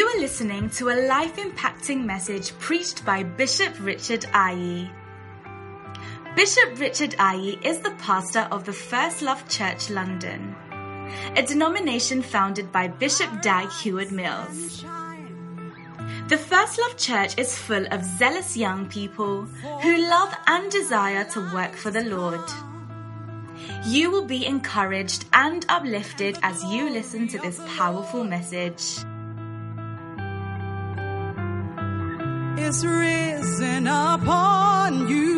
You are listening to a life impacting message preached by Bishop Richard Ayi. Bishop Richard Ayi is the pastor of the First Love Church London, a denomination founded by Bishop Dag Heward Mills. The First Love Church is full of zealous young people who love and desire to work for the Lord. You will be encouraged and uplifted as you listen to this powerful message. Is risen upon you.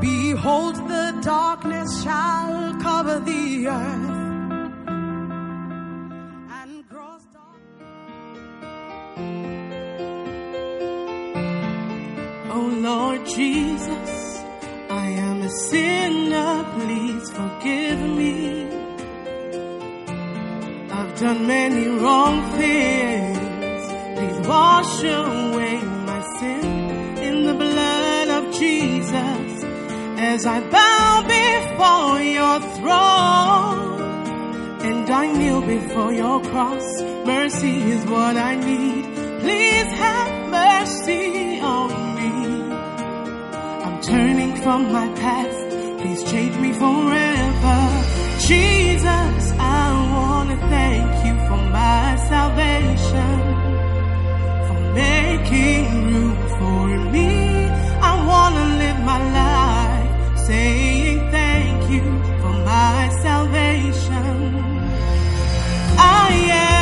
Behold, the darkness shall cover the earth. Oh Lord Jesus, I am a sinner, please forgive me. I've done many wrong things. Wash away my sin in the blood of Jesus as I bow before your throne and I kneel before your cross. Mercy is what I need. Please have mercy on me. I'm turning from my past. Please change me forever. Jesus, I want to thank you for my salvation making room for me. I wanna live my life saying thank you for my salvation. I am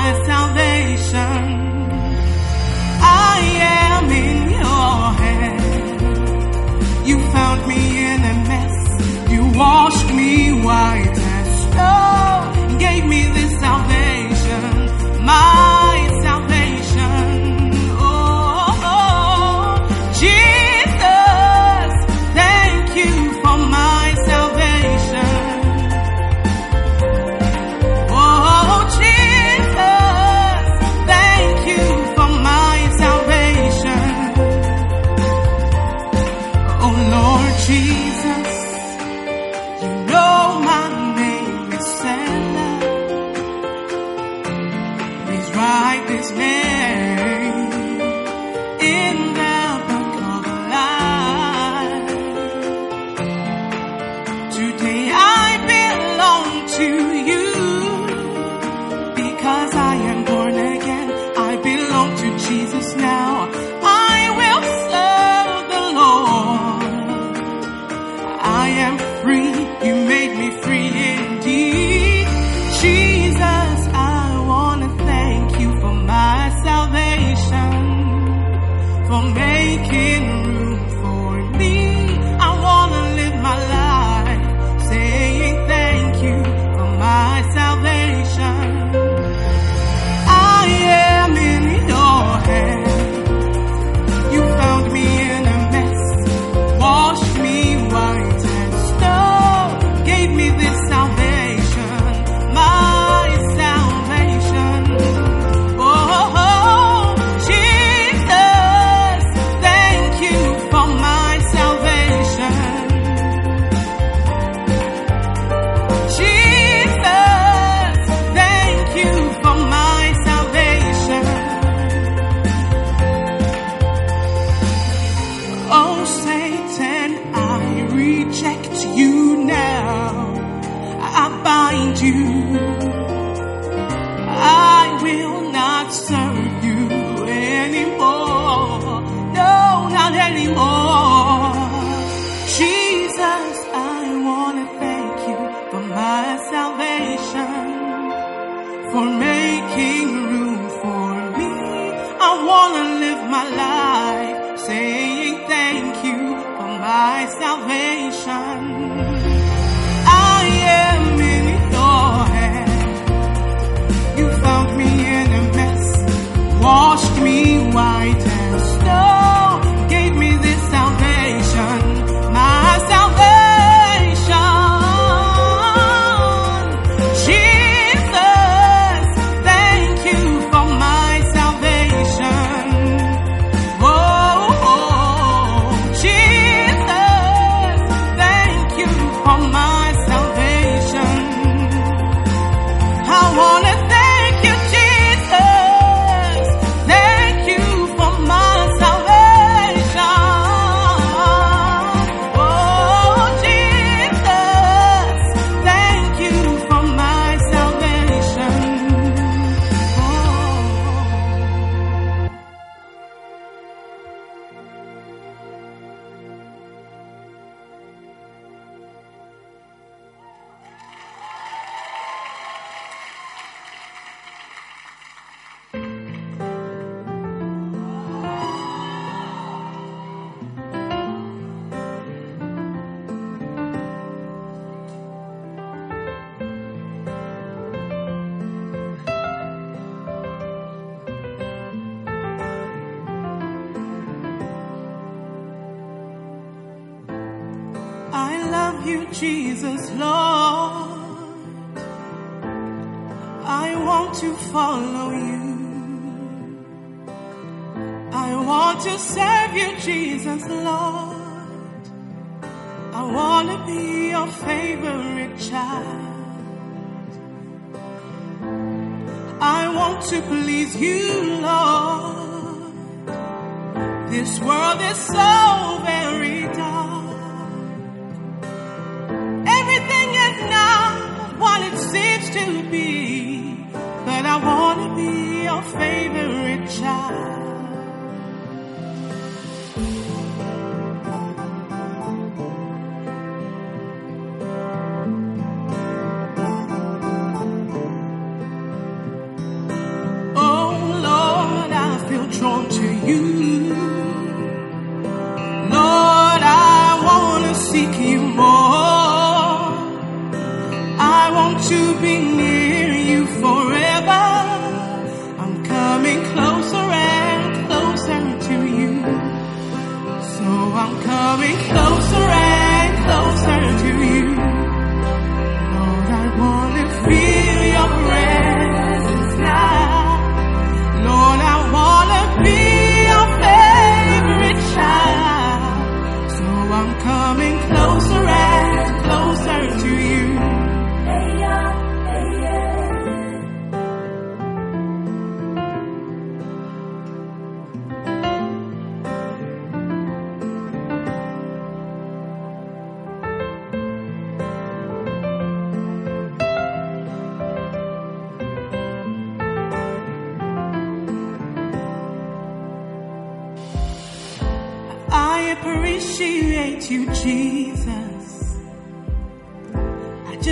my salvation. I am in your. You found me in a mess. You washed me white as snow.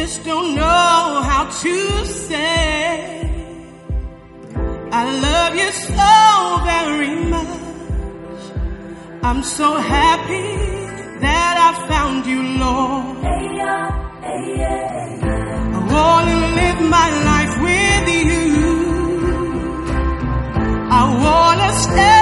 just don't know how to say I love you so very much. I'm so happy that I found you, Lord. I wanna live my life with you. I wanna stay.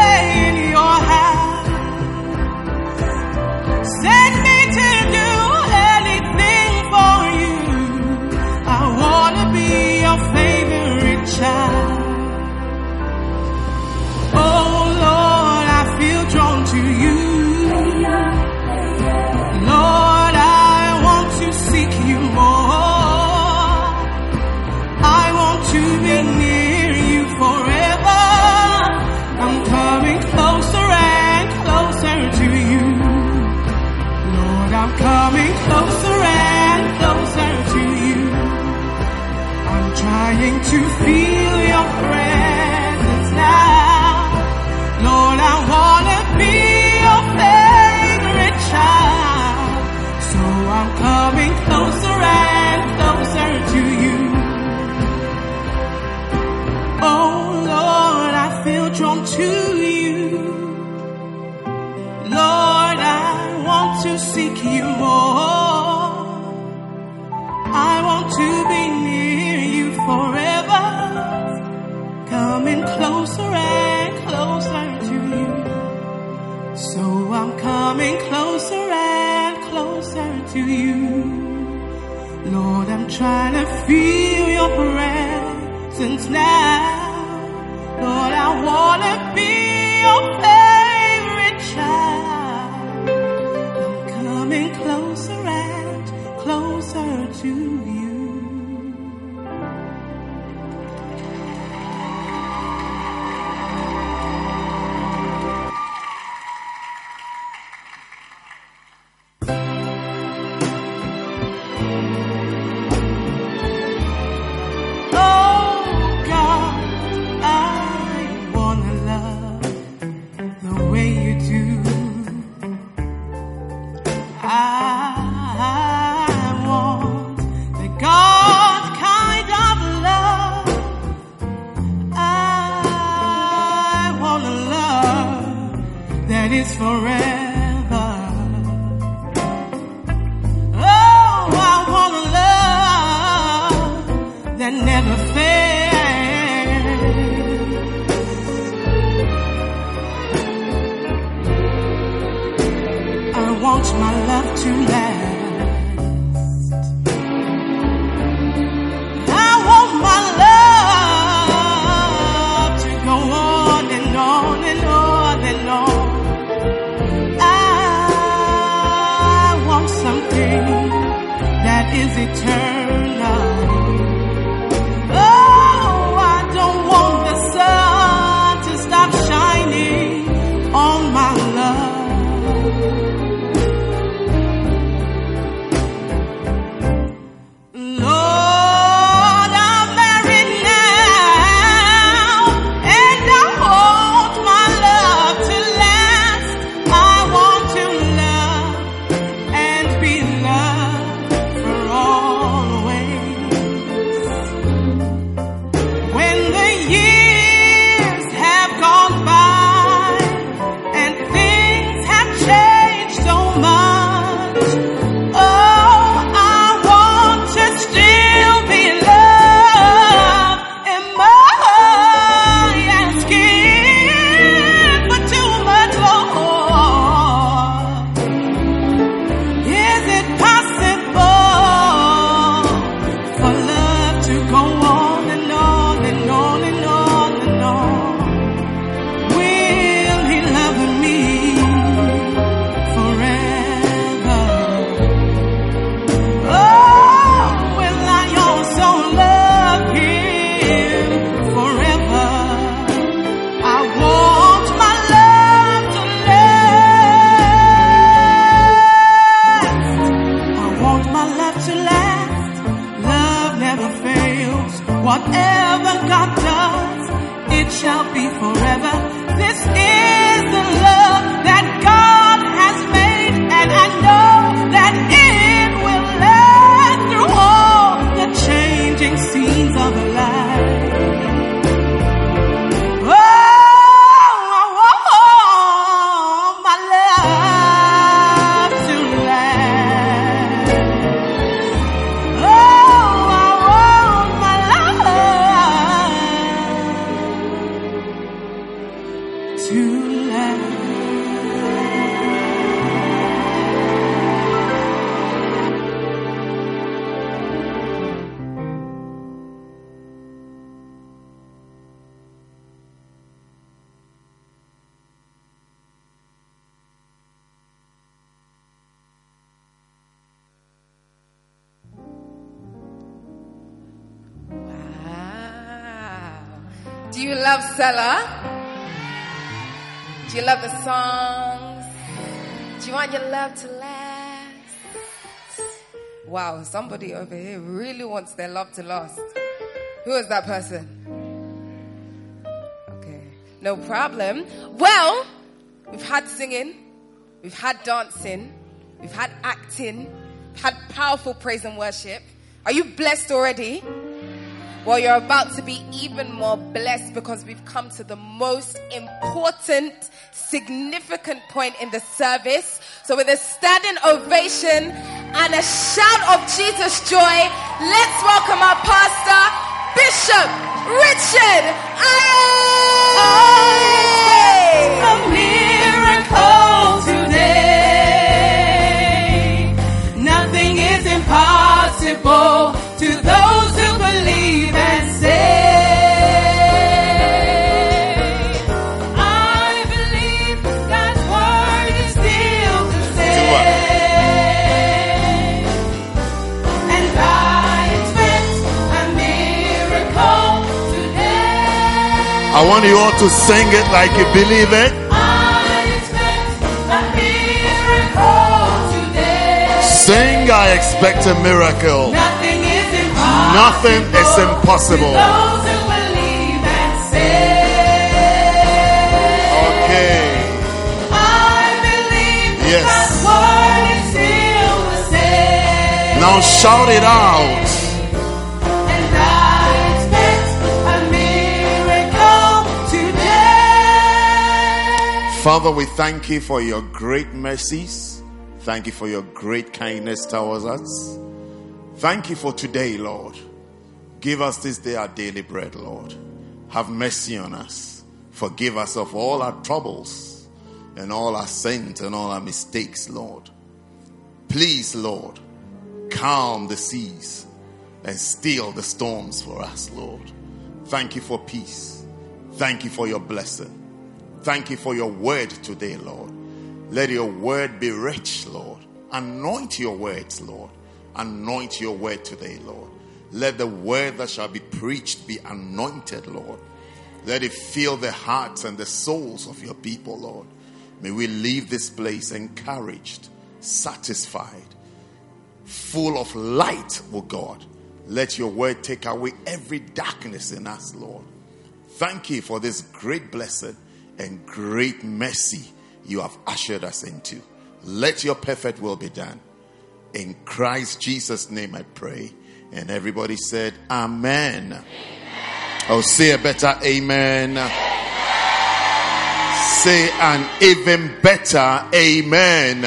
to feel your presence now. Lord, I wanna be your favorite child. So I'm coming closer and closer to you. Oh Lord, I feel drawn to you. Lord, I want to seek you more. I want to be coming closer and closer to you. So I'm coming closer and closer to you. Lord, I'm trying to feel your presence now. Lord, I want to be your favorite child. I'm coming closer and closer to you. fulfills. Whatever God does, it shall be forever. This is the Do you love the songs? Do you want your love to last? Wow, somebody over here really wants their love to last. Who is that person? Okay, no problem. Well, we've had singing, we've had dancing, we've had acting, we've had powerful praise and worship. Are you blessed already? Well, you're about to be even more blessed because we've come to the most important, significant point in the service. So, with a standing ovation and a shout of Jesus' joy, let's welcome our pastor, Bishop Richard Ayi. Want you all to sing it like you believe it. I expect a miracle today. Sing, I expect a miracle. Nothing is impossible. Nothing is impossible. Those who believe and say, Okay. Yes. Word is still the same. Now shout it out. Father, we thank you for your great mercies. Thank you for your great kindness towards us. Thank you for today, Lord. Give us this day our daily bread, Lord. Have mercy on us. Forgive us of all our troubles and all our sins and all our mistakes, Lord. Please, Lord, calm the seas and still the storms for us, Lord. Thank you for peace. Thank you for your blessing. Thank you for your word today, Lord. Let your word be rich, Lord. Anoint your words, Lord. Anoint your word today, Lord. Let the word that shall be preached be anointed, Lord. Let it fill the hearts and the souls of your people, Lord. May we leave this place encouraged, satisfied, full of light, O God. Let your word take away every darkness in us, Lord. Thank you for this great blessing and great mercy you have ushered us into. Let your perfect will be done. In Christ Jesus' name I pray. And everybody said, Amen. Oh, say a better amen. Say an even better amen.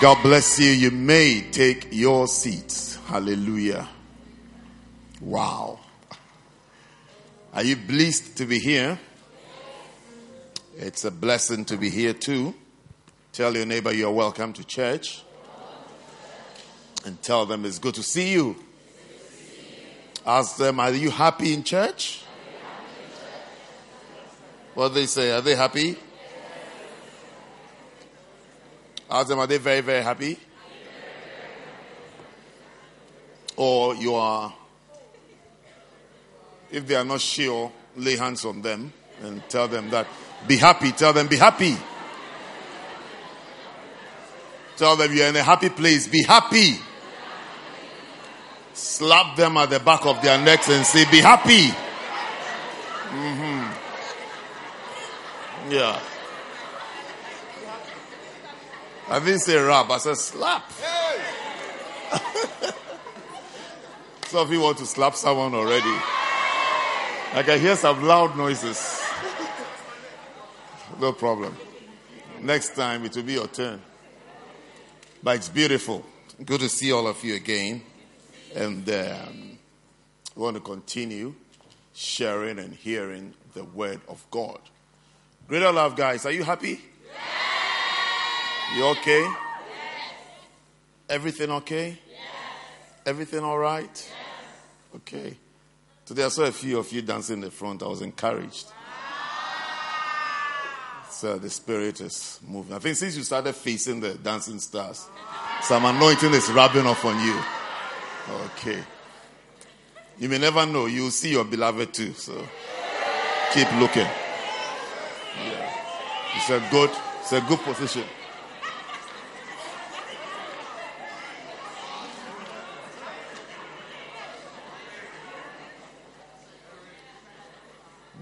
God bless you. You may take your seats. Hallelujah. Wow. Are you blessed to be here? It's a blessing to be here too. Tell your neighbor you're welcome to church. And tell them it's good to see you. Ask them, are you happy in church? What they say, are they happy? Ask them, are they very, very happy? Or you are, if they are not sure, lay hands on them and tell them that, be happy. Tell them, be happy. Tell them you're in a happy place. Be happy. Slap them at the back of their necks and say, be happy. hmm Yeah. I didn't say rap, I said slap. Hey! Some of you want to slap someone already. I can hear some loud noises. No problem. Next time it will be your turn. But it's beautiful. Good to see all of you again. And um, we want to continue sharing and hearing the word of God. Greater love, guys. Are you happy? Yes. You okay? Yes. Everything okay? Yes. Everything all right? Okay. Today I saw a few of you dancing in the front. I was encouraged. So the spirit is moving. I think since you started facing the dancing stars, some anointing is rubbing off on you. Okay. You may never know. You'll see your beloved too. So keep looking. Yeah. It's a good, it's a good position.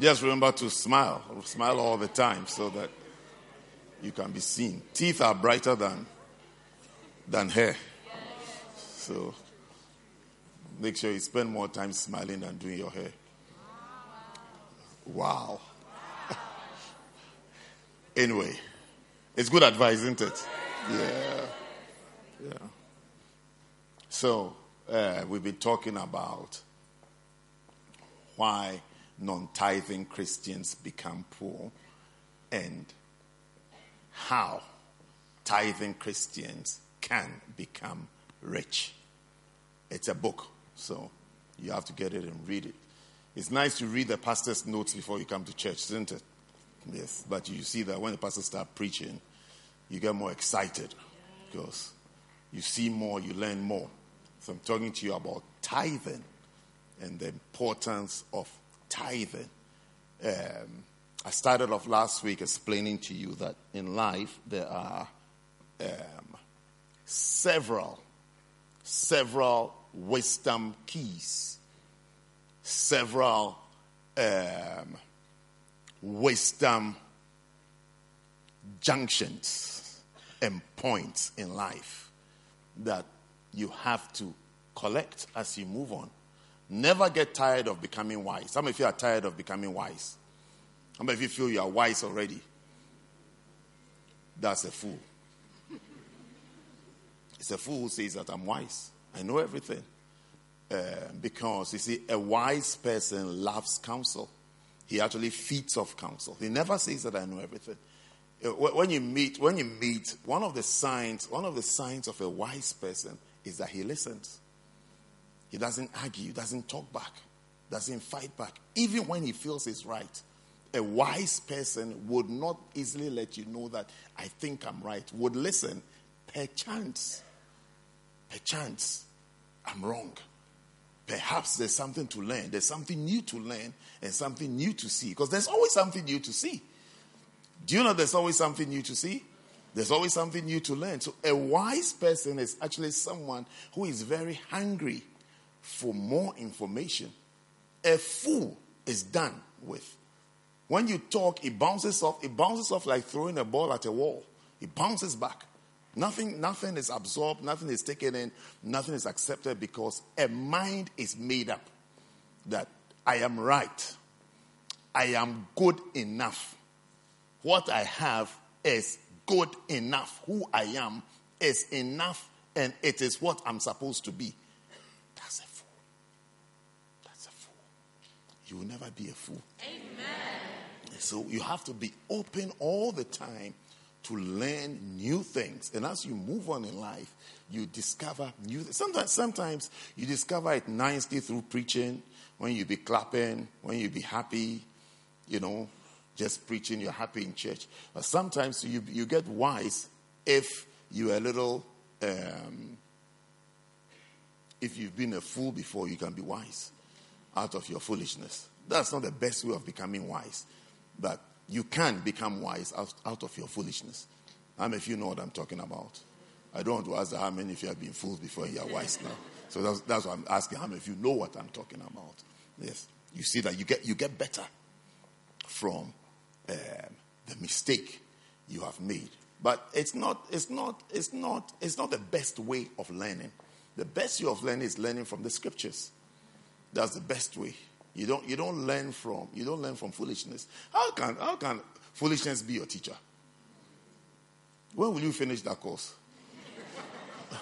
Just remember to smile. Smile all the time so that you can be seen. Teeth are brighter than than hair. So make sure you spend more time smiling than doing your hair. Wow. anyway, it's good advice, isn't it? Yeah. Yeah. So, uh, we've been talking about why non tithing Christians become poor and how tithing Christians can become rich. It's a book, so you have to get it and read it. It's nice to read the pastor's notes before you come to church, isn't it? Yes, but you see that when the pastor starts preaching, you get more excited because you see more, you learn more. So I'm talking to you about tithing and the importance of tithing. Um, I started off last week explaining to you that in life there are um, several, several wisdom keys, several um, wisdom junctions and points in life that you have to collect as you move on. Never get tired of becoming wise. Some of you are tired of becoming wise. Many of you feel you are wise already? That's a fool. It's a fool who says that I'm wise. I know everything. Uh, because, you see, a wise person loves counsel. He actually feeds off counsel. He never says that I know everything. Uh, when you meet, when you meet, one of the signs, one of the signs of a wise person is that he listens. He doesn't argue, doesn't talk back, doesn't fight back, even when he feels he's right. A wise person would not easily let you know that I think I'm right, would listen. Perchance, perchance, I'm wrong. Perhaps there's something to learn. There's something new to learn and something new to see. Because there's always something new to see. Do you know there's always something new to see? There's always something new to learn. So, a wise person is actually someone who is very hungry for more information. A fool is done with. When you talk, it bounces off. It bounces off like throwing a ball at a wall. It bounces back. Nothing, nothing is absorbed, nothing is taken in, nothing is accepted because a mind is made up that I am right. I am good enough. What I have is good enough. Who I am is enough, and it is what I'm supposed to be. You will never be a fool. Amen. So you have to be open all the time to learn new things. And as you move on in life, you discover new things. Sometimes, sometimes you discover it nicely through preaching, when you be clapping, when you be happy, you know, just preaching, you're happy in church. But sometimes you, you get wise if you're a little, um, if you've been a fool before, you can be wise out of your foolishness. That's not the best way of becoming wise. But you can become wise out, out of your foolishness. How many of you know what I'm talking about? I don't want to ask how many of you have been fools before you are wise now. So that's, that's why I'm asking how many of you know what I'm talking about. Yes. You see that you get, you get better from um, the mistake you have made. But it's not, it's, not, it's, not, it's not the best way of learning. The best way of learning is learning from the scriptures. That's the best way. You don't, you don't learn from you don't learn from foolishness. How can how can foolishness be your teacher? When will you finish that course?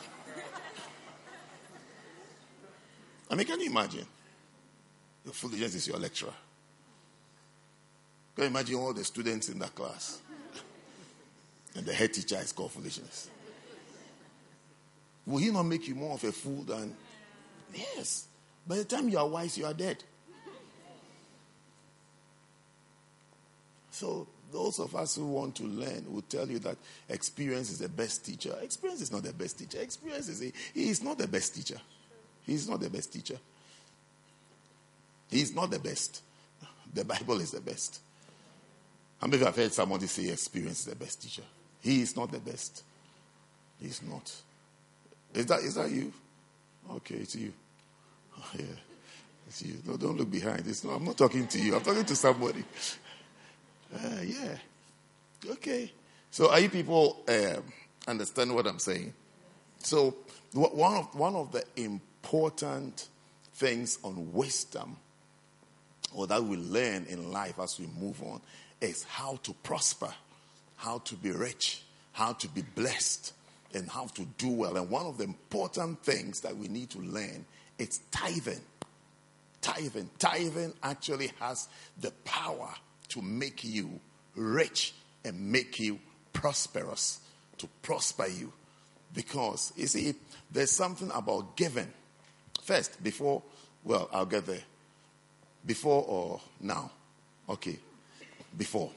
I mean, can you imagine? Your foolishness is your lecturer. Can you imagine all the students in that class? and the head teacher is called foolishness. Will he not make you more of a fool than. Yes. By the time you are wise, you are dead. So, those of us who want to learn will tell you that experience is the best teacher. Experience is not the best teacher. Experience is, a, he is not the best teacher. He is not the best teacher. He is not the best. The Bible is the best. How many of you have heard somebody say experience is the best teacher? He is not the best. He is not. Is that, is that you? Okay, it's you. yeah. You. No, don't look behind. It's not, I'm not talking to you. I'm talking to somebody. Uh, yeah. Okay. So, are you people um, understand what I'm saying? So, one of one of the important things on wisdom, or that we learn in life as we move on, is how to prosper, how to be rich, how to be blessed, and how to do well. And one of the important things that we need to learn is tithing. Tithing. Tithing actually has the power to make you rich and make you prosperous, to prosper you. Because, you see, there's something about giving. First, before, well, I'll get there. Before or now? Okay. Before.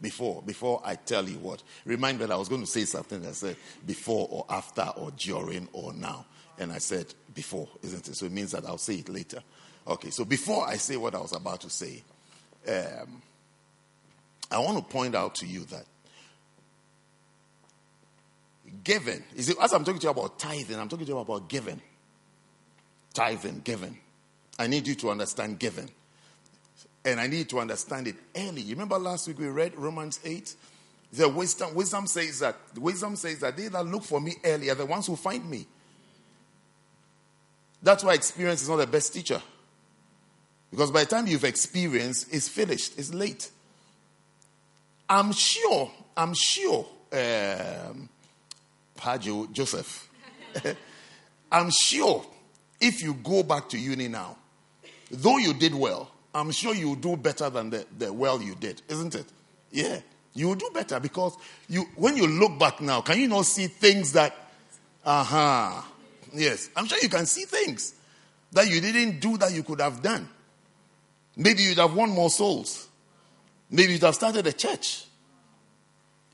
Before, before I tell you what. Remind me that I was going to say something that said before or after or during or now. And I said before, isn't it? So it means that I'll say it later. Okay, so before I say what I was about to say, um, I want to point out to you that it, as I'm talking to you about tithing, I'm talking to you about giving. Tithing, giving. I need you to understand giving. And I need to understand it early. You remember last week we read Romans 8? The wisdom, wisdom says that wisdom says that they that look for me early are the ones who find me. That's why experience is not the best teacher. Because by the time you've experienced, it's finished, it's late. I'm sure, I'm sure, um, Pajo Joseph, I'm sure if you go back to uni now, though you did well, I'm sure you'll do better than the, the well you did, isn't it? Yeah, you'll do better because you when you look back now, can you not see things that, uh-huh, yes, I'm sure you can see things that you didn't do that you could have done. Maybe you'd have won more souls. Maybe you'd have started a church.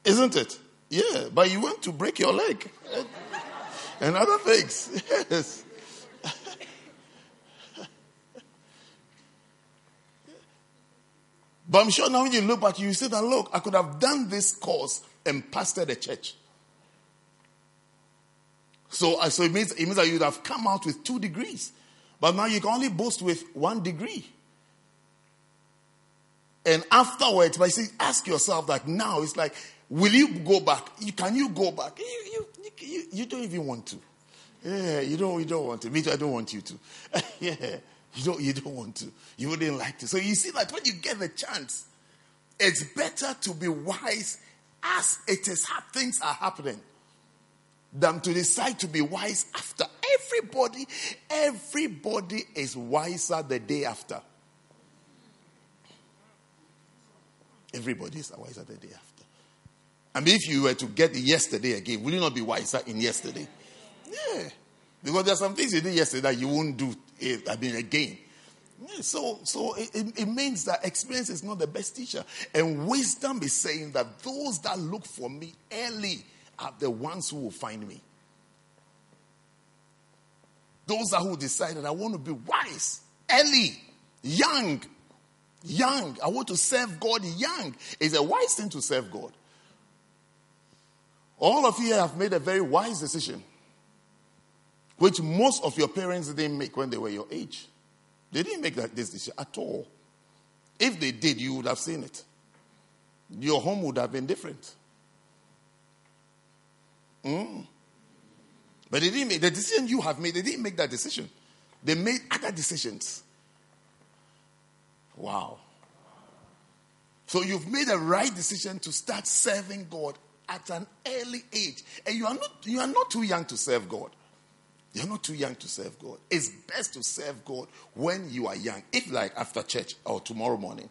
Isn't it? Yeah, but you went to break your leg and other things. Yes. But I'm sure now when you look back, you see that look, I could have done this course and pastored a church. So, uh, so it means it means that you'd have come out with two degrees. But now you can only boast with one degree. And afterwards, but see, ask yourself that now it's like, will you go back? You, can you go back? You, you, you, you don't even want to. Yeah, you don't, you don't want to. Me too, I don't want you to. yeah, you don't, you don't want to. You wouldn't like to. So you see that when you get the chance, it's better to be wise as it is things are happening than to decide to be wise after. Everybody, everybody is wiser the day after. Everybody is wiser the day after. Mean, if you were to get yesterday again, will you not be wiser in yesterday? Yeah. Because there are some things you did yesterday that you won't do, eh, I mean, again. So so it, it, means that experience is not the best teacher. And wisdom is saying that those that look for me early are the ones who will find me. Those are who decided I want to be wise, early, young, young. I want to serve God young. It's a wise thing to serve God. All of you have made a very wise decision, which most of your parents didn't make when they were your age. They didn't make that decision at all. If they did, you would have seen it. Your home would have been different. Mm. But they didn't make the decision you have made, they didn't make that decision. They made other decisions. Wow. So you've made a right decision to start serving God at an early age. And you are not you are not too young to serve God. You're not too young to serve God. It's best to serve God when you are young. If like after church or tomorrow morning,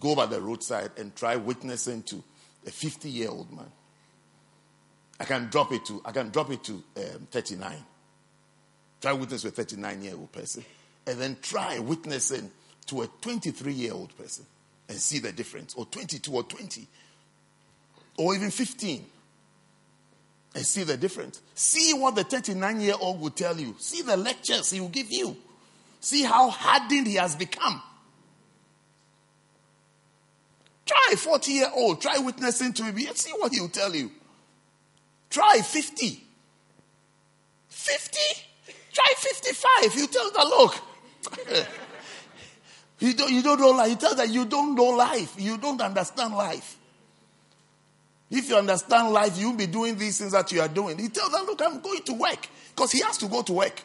go by the roadside and try witnessing to a 50 year old man. I can drop it to I can drop it to um, 39. Try witness to a 39 year old person, and then try witnessing to a 23 year old person and see the difference, or 22 or 20, or even 15 and see the difference. See what the 39 year old will tell you. See the lectures he will give you. See how hardened he has become. Try 40 year old. Try witnessing to him. And see what he will tell you. Try 50. 50? Try 55. You tell them, look. you, don't, you don't know life. You tell them you don't know life. You don't understand life. If you understand life, you'll be doing these things that you are doing. He tells them, look, I'm going to work. Because he has to go to work.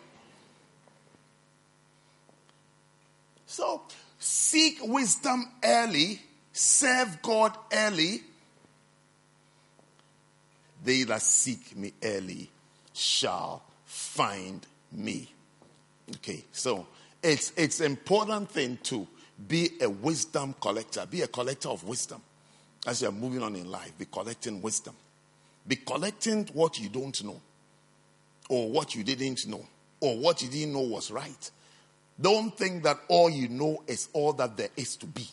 So seek wisdom early, serve God early. They that seek me early shall find me. Okay, so it's it's important thing to be a wisdom collector, be a collector of wisdom as you're moving on in life. Be collecting wisdom. Be collecting what you don't know, or what you didn't know, or what you didn't know was right. Don't think that all you know is all that there is to be.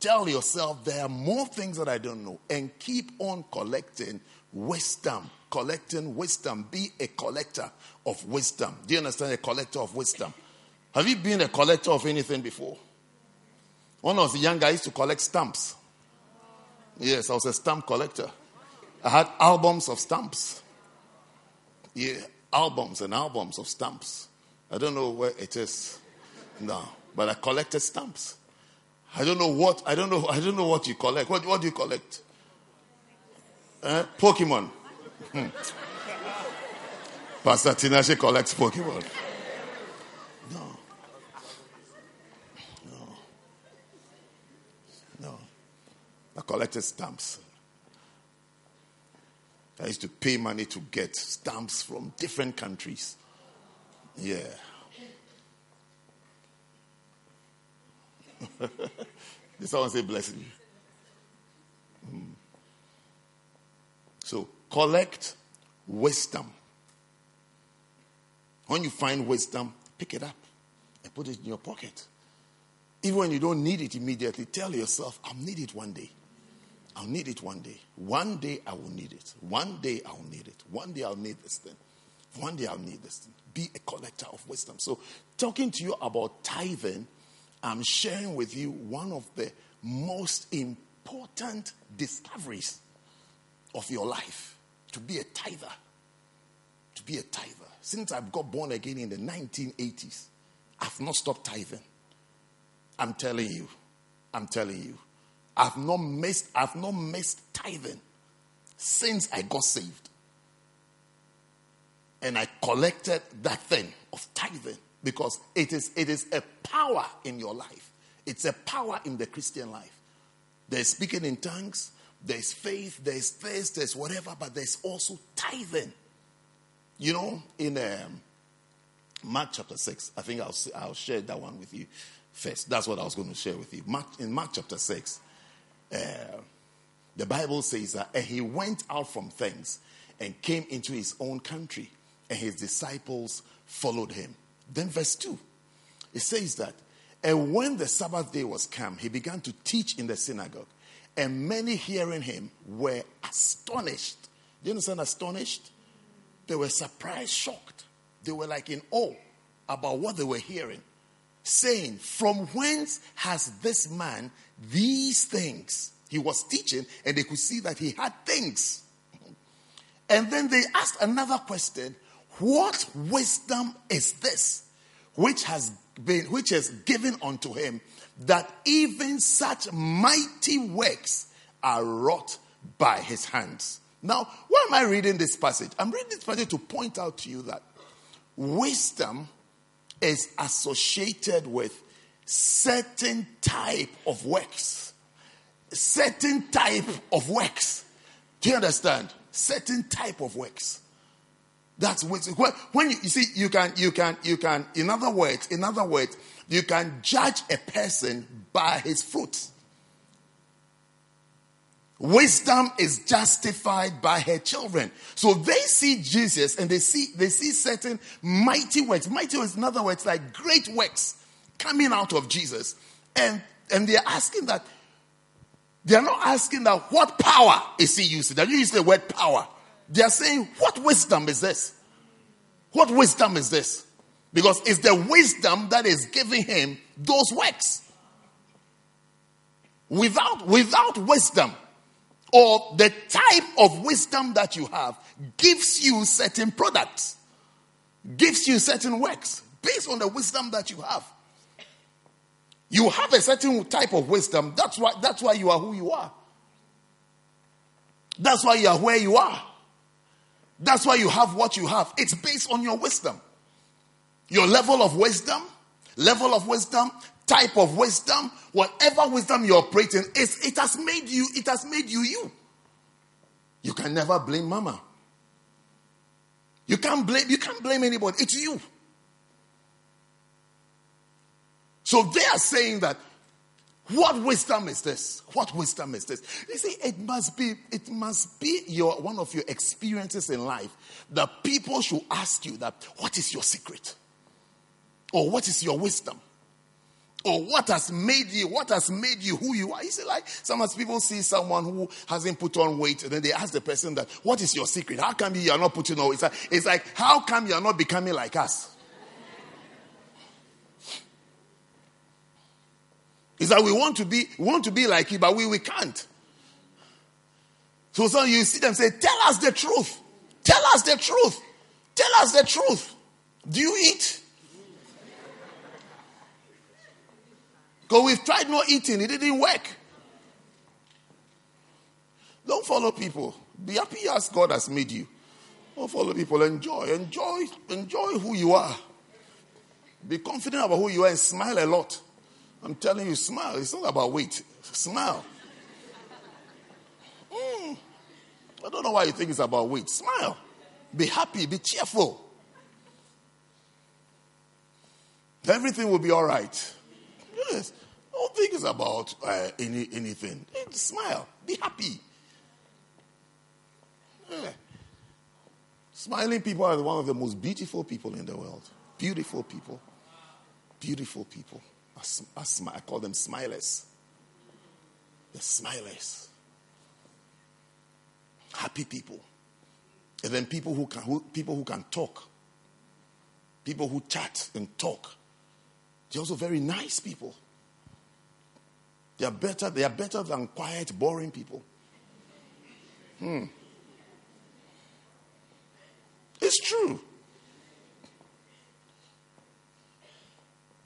Tell yourself there are more things that I don't know and keep on collecting wisdom. Collecting wisdom. Be a collector of wisdom. Do you understand? A collector of wisdom. Have you been a collector of anything before? When I was young, I used to collect stamps. Yes, I was a stamp collector. I had albums of stamps. Yeah, albums and albums of stamps. I don't know where it is now, but I collected stamps. I don't know what I don't know I don't know what you collect. What what do you collect? Eh? Pokemon. Hmm. Pastor Tinashe collects Pokemon. No. No. No. I collected stamps. I used to pay money to get stamps from different countries. Yeah. Did someone say blessing? Mm. So collect wisdom. When you find wisdom, pick it up and put it in your pocket. Even when you don't need it immediately, tell yourself, I'll need it one day. I'll need it one day. One day I will need it. One day I'll need it. One day I'll need this thing. One day I'll need this thing. Be a collector of wisdom. So, talking to you about tithing, I'm sharing with you one of the most important discoveries of your life to be a tither. To be a tither. Since I've got born again in the 1980s, I've not stopped tithing. I'm telling you. I'm telling you. I've not missed, I've not missed tithing since I got saved. And I collected that thing of tithing because it is, it is a power in your life. It's a power in the Christian life. There's speaking in tongues, there's faith, there's this, there's whatever, but there's also tithing. You know, in um, Mark chapter 6, I think I'll, I'll share that one with you first. That's what I was going to share with you. Mark, in Mark chapter 6, uh, the Bible says that and he went out from thence and came into his own country, and his disciples followed him. Then, verse 2, it says that, and when the Sabbath day was come, he began to teach in the synagogue, and many hearing him were astonished. Do you understand astonished? They were surprised, shocked. They were like in awe about what they were hearing, saying, From whence has this man these things? He was teaching, and they could see that he had things. And then they asked another question what wisdom is this which has been which is given unto him that even such mighty works are wrought by his hands? Now, why am I reading this passage? I'm reading this passage to point out to you that wisdom is associated with certain type of works. Certain type of works. Do you understand? Certain type of works. That's what, when you, you see, you can, you can, you can, in other words, in other words, you can judge a person by his fruits. Wisdom is justified by her children. So they see Jesus and they see, they see certain mighty works. Mighty works, in other words, like great works coming out of Jesus. And, and they're asking that, they're not asking that what power is he using? They're using the word power. They are saying, What wisdom is this? What wisdom is this? Because it's the wisdom that is giving him those works. Without, without wisdom, or the type of wisdom that you have, gives you certain products. gives you certain works based on the wisdom that you have. You have a certain type of wisdom. That's why, that's why you are who you are. That's why you are where you are. That's why you have what you have. It's based on your wisdom. Your level of wisdom, level of wisdom, type of wisdom, whatever wisdom you're operating, is it has made you, it has made you you. You can never blame mama. You can't blame, you can't blame anybody. It's you. So they are saying that what wisdom is this? What wisdom is this? You see, it must be, it must be your one of your experiences in life that people should ask you that what is your secret? Or what is your wisdom? Or what has made you, what has made you who you are? You see, like sometimes people see someone who hasn't put on weight, and then they ask the person that, what is your secret? How come you are not putting on weight? It's like, it's like how come you are not becoming like us? Is that we want to be we want to be like you, but we, we can't. So, so you see them say, Tell us the truth. Tell us the truth. Tell us the truth. Do you eat? Because we've tried not eating, it didn't work. Don't follow people. Be happy as God has made you. Don't follow people. Enjoy. Enjoy. Enjoy who you are. Be confident about who you are and smile a lot. I'm telling you, smile. It's not about weight. Smile. Mm. I don't know why you think it's about weight. Smile. Be happy. Be cheerful. Everything will be all right. Yes. Don't think it's about uh, any, anything. Smile. Be happy. Yeah. Smiling people are one of the most beautiful people in the world. Beautiful people. Beautiful people. I, I call them smilers. The smilers. Happy people. And then people who can who, people who can talk. People who chat and talk. They're also very nice people. They are better, they are better than quiet, boring people. Hmm. It's true.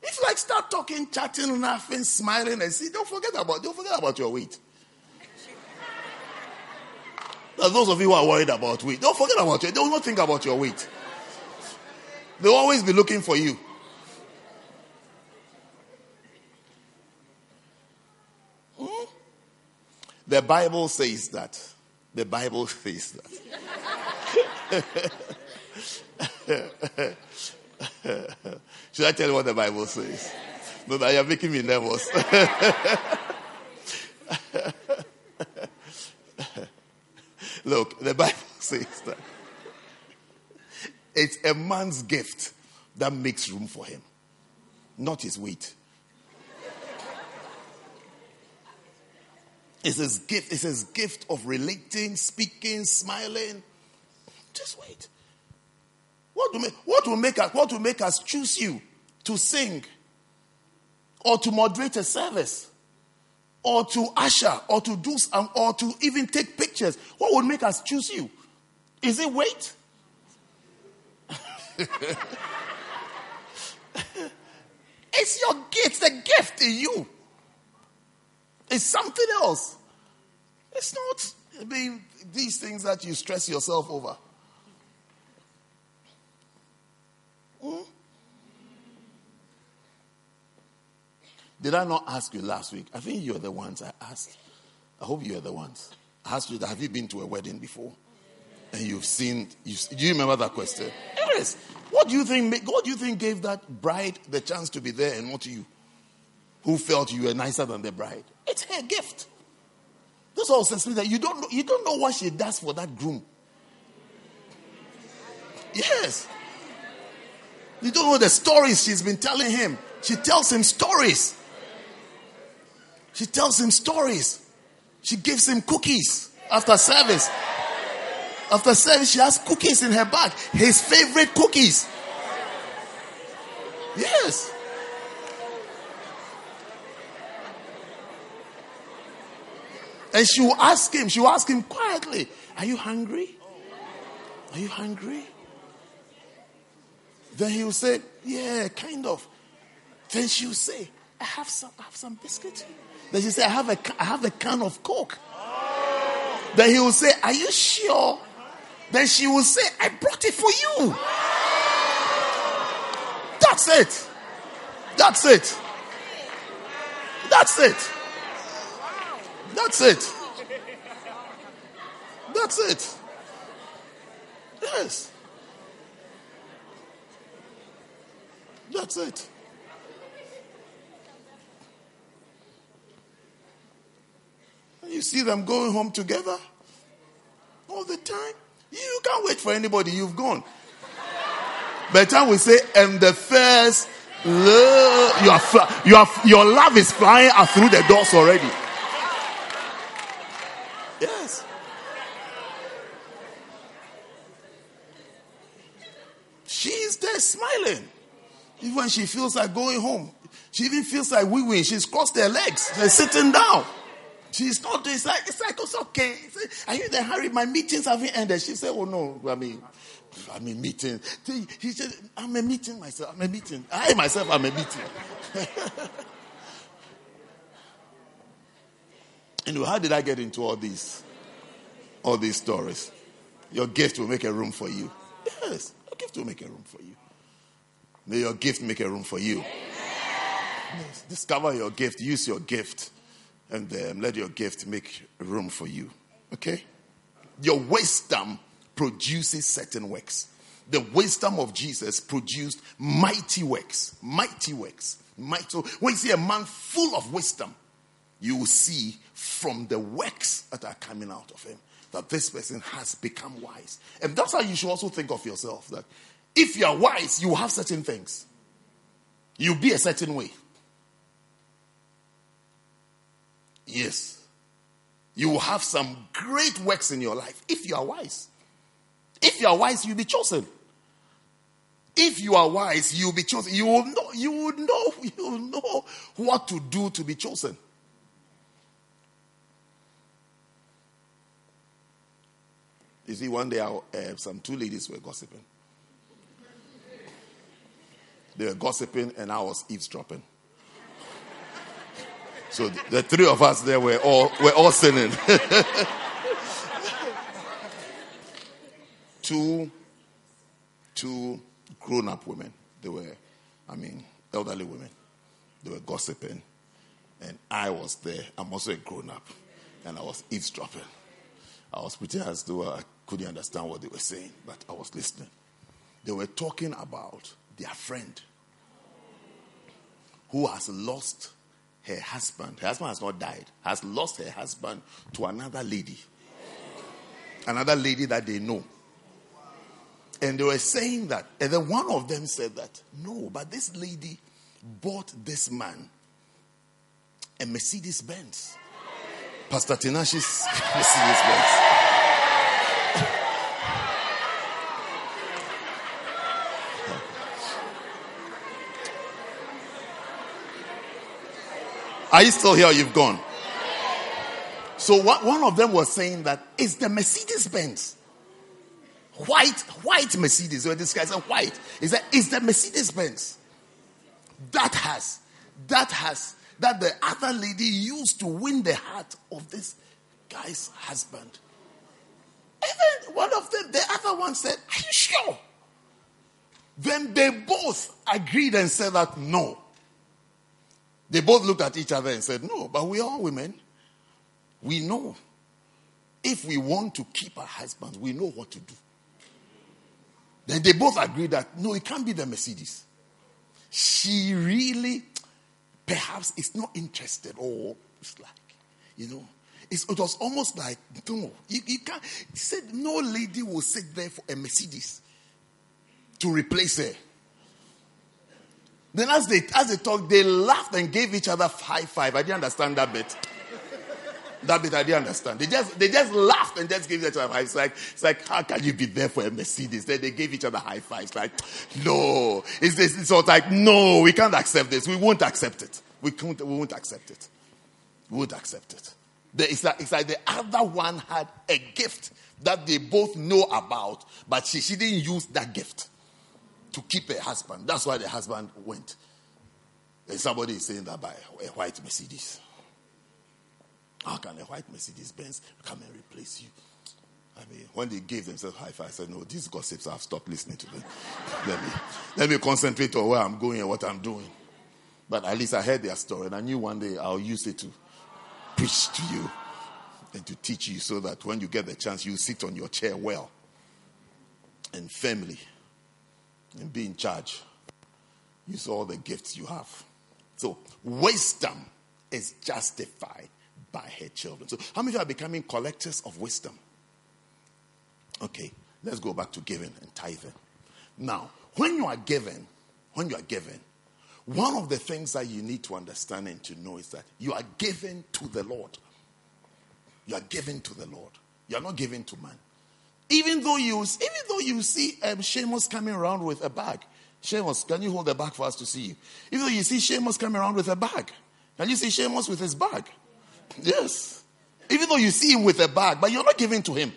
If you like start talking, chatting, laughing, smiling, and see, don't forget about don't forget about your weight. Those of you who are worried about weight, don't forget about it. Don't think about your weight. They'll always be looking for you. Hmm? The Bible says that. The Bible says that. Should I tell you what the Bible says? No, no, you're making me nervous. Look, the Bible says that it's a man's gift that makes room for him, not his weight. It's his gift. It's his gift of relating, speaking, smiling. Just wait. What will make, what will make us, what will make us choose you to sing or to moderate a service or to usher or to do some, um, or to even take pictures? What would make us choose you? Is it weight? it's your gift, the gift in you. It's something else. It's not I mean, these things that you stress yourself over. Hmm? Did I not ask you last week? I think you're the ones I asked. I hope you're the ones. I asked you, that, have you been to a wedding before? And you've seen, you, do you remember that question? Yes. What do you think, what do you think gave that bride the chance to be there and not you? Who felt you were nicer than the bride? It's her gift. This all says that you don't know, you don't know what she does for that groom. Yes. You don't know the stories she's been telling him. She tells him stories. She tells him stories. She gives him cookies after service. After service, she has cookies in her bag. His favorite cookies. Yes. And she will ask him, she will ask him quietly, Are you hungry? Are you hungry? Then he will say, Yeah, kind of. Then she will say, I have some, I have some biscuits. Then she say, I have a, I have a can of coke. Then he will say, Are you sure? Then she will say, I brought it for you. That's it. That's it. That's it. That's it. That's it. Yes. That's it. You see them going home together all the time. You can't wait for anybody. You've gone. By time we say, and the first love, you are, fly, you are, your love is flying through the doors already. Yes. She's there smiling. Even she feels like going home. She even feels like we win. She's crossed her legs. She's sitting down. She's not, doing it's like, it's like, it's okay. Are you a hurry? My meetings haven't ended. She said, oh no, I mean, I'm a meeting. He said, I'm a meeting myself. I'm a meeting. I myself, I'm a meeting. anyway, how did I get into all these, all these stories? Your gift will make a room for you. Yes, your gift will make a room for you. May your gift make a room for you. Yes, discover your gift. Use your gift and um, let your gift make room for you. Okay? Your wisdom produces certain works. The wisdom of Jesus produced mighty works. Mighty works. Mighty. When you see a man full of wisdom, you will see from the works that are coming out of him that this person has become wise. And that's how you should also think of yourself that if you are wise, you have certain things. You'll be a certain way. Yes. You will have some great works in your life if you are wise. If you are wise, you'll be chosen. If you are wise, you'll be chosen. You will know, you will know, you will know what to do to be chosen. You see, one day uh, some two ladies were gossiping. They were gossiping, and I was eavesdropping. So the three of us there were all were all sinning. two two grown up women. They were, I mean, elderly women. They were gossiping. And I was there. I'm also a grown up. And I was eavesdropping. I was pretending as though I couldn't understand what they were saying, but I was listening. They were talking about their friend who has lost her husband, her husband has not died, has lost her husband to another lady. Another lady that they know. And they were saying that. And then one of them said that, no, but this lady bought this man a Mercedes Benz. Pastor Tinashe's Mercedes Benz. Are you still here? you've gone. So one of them was saying that it's the Mercedes Benz. White, white Mercedes. Or this guy said white. He said it's the Mercedes Benz. That has, that has, that the other lady used to win the heart of this guy's husband. Even one of them, the other one said, Are you sure? Then they both agreed and said that no. They both looked at each other and said, No, but we are women. We know. If we want to keep our husbands, we know what to do. Then they both agreed that no, it can't be the Mercedes. She really, perhaps, is not interested, or it's like, you know, it was almost like, no, you, you can't. He said, no lady will sit there for a Mercedes to replace her. Then as they as they talked, they laughed and gave each other high five. I didn't understand that bit. That bit I didn't understand. They just they just laughed and just gave each other high. It's like it's like how can you be there for a Mercedes? Then they gave each other high fives. Like no, it's this. It's all like no, we can't accept this. We won't accept it. We can't. We won't accept it. We won't accept it. It's like, it's like the other one had a gift that they both know about, but she, she didn't use that gift. To keep a husband. That's why the husband went. And somebody is saying that by a white Mercedes. How can a white Mercedes Benz come and replace you? I mean, when they gave themselves high five, I said, No, these gossips, I've stopped listening to them. let, me, let me concentrate on where I'm going and what I'm doing. But at least I heard their story and I knew one day I'll use it to preach to you and to teach you so that when you get the chance, you sit on your chair well and firmly and be in charge. Use all the gifts you have. So, wisdom is justified by her children. So, how many of you are becoming collectors of wisdom? Okay, let's go back to giving and tithing. Now, when you are giving, when you are giving, one of the things that you need to understand and to know is that you are giving to the Lord. You are giving to the Lord. You are not giving to man. Even though you, even though you see um, Seamus coming around with a bag, Seamus, can you hold the bag for us to see you? Even though you see Seamus coming around with a bag, can you see Seamus with his bag? Yes. Even though you see him with a bag, but you're not giving to him.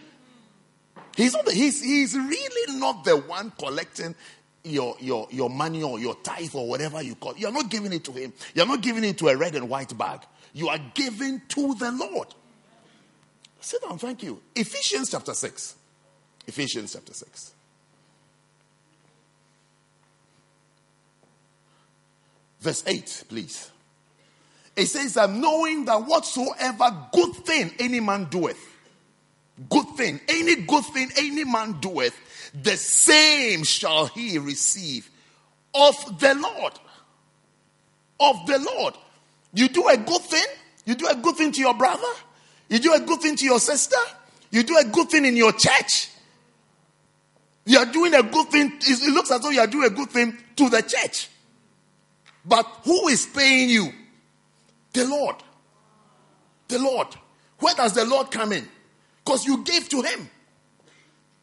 He's, not the, he's, he's really not the one collecting your, your, your money or your tithe or whatever you call it. You're not giving it to him. You're not giving it to a red and white bag. You are giving to the Lord. Sit down, thank you. Ephesians chapter 6. Ephesians chapter 6. Verse 8, please. It says that knowing that whatsoever good thing any man doeth, good thing, any good thing any man doeth, the same shall he receive of the Lord. Of the Lord. You do a good thing, you do a good thing to your brother, you do a good thing to your sister, you do a good thing in your church. You are doing a good thing. It looks as though you are doing a good thing to the church. But who is paying you? The Lord. The Lord. Where does the Lord come in? Because you gave to him.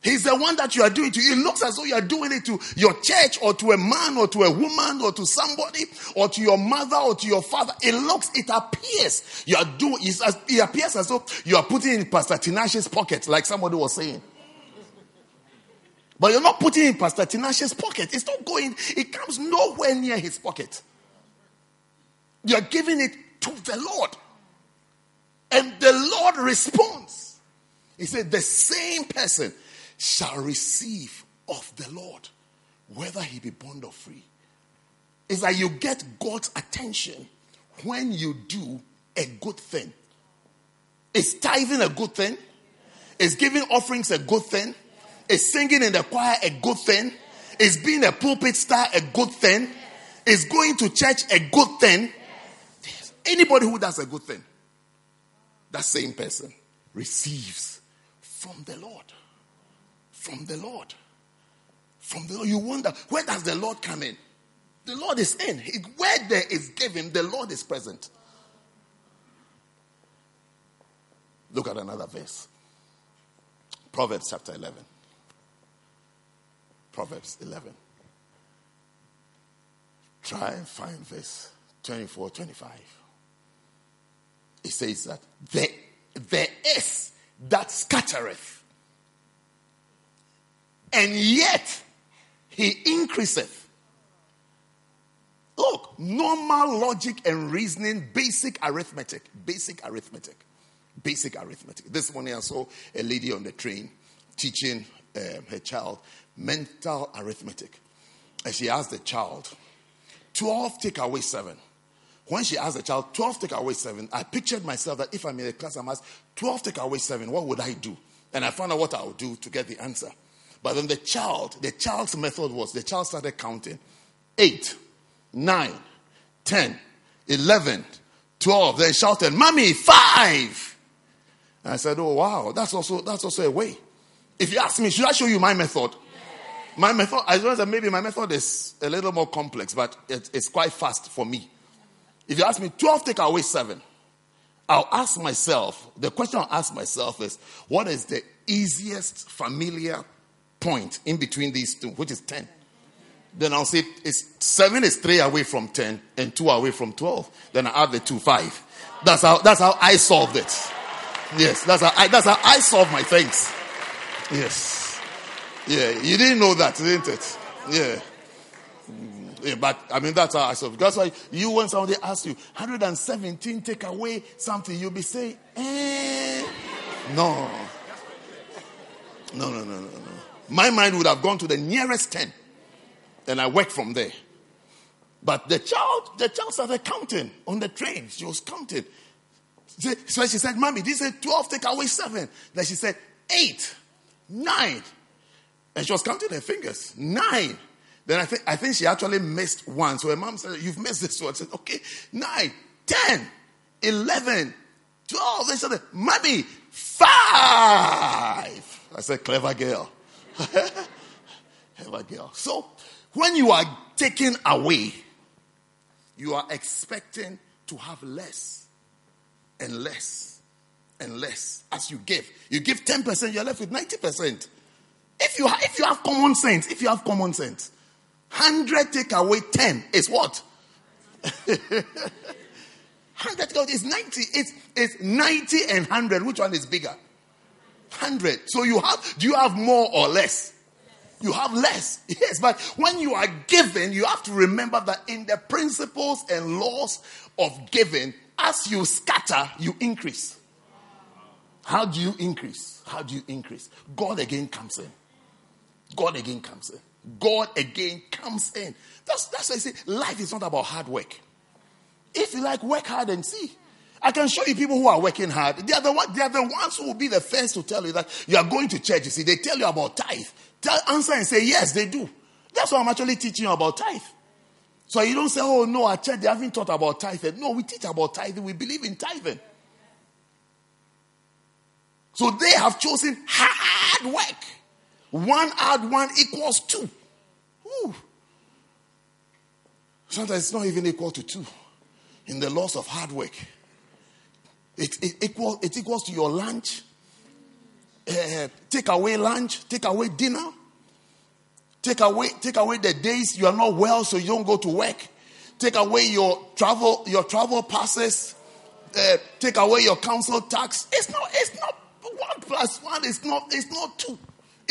He's the one that you are doing to. It looks as though you are doing it to your church or to a man or to a woman or to somebody or to your mother or to your father. It looks, it appears you are doing. It appears as though you are putting in Pastor Tinashe's pocket, like somebody was saying. But you're not putting in Pastor Tinashe's pocket. It's not going. It comes nowhere near his pocket. You are giving it to the Lord, and the Lord responds. He said, "The same person." shall receive of the Lord, whether he be bond or free. It's like you get God's attention when you do a good thing. Is tithing a good thing? Is giving offerings a good thing? Is singing in the choir a good thing? Is being a pulpit star a good thing? Is going to church a good thing? Anybody who does a good thing, that same person receives from the Lord from the Lord. From the Lord. You wonder, where does the Lord come in? The Lord is in. Where there is given, the Lord is present. Look at another verse. Proverbs chapter 11. Proverbs 11. Try and find verse 24, 25. It says that there, there is that scattereth and yet he increaseth. Look, normal logic and reasoning, basic arithmetic, basic arithmetic, basic arithmetic. This morning I saw a lady on the train teaching um, her child mental arithmetic. And she asked the child, 12 take away 7. When she asked the child, 12 take away 7, I pictured myself that if I'm in a class, I'm asked, 12 take away 7, what would I do? And I found out what I would do to get the answer. But then the child, the child's method was the child started counting 8, 9, 10, 11, 12. Then shouted, Mommy, 5. And I said, Oh, wow, that's also, that's also a way. If you ask me, should I show you my method? My method, I realize that maybe my method is a little more complex, but it, it's quite fast for me. If you ask me 12, take away 7, I'll ask myself, the question I'll ask myself is, what is the easiest familiar point in between these two, which is 10. Then I'll say it's seven is three away from 10 and two away from 12. Then I add the two, five. That's how, that's how I solved it. Yes, that's how I, that's how I solve my things. Yes. Yeah, you didn't know that, didn't it? Yeah. Yeah, but I mean, that's how I saw. That's why you, when somebody asks you 117 take away something, you'll be saying, eh. No. No, no, no, no, no. My mind would have gone to the nearest 10. And I worked from there. But the child, the child started counting on the train. She was counting. So she said, Mommy, this is 12 take away 7. Then she said, 8, 9. And she was counting her fingers. 9. Then I think, I think she actually missed one. So her mom said, You've missed this one. I said, Okay, 9, 10, 11, 12. They said, Mommy, 5. I said, Clever girl. Clever girl. So when you are taken away, you are expecting to have less and less and less as you give. You give 10%, you're left with 90%. If you, if you have common sense, if you have common sense, 100 take away 10 is what? 100 is 90. It's, it's 90 and 100. Which one is bigger? 100. So you have, do you have more or less? You have less. Yes, but when you are given, you have to remember that in the principles and laws of giving, as you scatter, you increase. How do you increase? How do you increase? God again comes in. God again comes in. God again comes in. That's, that's why I say life is not about hard work. If you like, work hard and see. I can show you people who are working hard. They are, the one, they are the ones who will be the first to tell you that you are going to church. You see, they tell you about tithe. Tell, answer and say, yes, they do. That's why I'm actually teaching you about tithe. So you don't say, oh, no, at church they haven't taught about tithing. No, we teach about tithing. We believe in tithing. So they have chosen hard work. One add one equals two. Ooh. Sometimes it's not even equal to two in the laws of hard work. It, it, equal, it equals to your lunch, uh, take away lunch, take away dinner, take away, take away the days you are not well so you don't go to work, take away your travel, your travel passes, uh, take away your council tax. It's not, it's not one plus one, it's not, it's not two.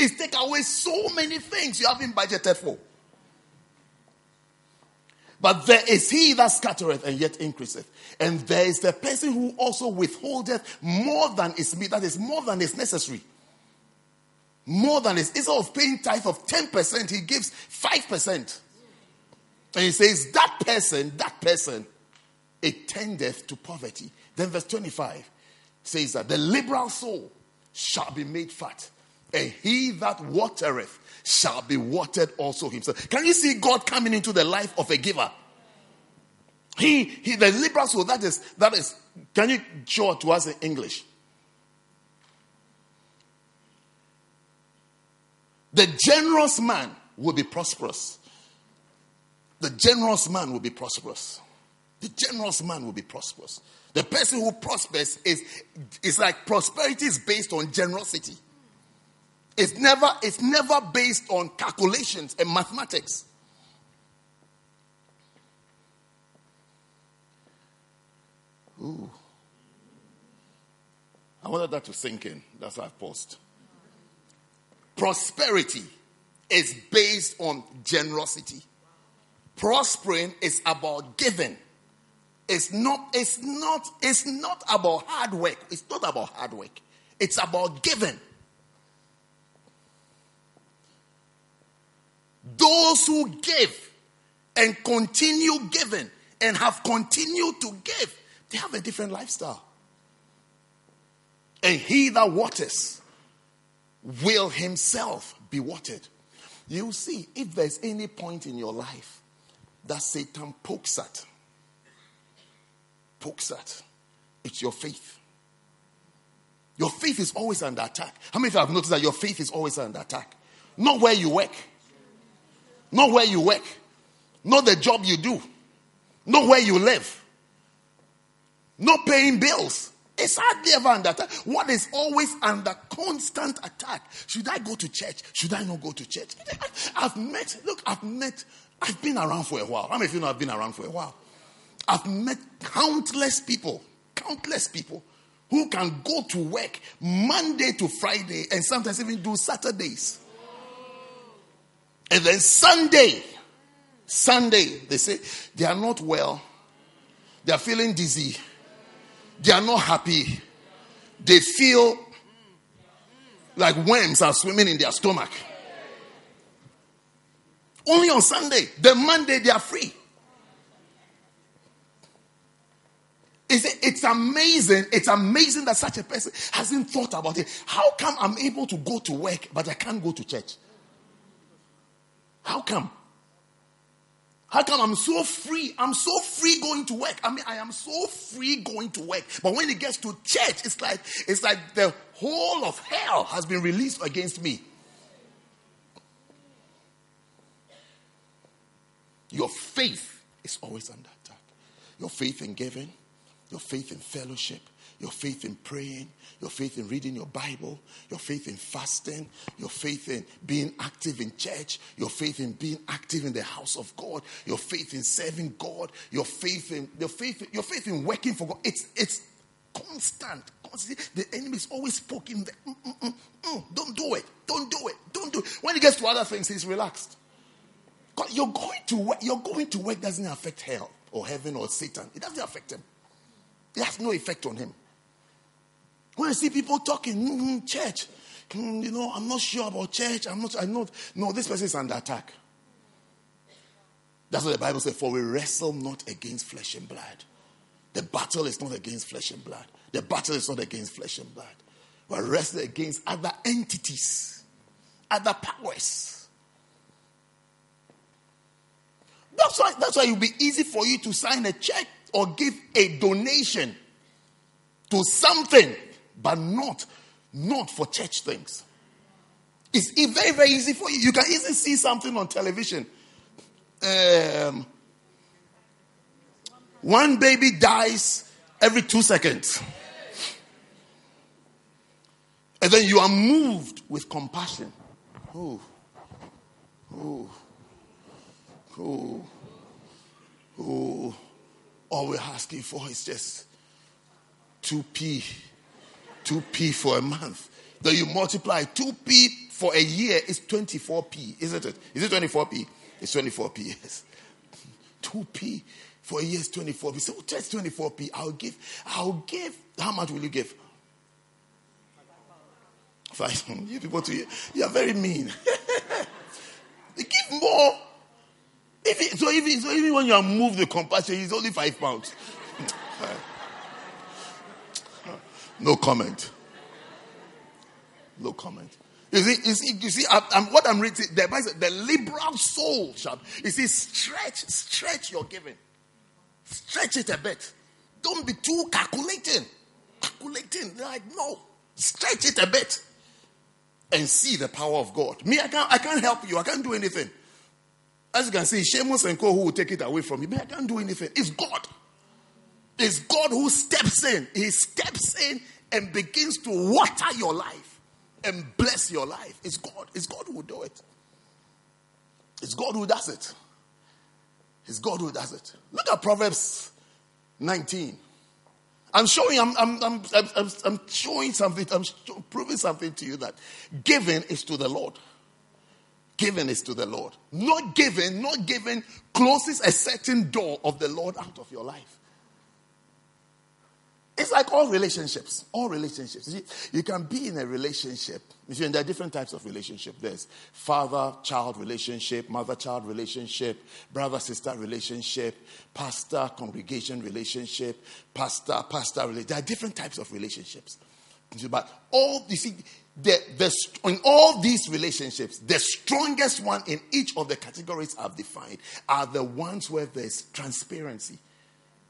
It's take away so many things you haven't budgeted for. But there is he that scattereth and yet increaseth. And there is the person who also withholdeth more than is meet, that is more than is necessary. More than is instead of paying tithe of 10%, he gives 5%. And he says, That person, that person, it tendeth to poverty. Then verse 25 says that the liberal soul shall be made fat, and he that watereth shall be watered also himself. Can you see God coming into the life of a giver? He, he the liberal soul, that is, that is, can you show to us in English? The generous man will be prosperous. The generous man will be prosperous. The generous man will be prosperous. The person who prospers is, is like prosperity is based on generosity. It's never, it's never based on calculations and mathematics. Ooh. I wanted that to sink in. That's why I paused. Prosperity is based on generosity. Prospering is about giving. It's not, it's not, it's not about hard work. It's not about hard work. It's about giving. Those who give and continue giving and have continued to give, they have a different lifestyle. And he that waters will himself be watered. You see, if there's any point in your life that Satan pokes at, pokes at, it's your faith. Your faith is always under attack. How many of you have noticed that your faith is always under attack? Not where you work, not where you work, not the job you do, not where you live, not paying bills. It's hardly ever under attack. What is always under constant attack? Should I go to church? Should I not go to church? I've met, look, I've met, I've been around for a while. How many of you know I've been around for a while? I've met countless people, countless people who can go to work Monday to Friday and sometimes even do Saturdays. And then Sunday, Sunday, they say they are not well, they are feeling dizzy, they are not happy, they feel like worms are swimming in their stomach. Only on Sunday. The Monday they are free. It's amazing. It's amazing that such a person hasn't thought about it. How come I'm able to go to work, but I can't go to church? How come? How come I'm so free? I'm so free going to work. I mean, I am so free going to work. But when it gets to church, it's like it's like the whole of hell has been released against me. Your faith is always under attack. Your faith in giving, your faith in fellowship, your faith in praying, your faith in reading your Bible, your faith in fasting, your faith in being active in church, your faith in being active in the house of God, your faith in serving God, your faith in your faith, your faith in working for God. It's it's constant. The enemy is always poking. The, mm, mm, mm, mm, don't do it. Don't do it. Don't do it. When he gets to other things, he's relaxed. God, you're going to work. You're going to work doesn't affect hell or heaven or Satan. It doesn't affect him. It has no effect on him. When I see people talking, mm, church, mm, you know, I'm not sure about church. I'm not, I know. No, this person is under attack. That's what the Bible says. For we wrestle not against flesh and blood. The battle is not against flesh and blood. The battle is not against flesh and blood. We're wrestling against other entities, other powers. That's why, that's why it will be easy for you to sign a check or give a donation to something but not not for church things. It's very, very easy for you. You can easily see something on television. Um, one baby dies every two seconds. And then you are moved with compassion. Oh, oh, oh, oh. All we're asking for is just 2p 2p for a month. Then you multiply 2p for a year is 24p, isn't it? Is it 24p? It's 24p, yes. 2p for a year is 24p. So just 24p. I'll give, I'll give, how much will you give? Five. You people to you, are very mean. give more. If it, so, even, so even when you are moved the compassion, it's only five pounds. No comment. No comment. You see, you see, you see I, I'm, what I'm reading, the, the liberal soul shall, you see, stretch, stretch your giving. Stretch it a bit. Don't be too calculating. Calculating. Like, no. Stretch it a bit and see the power of God. Me, I can't, I can't help you. I can't do anything. As you can see, Seamus and Co. who will take it away from you. Me, I can't do anything. It's God. It's God who steps in. He steps in and begins to water your life and bless your life. It's God. It's God who will do it. It's God who does it. It's God who does it. Look at Proverbs 19. I'm showing, I'm, I'm, I'm, I'm, I'm showing something, I'm proving something to you that giving is to the Lord. Giving is to the Lord. Not giving, not giving closes a certain door of the Lord out of your life. It's like all relationships. All relationships. You, you can be in a relationship. You see, and there are different types of relationship. There's father-child relationship, mother-child relationship, brother-sister relationship, pastor-congregation relationship, pastor-pastor relationship. There are different types of relationships. But all you see, the, the, in all these relationships, the strongest one in each of the categories I've defined are the ones where there's transparency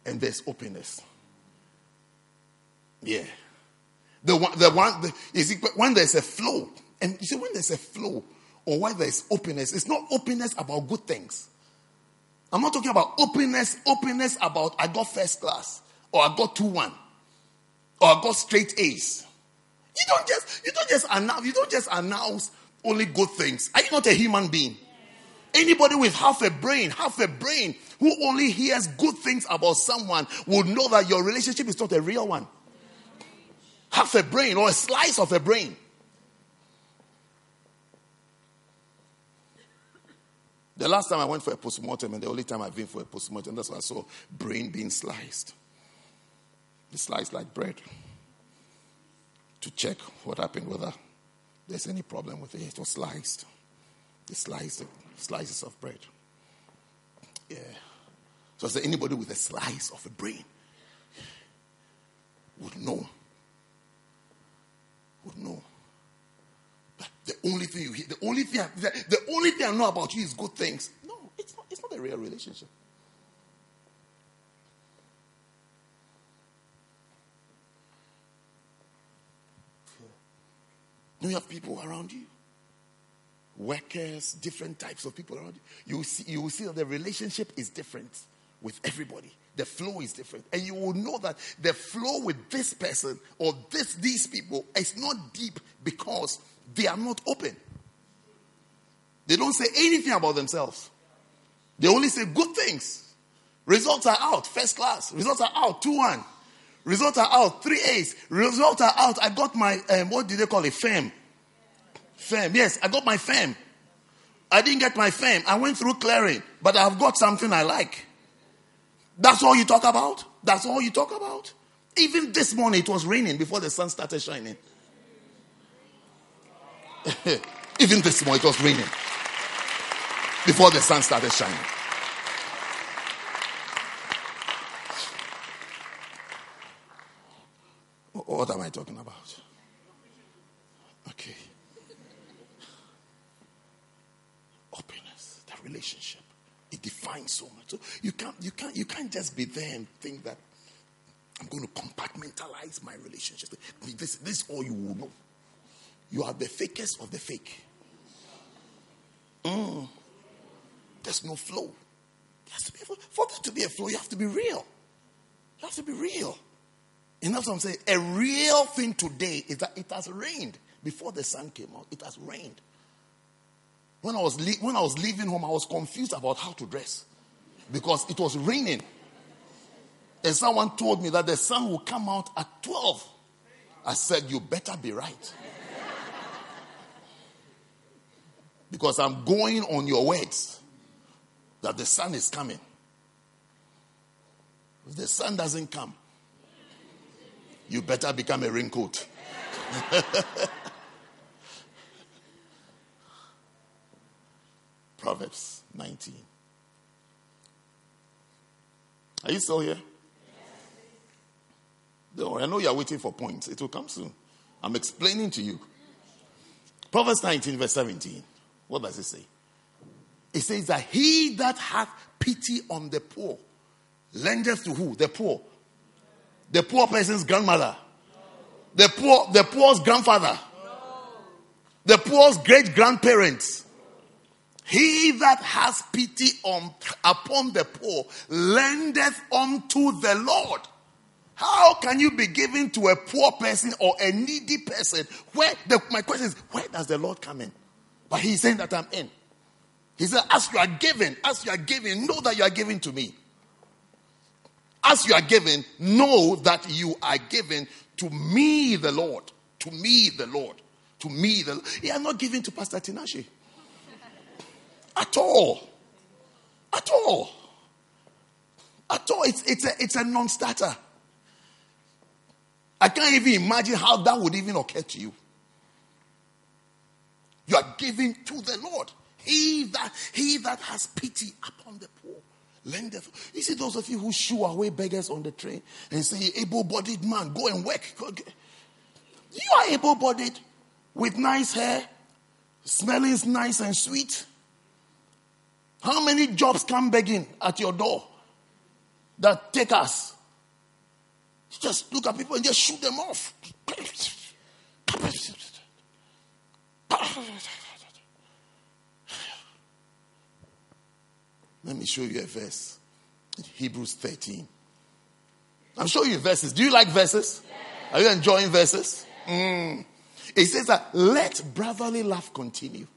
and there's openness. Yeah. The one, the one, the, you see, when there's a flow, and you see, when there's a flow or when there's openness, it's not openness about good things. I'm not talking about openness, openness about I got first class or I got 2 1 or I got straight A's. You don't just, you don't just announce, you don't just announce only good things. Are you not a human being? Anybody with half a brain, half a brain, who only hears good things about someone would know that your relationship is not a real one half a brain or a slice of a brain. The last time I went for a postmortem, and the only time I've been for a postmortem, that's when I saw brain being sliced. It's sliced like bread to check what happened, whether there's any problem with it. It was sliced. They sliced slices of bread. Yeah. So I said, anybody with a slice of a brain would know. Would know. But the only thing you hear, the only thing, the, the only thing I know about you is good things. No, it's not, it's not a real relationship. Do you have people around you? Workers, different types of people around you. You see, you will see that the relationship is different with everybody. The flow is different. And you will know that the flow with this person or this these people is not deep because they are not open. They don't say anything about themselves. They only say good things. Results are out, first class. Results are out, 2 1. Results are out, three A's. Results are out. I got my, um, what did they call it? Fame. Fame. Yes, I got my fame. I didn't get my fame. I went through clearing, but I've got something I like. That's all you talk about? That's all you talk about? Even this morning, it was raining before the sun started shining. Even this morning, it was raining before the sun started shining. What am I talking about? Okay. Openness, that relationship, it defines so much. So you can't, you can't, you can't just be there and think that I'm going to compartmentalize my relationship. This, this is all you will know. You are the fakest of the fake. Mm. There's no flow. There be, for there to be a flow, you have to be real. You have to be real. And that's what I'm saying. A real thing today is that it has rained. Before the sun came out, it has rained. When I was le- when I was leaving home, I was confused about how to dress because it was raining. And someone told me that the sun will come out at 12. I said, You better be right. because I'm going on your words that the sun is coming. If the sun doesn't come, you better become a raincoat. Proverbs 19. Are you still here? Don't worry, I know you're waiting for points. It will come soon. I'm explaining to you. Proverbs 19, verse 17. What does it say? It says that he that hath pity on the poor lendeth to who? The poor. The poor person's grandmother. The poor, the poor's grandfather. The poor's great grandparents. He that has pity on, upon the poor lendeth unto the Lord. How can you be giving to a poor person or a needy person? Where the, my question is, where does the Lord come in? But he's saying that I'm in. He said, as you are giving, as you are giving, know that you are giving to me. As you are giving, know that you are giving to me, the Lord. To me, the Lord. To me, the. You are not giving to Pastor Tinashe. At all. At all. At all. It's, it's, a, it's a non starter. I can't even imagine how that would even occur to you. You are giving to the Lord. He that he that has pity upon the poor lendeth. You see those of you who shoo away beggars on the train and say, able-bodied man, go and work. You are able-bodied with nice hair, smelling nice and sweet. How many jobs come begging at your door that take us? Just look at people and just shoot them off. Let me show you a verse. Hebrews 13. I'm showing you verses. Do you like verses? Are you enjoying verses? Mm. It says that let brotherly love continue.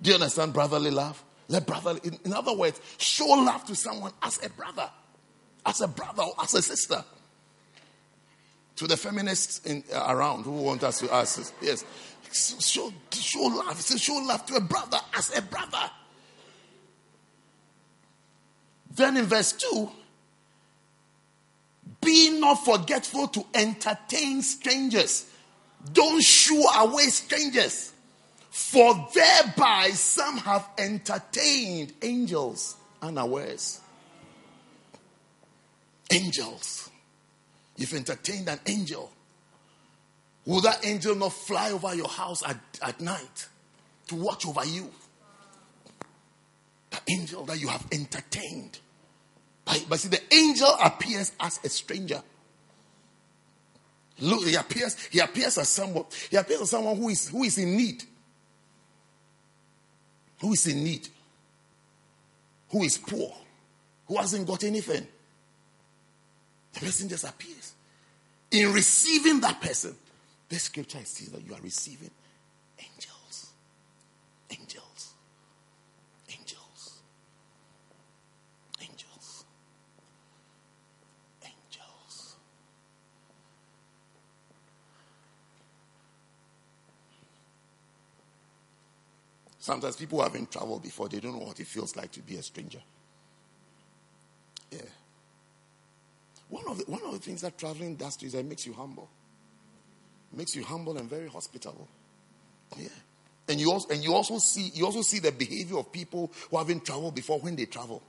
Do you understand brotherly love? Let brotherly, in, in other words, show love to someone as a brother, as a brother or as a sister. To the feminists in, uh, around who want us to ask, yes, show, show love. Show love to a brother as a brother. Then in verse 2, be not forgetful to entertain strangers. Don't shoo away strangers. For thereby some have entertained angels unawares. Angels. You've entertained an angel. Will that angel not fly over your house at, at night to watch over you? The angel that you have entertained. But, see, the angel appears as a stranger. Look, he appears, he appears as someone, he appears as someone who is who is in need. Who is in need. Who is poor. Who hasn't got anything. The person just appears. In receiving that person, this scripture says that you are receiving angels. Angels. Angels. Angels. Angels. Sometimes people who haven't traveled before, they don't know what it feels like to be a stranger. Yeah. One of the, one of the things that traveling does to is that it makes you humble. It makes you humble and very hospitable. Yeah. And you also and you also see you also see the behavior of people who haven't traveled before when they travel.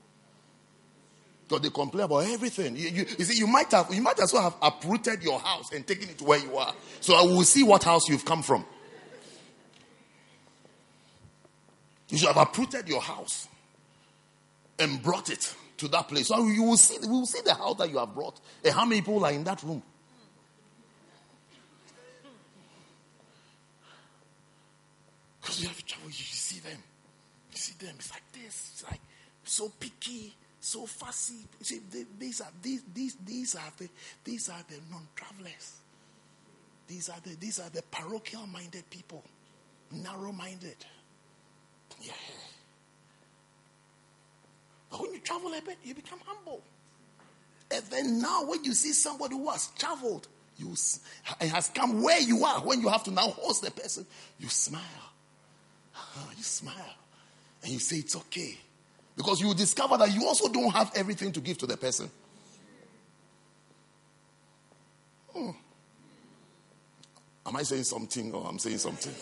Because they complain about everything. You, you, you, see, you might have you might as well have uprooted your house and taken it where you are. So I will see what house you've come from. You should have uprooted your house and brought it to that place. So you will see, we will see the house that you have brought. And how many people are in that room? Because you have to you see them. You see them. It's like this. It's like so picky, so fussy. You see, these are these these these are the these are the non-travelers. These are the these are the parochial-minded people, narrow-minded. Yeah. But when you travel a bit, you become humble. And then now, when you see somebody who has traveled, you and has come where you are, when you have to now host the person, you smile. You smile. And you say it's okay. Because you discover that you also don't have everything to give to the person. Hmm. Am I saying something or I'm saying something?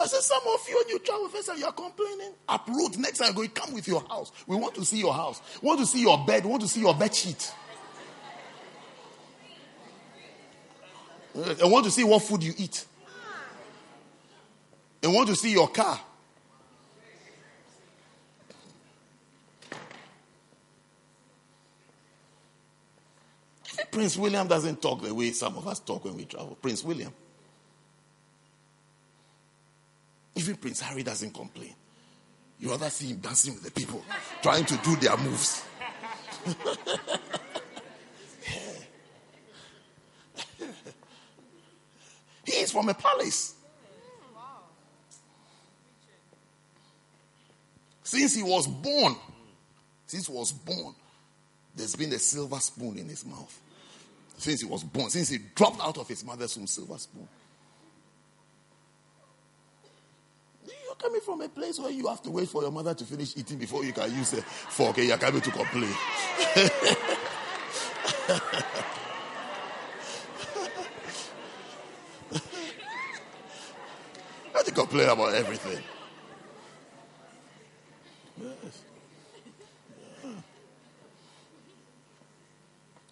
I said, some of you, when you travel first time, you're complaining. Uproot. Next time, go, come with your house. We want to see your house. We want to see your bed. We want to see your bed sheet. I want to see what food you eat. I want to see your car. Prince William doesn't talk the way some of us talk when we travel. Prince William. Even Prince Harry doesn't complain. You rather see him dancing with the people, trying to do their moves. he is from a palace. Since he was born, since he was born, there's been a silver spoon in his mouth. Since he was born, since he dropped out of his mother's womb, silver spoon. You're coming from a place where you have to wait for your mother to finish eating before you can use a fork and you're coming to complain. Not to complain about everything. Yes.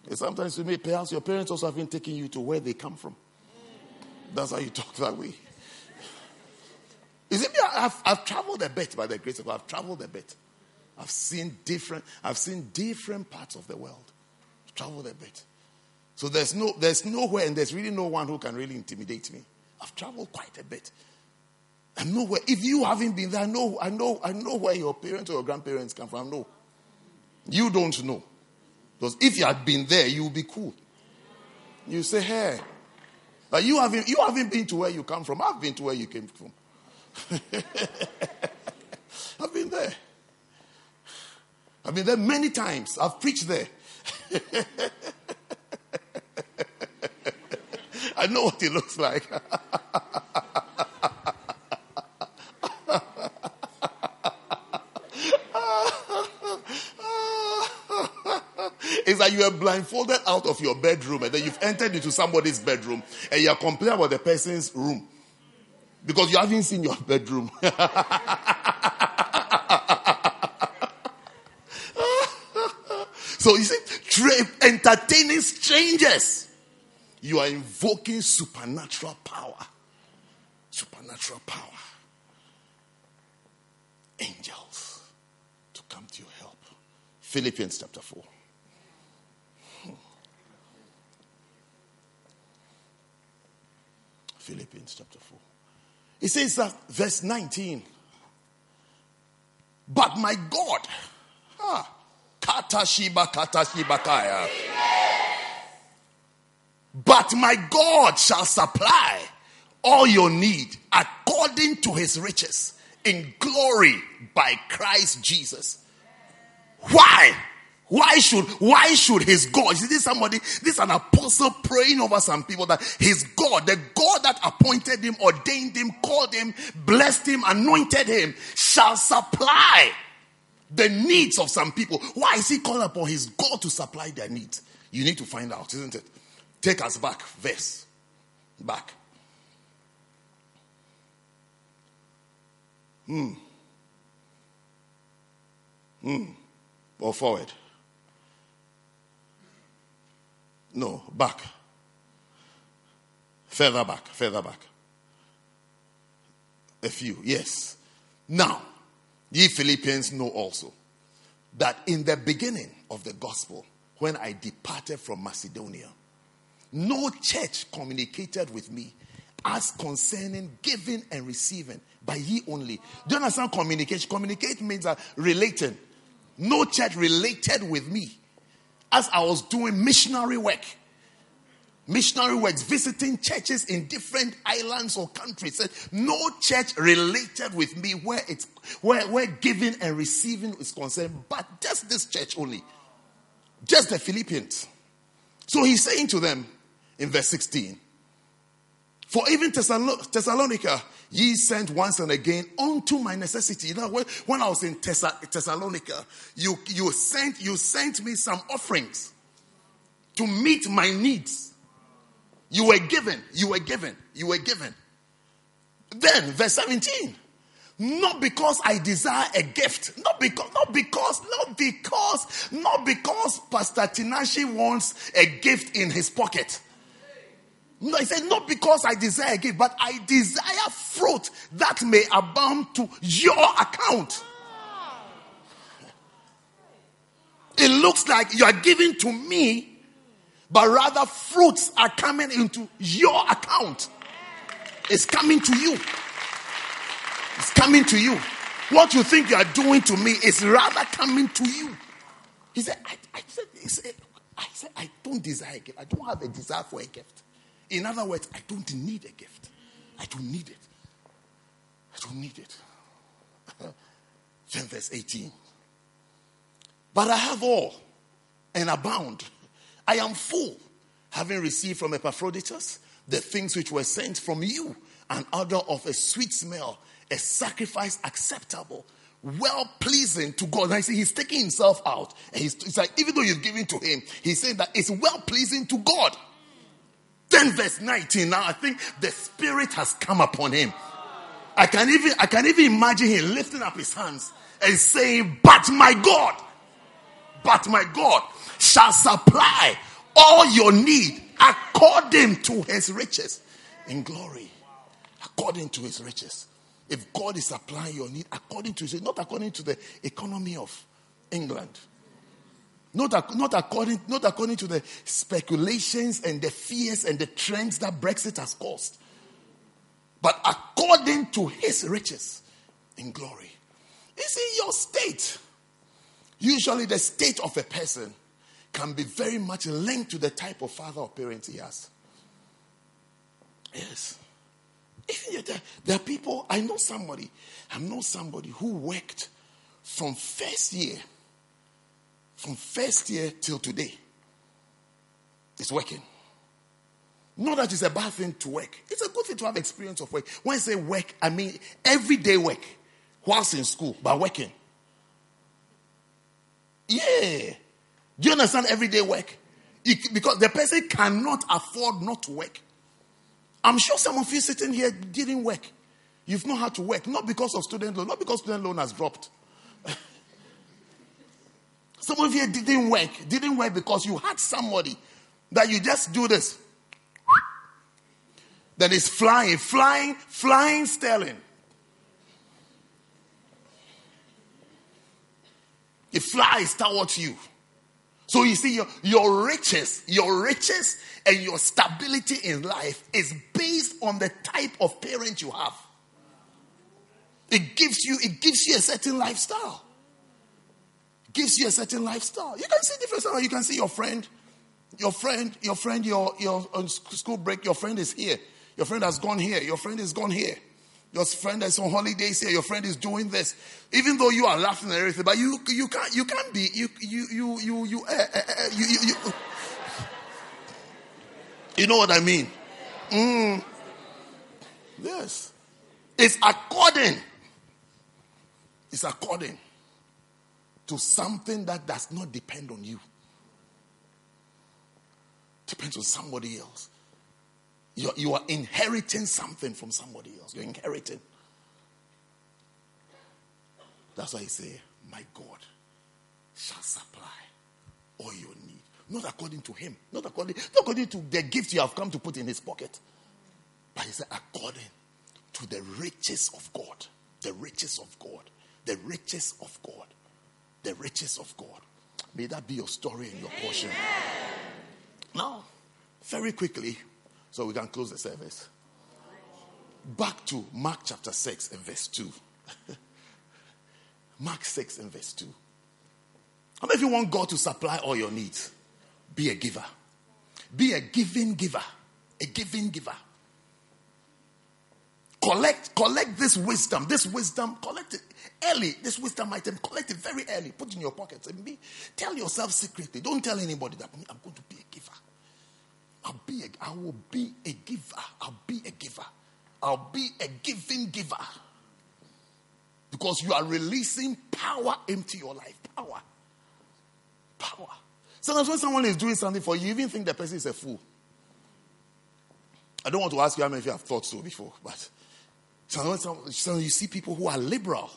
Yeah. Sometimes you may perhaps your parents also have been taking you to where they come from. That's how you talk that way. It me? I've, I've traveled a bit by the grace of God. I've traveled a bit. I've seen different, I've seen different parts of the world. I've traveled a bit. So there's no, there's nowhere, and there's really no one who can really intimidate me. I've traveled quite a bit. I know where, if you haven't been there, I know, I know, I know where your parents or your grandparents come from. No. You don't know. Because if you had been there, you would be cool. You say, hey. But you haven't, you haven't been to where you come from. I've been to where you came from. I've been there. I've been there many times. I've preached there. I know what it looks like. It's like you are blindfolded out of your bedroom and then you've entered into somebody's bedroom and you're complaining about the person's room because you haven't seen your bedroom. so you see, tra- entertaining strangers, you are invoking supernatural power. Supernatural power. Angels to come to your help. Philippians chapter 4. Philippians chapter 4. It says that, verse 19. But my God, ah, Katashiba Katashiba Kaya. But my God shall supply all your need according to his riches in glory by Christ Jesus. Why? Why should why should his God? Is this somebody? This is an apostle praying over some people that his God, the God that appointed him, ordained him, called him, blessed him, anointed him, shall supply the needs of some people. Why is he calling upon his God to supply their needs? You need to find out, isn't it? Take us back, verse. Back. Hmm. Hmm. Or forward. No, back. Further back, further back. A few, yes. Now, ye Philippians know also that in the beginning of the gospel, when I departed from Macedonia, no church communicated with me as concerning giving and receiving by ye only. Do you understand communication? Communicate means uh, relating. No church related with me as I was doing missionary work. Missionary works, visiting churches in different islands or countries. No church related with me where it's where, where giving and receiving is concerned, but just this church only. Just the Philippians. So he's saying to them in verse 16, For even Thessalonica, ye sent once and again unto my necessity. You know, when, I was in Thessalonica, you, you, sent, you sent me some offerings to meet my needs. You were given, you were given, you were given. Then, verse 17. Not because I desire a gift. Not because, not because, not because, not because Pastor Tinashe wants a gift in his pocket. No, he said, not because I desire a gift, but I desire fruit that may abound to your account. It looks like you are giving to me, but rather fruits are coming into your account. It's coming to you. It's coming to you. What you think you are doing to me is rather coming to you. He said, I, I said, he said, I said, I don't desire a gift. I don't have a desire for a gift. In other words, I don't need a gift. I don't need it. I don't need it. then verse 18. But I have all and abound. I am full, having received from Epaphroditus the things which were sent from you, an odor of a sweet smell, a sacrifice acceptable, well pleasing to God. I see he's taking himself out. And he's, it's like, even though you're giving to him, he's saying that it's well pleasing to God. Then verse 19. Now I think the spirit has come upon him. I can even I can even imagine him lifting up his hands and saying, But my God, but my God shall supply all your need according to his riches in glory. According to his riches. If God is supplying your need according to his, not according to the economy of England, not, not, according, not according to the speculations and the fears and the trends that Brexit has caused, but according to his riches in glory. You see, your state, usually the state of a person, can be very much linked to the type of father or parent he has. Yes. There are people, I know somebody, I know somebody who worked from first year from first year till today. It's working. Not that it's a bad thing to work. It's a good thing to have experience of work. When I say work, I mean everyday work whilst in school, but working. Yeah. Do you understand everyday work? Because the person cannot afford not to work. I'm sure some of you sitting here didn't work. You've not had to work, not because of student loan, not because student loan has dropped. Some of you didn't work, didn't work because you had somebody that you just do this. That is flying, flying, flying sterling. It flies towards you. So you see, your, your riches, your riches and your stability in life is based on the type of parent you have. It gives you, it gives you a certain lifestyle. Gives you a certain lifestyle. You can see different stuff. You can see your friend, your friend, your friend, your, your on school break, your friend is here. Your friend has gone here. Your friend is gone here. Your friend is on holidays here. Your friend is doing this. Even though you are laughing and everything, but you you can't you can't be you you you you you uh, uh, you, you, you, you know what I mean? Mm. Yes, it's according. It's according to something that does not depend on you. Depends on somebody else. You're, you are inheriting something from somebody else. You're inheriting. That's why he say, My God shall supply all your need. Not according to him. Not according, not according to the gift you have come to put in his pocket. But he said, according to the riches of God. The riches of God. The riches of God. The riches of God. May that be your story and your portion. Now, very quickly, so we can close the service. Back to Mark chapter 6 and verse 2. Mark 6 and verse 2. How many of you want God to supply all your needs? Be a giver. Be a giving giver. A giving giver. Collect, collect this wisdom. This wisdom, collect it early. This wisdom item, collect it very early. Put it in your pockets and be tell yourself secretly. Don't tell anybody that I'm going to be a giver. I'll be a, I will be a giver. I'll be a giver. I'll be a giving giver. Because you are releasing power into your life. Power. Power. Sometimes when someone is doing something for you, you even think the person is a fool. I don't want to ask you how many of you have thought so before, but sometimes you see people who are liberal.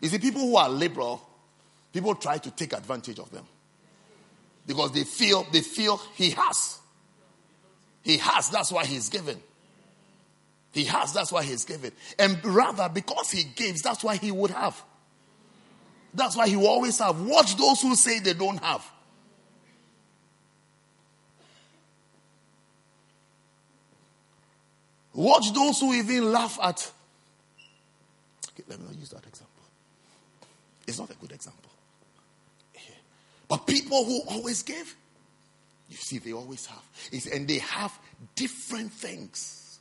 You see, people who are liberal, people try to take advantage of them. Because they feel they feel he has. He has, that's why he's given. He has, that's why he's given. And rather, because he gives, that's why he would have. That's why he will always have. Watch those who say they don't have. Watch those who even laugh at. Okay, let me not use that example. It's not a good example. But people who always give, you see, they always have. It's, and they have different things.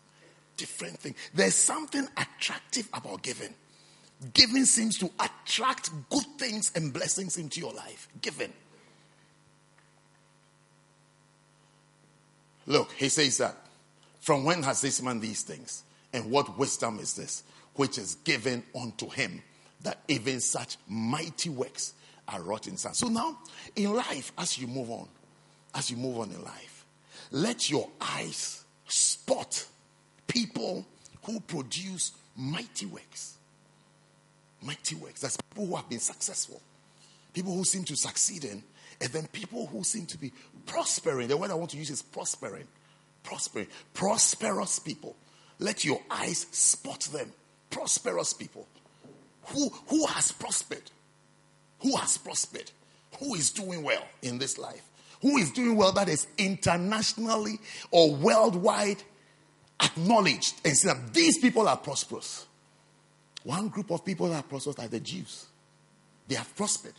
Different things. There's something attractive about giving. Giving seems to attract good things and blessings into your life. Giving. Look, he says that. From when has this man these things? And what wisdom is this? Which is given unto him that even such mighty works are wrought in son. So now, in life, as you move on, as you move on in life, let your eyes spot people who produce mighty works. Mighty works. That's people who have been successful, people who seem to succeed in, and then people who seem to be prospering. The word I want to use is prospering. Prospering. Prosperous people. Let your eyes spot them. Prosperous people. Who, who has prospered? Who has prospered? Who is doing well in this life? Who is doing well that is internationally or worldwide acknowledged and said these people are prosperous? One group of people that are prosperous are the Jews. They have prospered.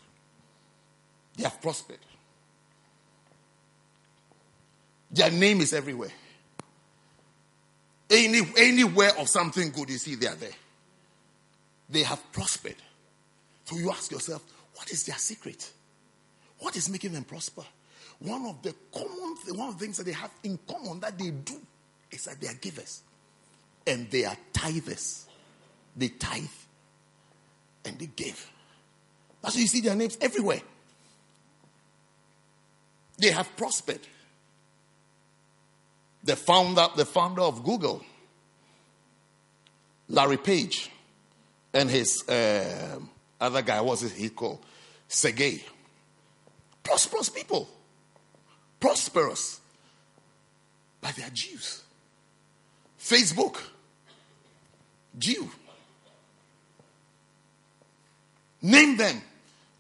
They have prospered. Their name is everywhere. Any, anywhere of something good you see, they are there. They have prospered. So you ask yourself, what is their secret? What is making them prosper? One of the common one of the things that they have in common that they do is that they are givers and they are tithers. They tithe and they give. That's why you see their names everywhere. They have prospered. The founder, the founder of Google, Larry Page, and his uh, other guy, what's he called? Sergey. Prosperous people. Prosperous. But they are Jews. Facebook, Jew. Name them.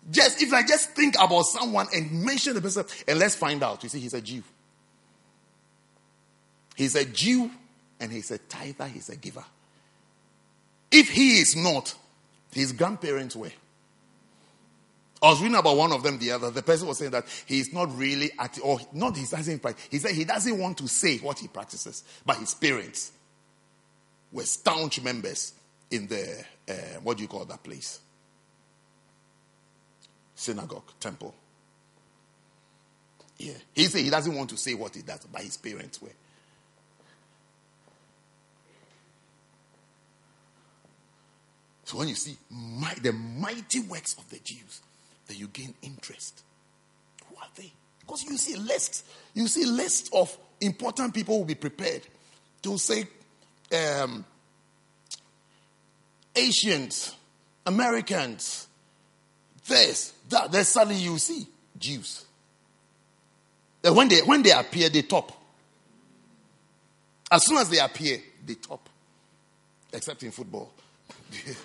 Just if I just think about someone and mention the person, and let's find out. You see, he's a Jew. He's a Jew and he's a tither, he's a giver. If he is not, his grandparents were. I was reading about one of them the other. The person was saying that he's not really at or not he doesn't practice. He said he doesn't want to say what he practices, but his parents were staunch members in the uh, what do you call that place? Synagogue, temple. Yeah. He said he doesn't want to say what he does, but his parents were. So when you see my, the mighty works of the Jews, then you gain interest. Who are they? Because you see lists. You see lists of important people will be prepared to say um, Asians, Americans, this, that. Then suddenly you see Jews. And when they when they appear, they top. As soon as they appear, they top. Except in football.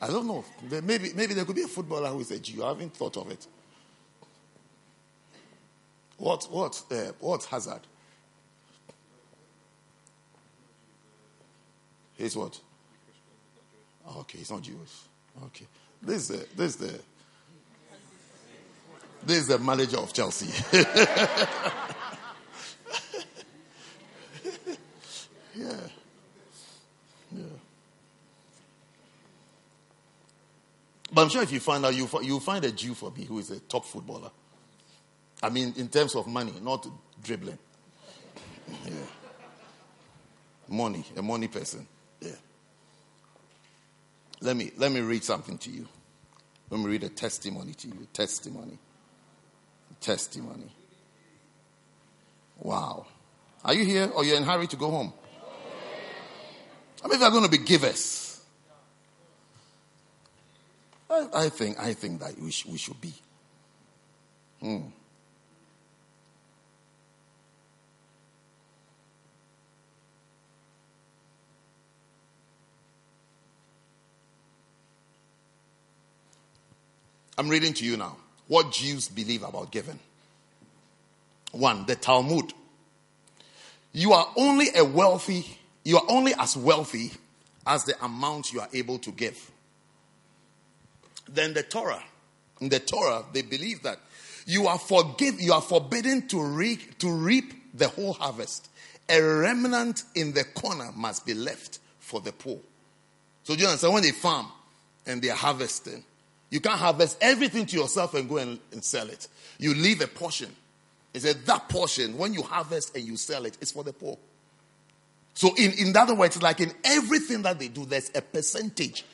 I don't know. Maybe, maybe there could be a footballer who is a Jew. I haven't thought of it. What, what, uh, what Hazard? He's what? Okay, he's not Jewish. Okay. This is the, this is the, this is the manager of Chelsea. yeah. But I'm sure if you find out, you you find a Jew for me who is a top footballer. I mean, in terms of money, not dribbling. Yeah. Money, a money person. Yeah. Let me let me read something to you. Let me read a testimony to you. Testimony. Testimony. Wow. Are you here or you're in hurry to go home? I mean, they're going to be givers. I, I, think, I think that we, sh- we should be. Hmm. I'm reading to you now what Jews believe about giving. One, the Talmud. You are only a wealthy you are only as wealthy as the amount you are able to give. Then the Torah. In the Torah, they believe that you are forgive, you are forbidden to reap, to reap the whole harvest. A remnant in the corner must be left for the poor. So do you understand? When they farm and they are harvesting, you can't harvest everything to yourself and go and, and sell it. You leave a portion. He said that portion, when you harvest and you sell it, it's for the poor. So, in, in other words, like in everything that they do, there's a percentage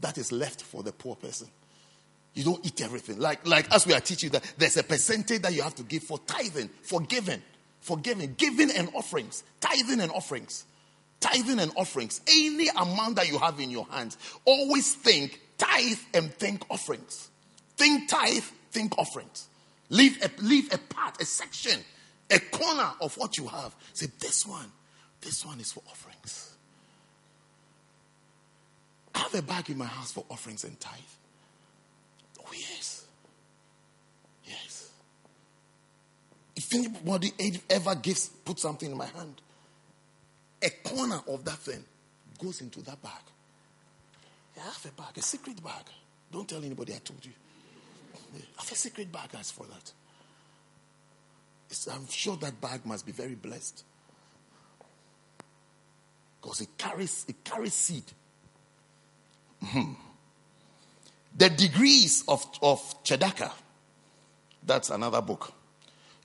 that is left for the poor person. You don't eat everything. Like, like as we are teaching that there's a percentage that you have to give for tithing, for giving, for giving, giving and offerings, tithing and offerings, tithing and offerings. Any amount that you have in your hands, always think tithe and think offerings. Think tithe, think offerings. Leave a, leave a part, a section, a corner of what you have. Say, this one this one is for offerings. I have a bag in my house for offerings and tithe. Oh, yes. Yes. If anybody ever gives, put something in my hand, a corner of that thing goes into that bag. I have a bag, a secret bag. Don't tell anybody I told you. I have a secret bag as for that. It's, I'm sure that bag must be very blessed. Because it carries, it carries seed. Mm-hmm. The degrees of, of Tzedakah. That's another book.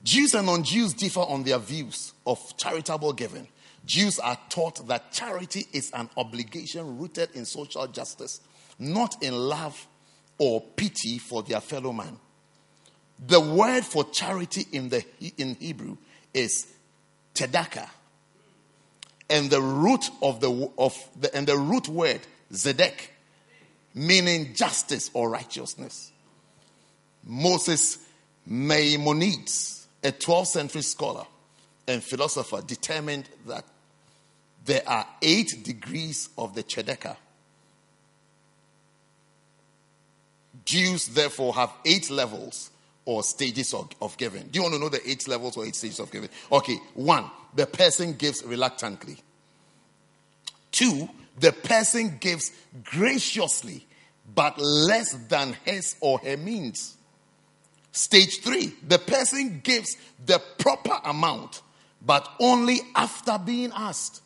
Jews and non Jews differ on their views of charitable giving. Jews are taught that charity is an obligation rooted in social justice, not in love or pity for their fellow man. The word for charity in the in Hebrew is tzedakah. And the root of the of the and the root word zedek, meaning justice or righteousness. Moses Maimonides, a 12th century scholar and philosopher, determined that there are eight degrees of the tzedakah. Jews, therefore, have eight levels or stages of, of giving. Do you want to know the eight levels or eight stages of giving? Okay, one, the person gives reluctantly. Two, the person gives graciously, but less than his or her means. Stage three, the person gives the proper amount, but only after being asked.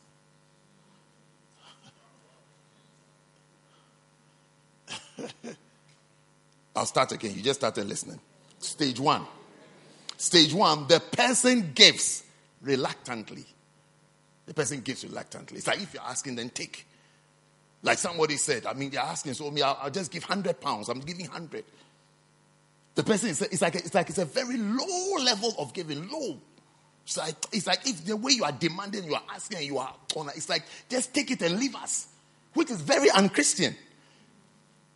I'll start again. You just started listening. Stage one. Stage one, the person gives reluctantly. The person gives reluctantly. It's like if you're asking, then take. Like somebody said, I mean, they're asking, so me, I'll, I'll just give 100 pounds. I'm giving 100. The person is, it's like, it's like it's a very low level of giving, low. It's like, it's like if the way you are demanding, you are asking, you are on, it's like just take it and leave us, which is very unchristian.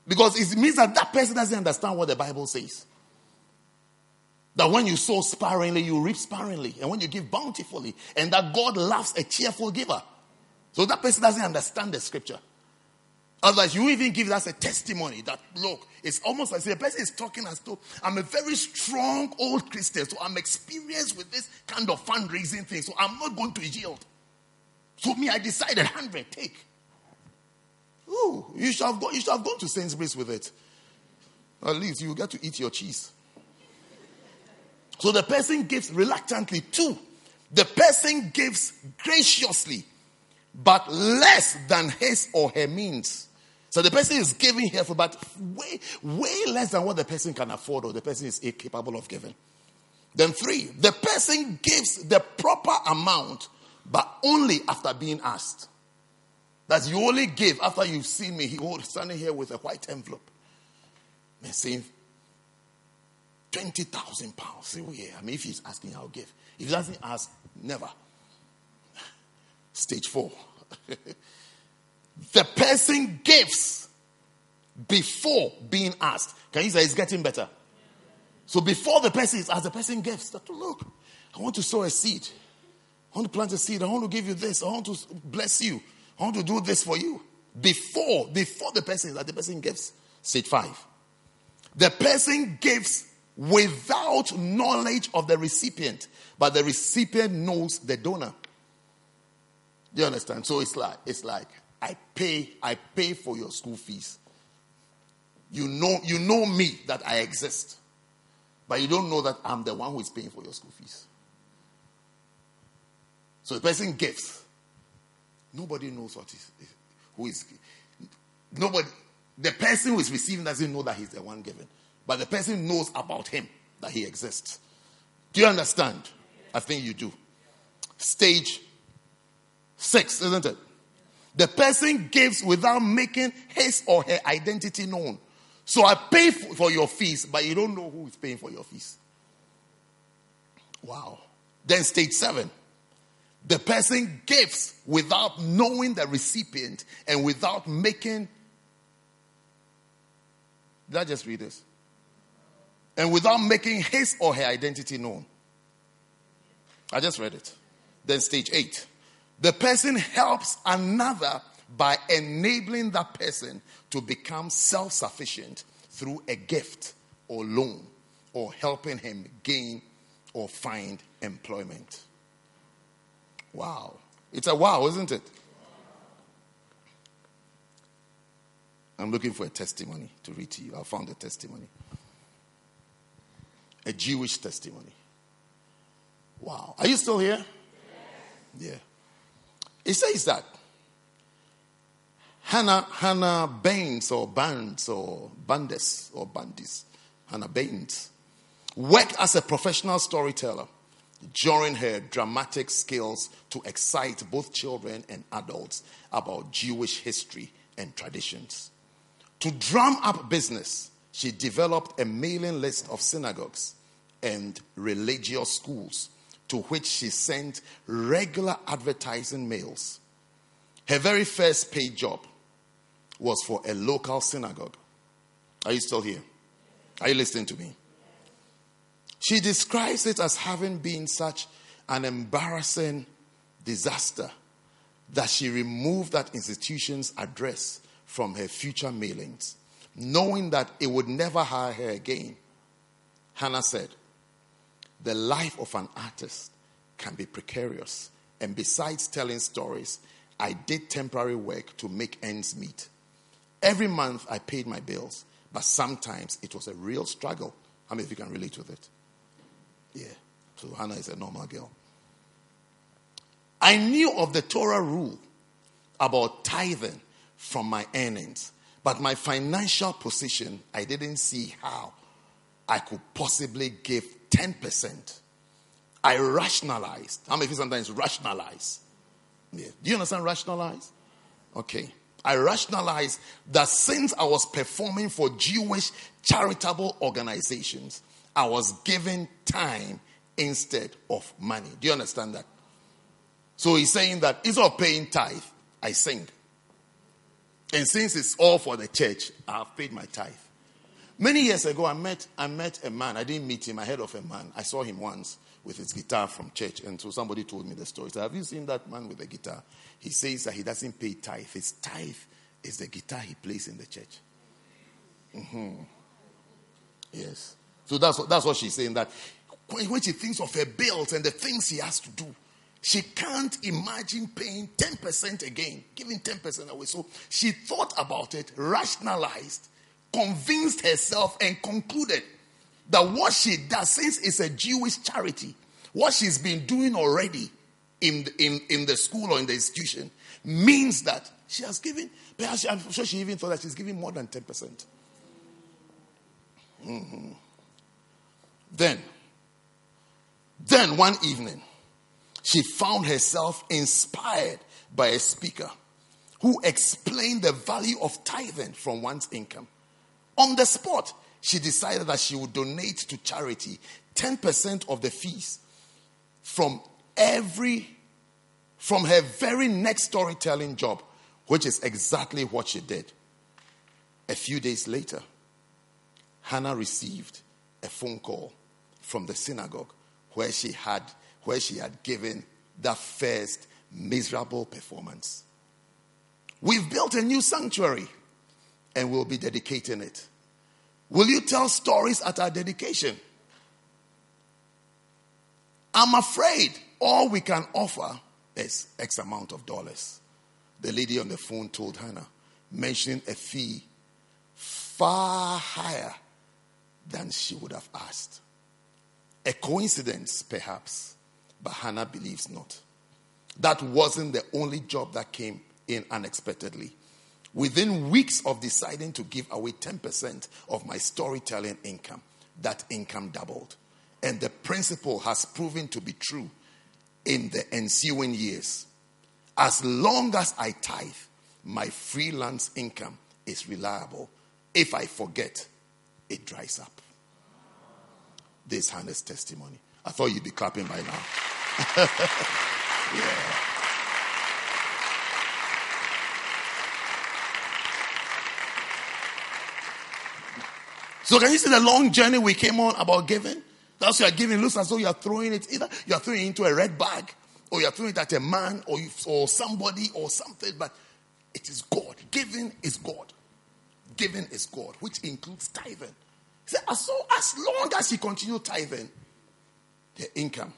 Because it means that that person doesn't understand what the Bible says. That when you sow sparingly, you reap sparingly. And when you give bountifully, and that God loves a cheerful giver. So that person doesn't understand the scripture. Otherwise, you even give us a testimony that, look, it's almost like the person is talking as though I'm a very strong old Christian, so I'm experienced with this kind of fundraising thing, so I'm not going to yield. So, me, I decided 100, take. Ooh, you should have gone, you should have gone to Sainsbury's with it. At least you get to eat your cheese. So the person gives reluctantly too. The person gives graciously, but less than his or her means. So the person is giving here for but way, way less than what the person can afford or the person is capable of giving. Then three, the person gives the proper amount, but only after being asked. That you only give after you've seen me. He standing here with a white envelope. And saying, 20,000 pounds. Say, oh, yeah. I mean, if he's asking, I'll give. If he doesn't ask, never. Stage four. the person gives before being asked. Can you say it's getting better? So before the person is asked, the person gives. That, look, I want to sow a seed. I want to plant a seed. I want to give you this. I want to bless you. I want to do this for you. Before, before the person is that the person gives. Stage five. The person gives without knowledge of the recipient, but the recipient knows the donor. Do you understand? So it's like it's like I pay I pay for your school fees. You know you know me that I exist, but you don't know that I'm the one who is paying for your school fees. So the person gives Nobody knows what is who is nobody. The person who is receiving doesn't know that he's the one giving, but the person knows about him that he exists. Do you understand? I think you do. Stage six, isn't it? The person gives without making his or her identity known. So I pay for your fees, but you don't know who is paying for your fees. Wow. Then stage seven. The person gives without knowing the recipient and without making. Did I just read this? And without making his or her identity known. I just read it. Then, stage eight. The person helps another by enabling that person to become self sufficient through a gift or loan or helping him gain or find employment. Wow. It's a wow, isn't it? I'm looking for a testimony to read to you. I found a testimony. A Jewish testimony. Wow. Are you still here? Yeah. It says that. Hannah, Hannah Baines or Bands or Bandes or Bandis, Hannah Baines, worked as a professional storyteller during her dramatic skills to excite both children and adults about Jewish history and traditions. To drum up business, she developed a mailing list of synagogues and religious schools to which she sent regular advertising mails. Her very first paid job was for a local synagogue. Are you still here? Are you listening to me? She describes it as having been such an embarrassing disaster that she removed that institution's address from her future mailings, knowing that it would never hire her again. Hannah said, The life of an artist can be precarious, and besides telling stories, I did temporary work to make ends meet. Every month I paid my bills, but sometimes it was a real struggle. How many of you can relate with it? Yeah. So Hannah is a normal girl. I knew of the Torah rule about tithing from my earnings, but my financial position, I didn't see how I could possibly give 10%. I rationalized. How many of you sometimes rationalize? Yeah. Do you understand rationalize? Okay. I rationalized that since I was performing for Jewish charitable organizations, I was giving time instead of money. Do you understand that? So he's saying that instead of paying tithe, I sing. And since it's all for the church, I have paid my tithe. Many years ago, I met, I met a man. I didn't meet him. I heard of a man. I saw him once with his guitar from church. And so somebody told me the story. So have you seen that man with the guitar? He says that he doesn't pay tithe. His tithe is the guitar he plays in the church. Mm-hmm. Yes. So that's that's what she's saying. That when she thinks of her bills and the things she has to do, she can't imagine paying 10% again, giving 10% away. So she thought about it, rationalized, convinced herself, and concluded that what she does, since it's a Jewish charity, what she's been doing already in the, in, in the school or in the institution means that she has given, perhaps I'm sure she even thought that she's giving more than 10%. percent mm-hmm. Then, then one evening, she found herself inspired by a speaker who explained the value of tithing from one's income. On the spot, she decided that she would donate to charity 10% of the fees from every from her very next storytelling job, which is exactly what she did. A few days later, Hannah received a phone call from the synagogue where she had where she had given that first miserable performance. We've built a new sanctuary and we'll be dedicating it. Will you tell stories at our dedication? I'm afraid all we can offer is X amount of dollars. The lady on the phone told Hannah, mentioning a fee far higher than she would have asked. A coincidence, perhaps, but Hannah believes not. That wasn't the only job that came in unexpectedly. Within weeks of deciding to give away 10% of my storytelling income, that income doubled. And the principle has proven to be true in the ensuing years. As long as I tithe, my freelance income is reliable. If I forget, it dries up. This Hannah's testimony. I thought you'd be clapping by now. yeah. So can you see the long journey we came on about giving? That's what you're giving. It looks as though you're throwing it either you're throwing it into a red bag or you're throwing it at a man or, you, or somebody or something, but it is God. Giving is God. Giving is God, which includes tithing. So as, long as you continue tithing, the income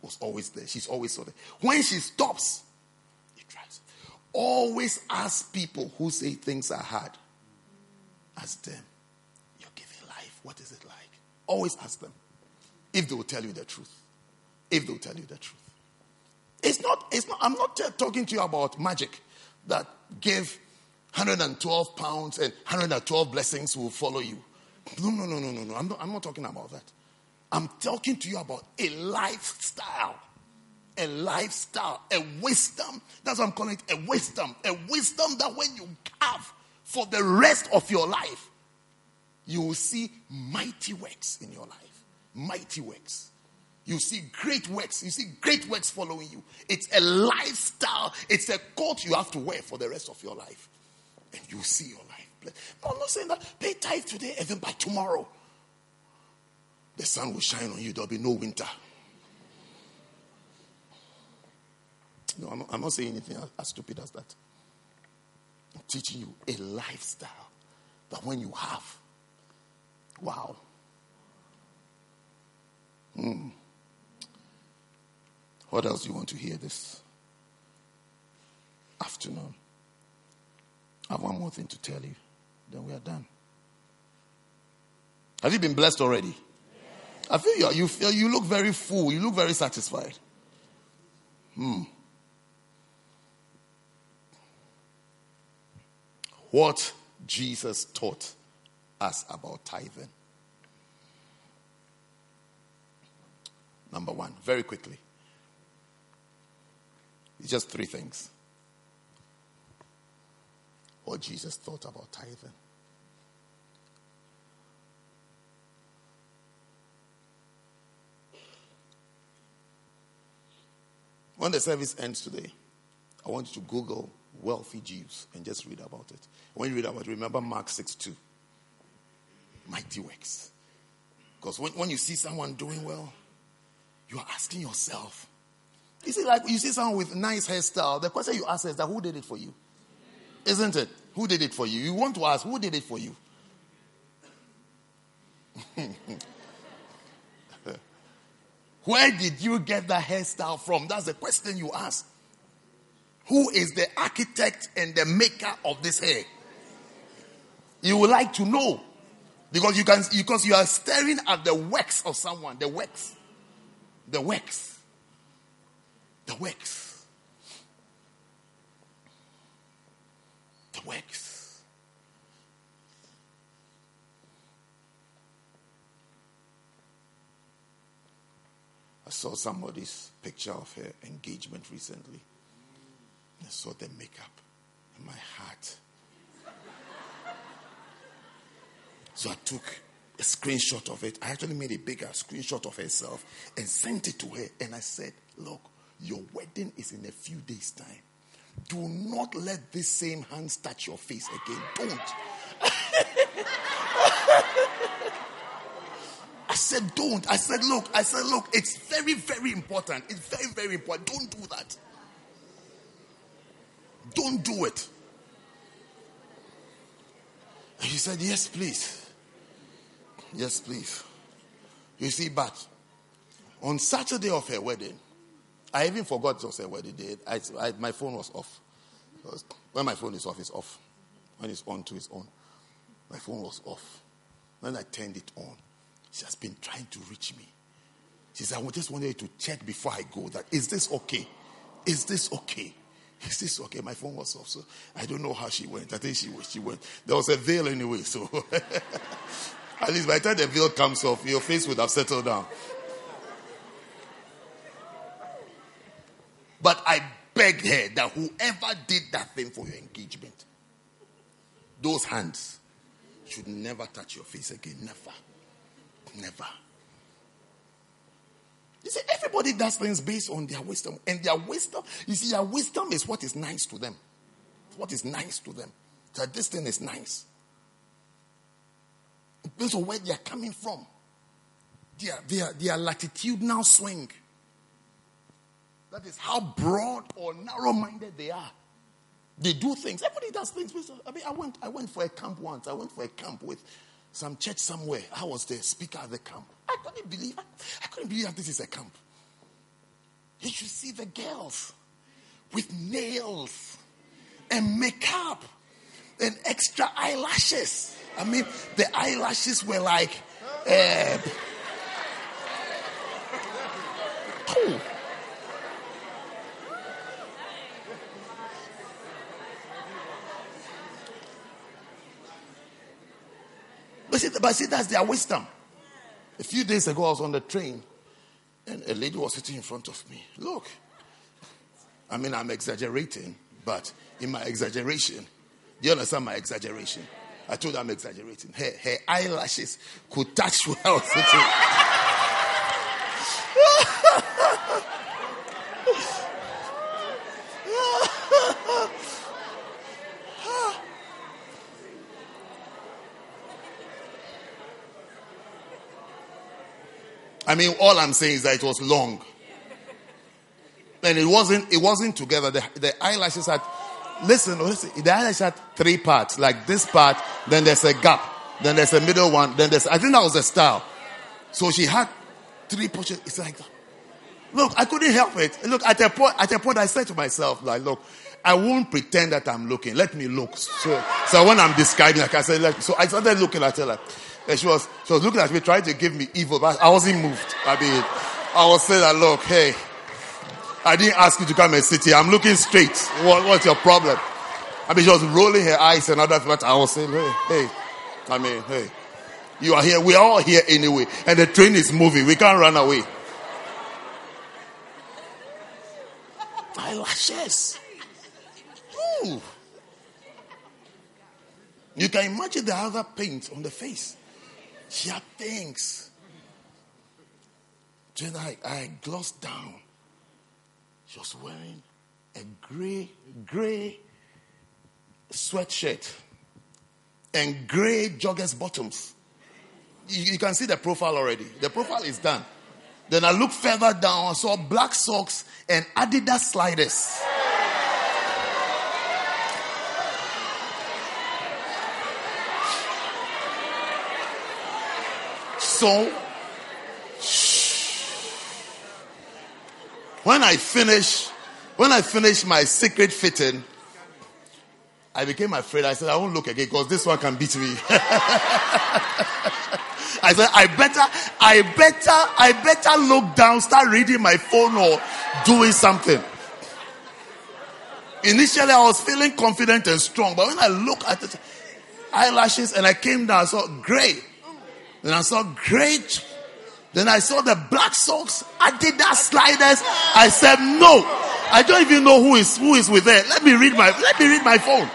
was always there. She's always so there. When she stops, it drives. Always ask people who say things are hard. Ask them, giving. What is it like? Always ask them if they will tell you the truth. If they will tell you the truth. It's not, it's not, I'm not talking to you about magic that give 112 pounds and 112 blessings will follow you. No, no, no, no, no, no. I'm not, I'm not talking about that. I'm talking to you about a lifestyle. A lifestyle, a wisdom. That's what I'm calling it a wisdom. A wisdom that when you have for the rest of your life, you will see mighty works in your life. mighty works. You see great works. You see great works following you. It's a lifestyle. It's a coat you have to wear for the rest of your life. And you see your life. No, I'm not saying that. Pay tithe today, even by tomorrow. The sun will shine on you. There'll be no winter. No, I'm not, I'm not saying anything as stupid as that. I'm teaching you a lifestyle that when you have, wow. Hmm. What else do you want to hear this afternoon? I have one more thing to tell you, then we are done. Have you been blessed already? I feel you, you, feel, you look very full. You look very satisfied. Hmm. What Jesus taught us about tithing. Number one, very quickly. It's just three things. What Jesus thought about tithing. When the service ends today, I want you to Google wealthy Jews and just read about it. When you read about it, remember Mark 6 2. Mighty works. Because when, when you see someone doing well, you are asking yourself, you see, like you see someone with nice hairstyle, the question you ask is that who did it for you? Isn't it? Who did it for you? You want to ask, who did it for you? Where did you get that hairstyle from? That's the question you ask. Who is the architect and the maker of this hair? You would like to know. Because you can because you are staring at the works of someone, the works. The works. The works. The works. I saw somebody's picture of her engagement recently. I saw the makeup in my heart. So I took a screenshot of it. I actually made a bigger screenshot of herself and sent it to her. And I said, Look, your wedding is in a few days' time. Do not let this same hands touch your face again. Don't. I said, don't. I said, look, I said, look, it's very, very important. It's very, very important. Don't do that. Don't do it. And she said, yes, please. Yes, please. You see, but on Saturday of her wedding, I even forgot it was her wedding day. I, I, my phone was off. When my phone is off, it's off. When it's on to its on. My phone was off. Then I turned it on. She has been trying to reach me. She said, I just wanted to check before I go that is this okay? Is this okay? Is this okay? My phone was off, so I don't know how she went. I think she she went. There was a veil anyway, so at least by the time the veil comes off, your face would have settled down. But I begged her that whoever did that thing for your engagement, those hands should never touch your face again. Never. Never. You see, everybody does things based on their wisdom. And their wisdom, you see, their wisdom is what is nice to them. What is nice to them. That this thing is nice. Based on where they are coming from. Their, their, their latitudinal swing. That is how broad or narrow minded they are. They do things. Everybody does things. I mean, I went, I went for a camp once. I went for a camp with some church somewhere. I was the speaker at the camp. I couldn't believe I couldn't believe that this is a camp. You should see the girls with nails and makeup and extra eyelashes. I mean, the eyelashes were like, uh, oh. But see, but see, that's their wisdom. A few days ago, I was on the train and a lady was sitting in front of me. Look, I mean, I'm exaggerating, but in my exaggeration, you understand my exaggeration? I told her I'm exaggerating. Her, her eyelashes could touch well. I sitting. I mean, all I'm saying is that it was long. And it wasn't, it wasn't together. The, the eyelashes had listen, listen, the eyelashes had three parts. Like this part, then there's a gap, then there's a middle one, then there's, I think that was a style. So she had three portions. It's like. Look, I couldn't help it. Look, at a point, at a point, I said to myself, like, look, I won't pretend that I'm looking. Let me look. So, so when I'm describing, like I said, like, so I started looking at her like, and she was, she was looking at me, trying to give me evil, but I wasn't moved. I mean, I was saying that, look, hey, I didn't ask you to come and sit here. I'm looking straight. What, what's your problem? I mean, she was rolling her eyes and other, but I was saying, hey, hey, I mean, hey, you are here. We are all here anyway. And the train is moving. We can't run away. Eyelashes. Ooh. You can imagine the other paint on the face. She had things. Then I, I glossed down. She was wearing a gray, gray sweatshirt and gray joggers bottoms. You, you, can see the profile already. The profile is done. Then I looked further down, I saw black socks and Adidas sliders. So, when I finish, when I finish my secret fitting, I became afraid. I said, I won't look again because this one can beat me. I said, I better, I better, I better look down, start reading my phone or doing something. Initially, I was feeling confident and strong, but when I look at the eyelashes and I came down, I saw gray. And I saw great. Then I saw the black socks. I did that sliders. I said, no. I don't even know who is who is with there. Let me read my let me read my phone.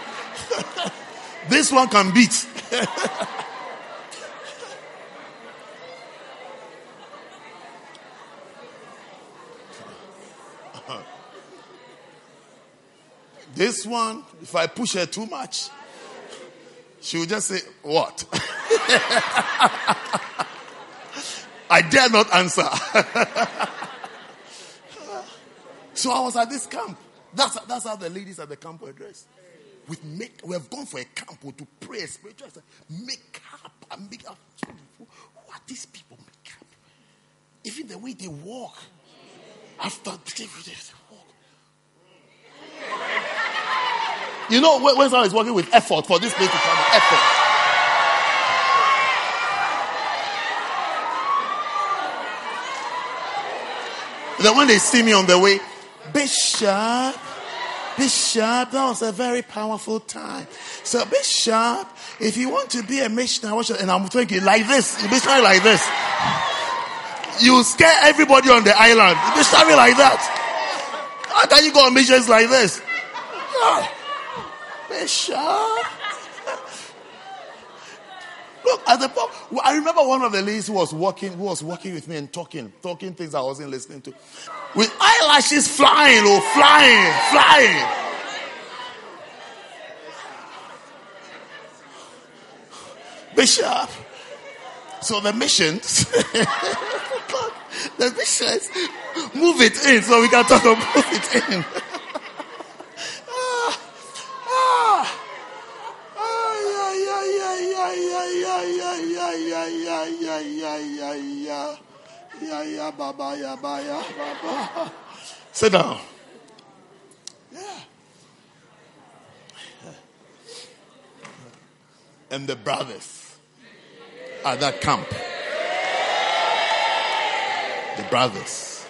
this one can beat. this one, if I push her too much, she will just say, What? I dare not answer. so I was at this camp. That's, that's how the ladies at the camp were dressed. With make, we have gone for a camp to pray spiritual make up and make up. Who these people make up? Even the way they walk after they walk. You know, when someone is working with effort for this place to come, effort. Then when they see me on the way, Bishop, Bishop, that was a very powerful time. So, Bishop, if you want to be a missionary, and I'm thinking like this, you be starting like this. You scare everybody on the island. Be starting like that. How can you go on missions like this? Ah, Bishop. Look at the point. I remember one of the ladies who was walking, who was walking with me and talking, talking things I wasn't listening to, with eyelashes flying, oh, flying, flying. Bishop. So the missions, oh, the missions, move it in so we can talk about it in. Baba, ya, ba, ya, baba. Sit down. Yeah. And the brothers at that camp. The brothers.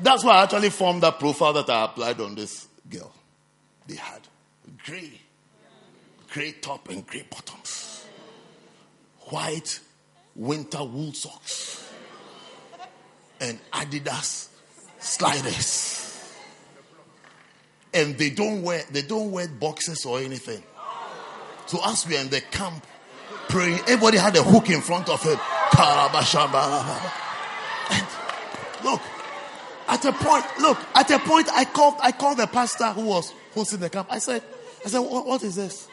That's why I actually formed that profile that I applied on this girl. They had gray, gray top and gray bottoms white winter wool socks and Adidas sliders. And they don't wear they don't wear boxes or anything. So as we are in the camp praying, everybody had a hook in front of him. And look, at a point, look, at a point I called I called the pastor who was hosting the camp. I said, I said, what, what is this?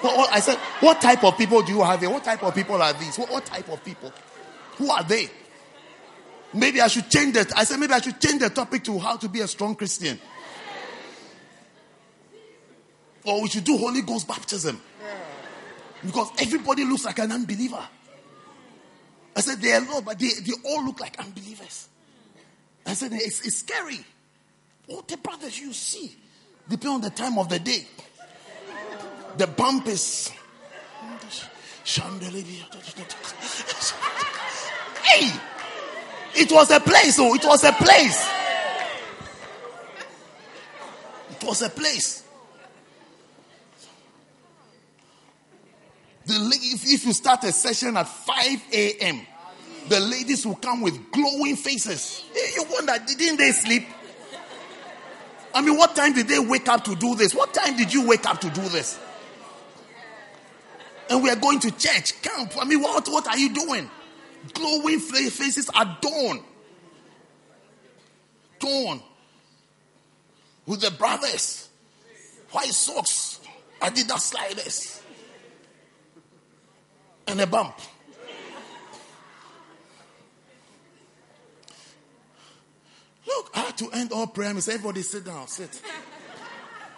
What, what, I said, what type of people do you have here? What type of people are these? What, what type of people? Who are they? Maybe I should change that. I said, maybe I should change the topic to how to be a strong Christian. Or we should do Holy Ghost baptism. Because everybody looks like an unbeliever. I said, they are low, but they, they all look like unbelievers. I said, it's, it's scary. What the brothers you see, depending on the time of the day. The bump is. Hey! It was a place, oh, it was a place. It was a place. The, if, if you start a session at 5 a.m., the ladies will come with glowing faces. You wonder, didn't they sleep? I mean, what time did they wake up to do this? What time did you wake up to do this? And we are going to church, camp. I mean, what, what are you doing? Glowing faces are dawn. Dawn. With the brothers. White socks. Adidas sliders. And a bump. Look, I had to end all prayer. Everybody sit down, sit.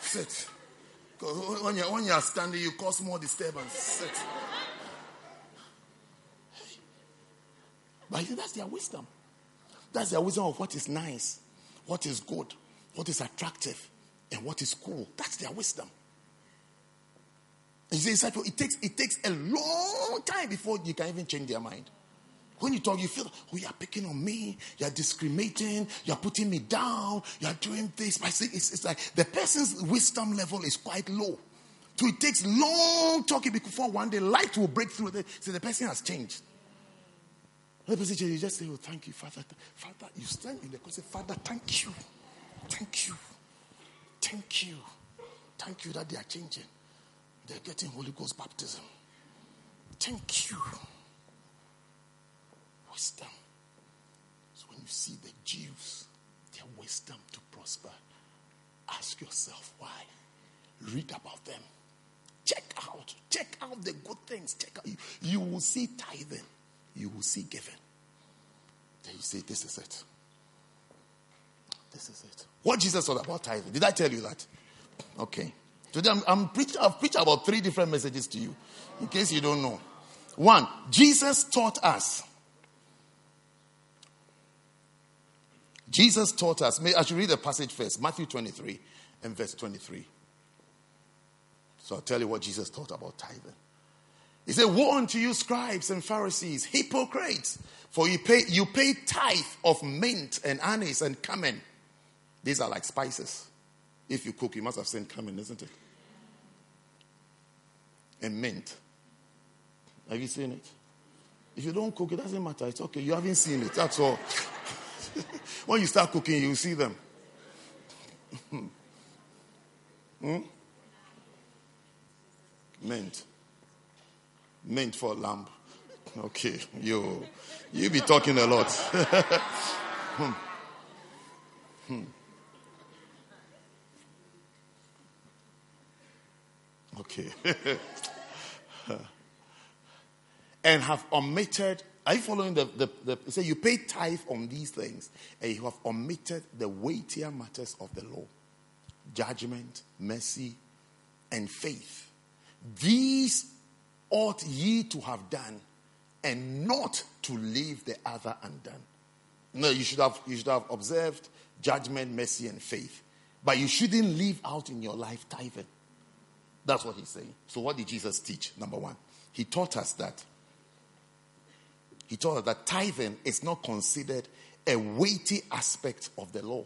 Sit. When you're, when you're standing, you cause more disturbance. But that's their wisdom. That's their wisdom of what is nice, what is good, what is attractive, and what is cool. That's their wisdom. You say, it takes, it takes a long time before you can even change their mind. When you talk, you feel, oh, you're picking on me, you're discriminating, you're putting me down, you're doing this. But it's, it's like the person's wisdom level is quite low. So it takes long talking before one day light will break through. So the person has changed. The person you just say, Oh, thank you, Father. Father, you stand in the court say, Father, thank you. Thank you. Thank you. Thank you that they are changing. They're getting Holy Ghost baptism. Thank you wisdom. So when you see the Jews, their wisdom to prosper, ask yourself why. Read about them. Check out. Check out the good things. Check out. You, you will see tithing. You will see giving. Then you say, This is it. This is it. What Jesus said about tithing. Did I tell you that? Okay. Today I'm, I'm preach, I've preached about three different messages to you, in case you don't know. One, Jesus taught us Jesus taught us. I should read the passage first Matthew 23 and verse 23. So I'll tell you what Jesus taught about tithing. He said, Woe unto you, scribes and Pharisees, hypocrites, for you pay, you pay tithe of mint and anise and cumin. These are like spices. If you cook, you must have seen cumin, isn't it? And mint. Have you seen it? If you don't cook, it doesn't matter. It's okay. You haven't seen it. That's all. when you start cooking, you see them. hmm? Mint. Mint for lamb. Okay, you you be talking a lot. hmm. Hmm. Okay. and have omitted are you following the, the, the say you pay tithe on these things and you have omitted the weightier matters of the law judgment, mercy, and faith. These ought ye to have done and not to leave the other undone. No, you should have you should have observed judgment, mercy, and faith. But you shouldn't leave out in your life tithing. That's what he's saying. So what did Jesus teach? Number one, he taught us that he told us that tithing is not considered a weighty aspect of the law.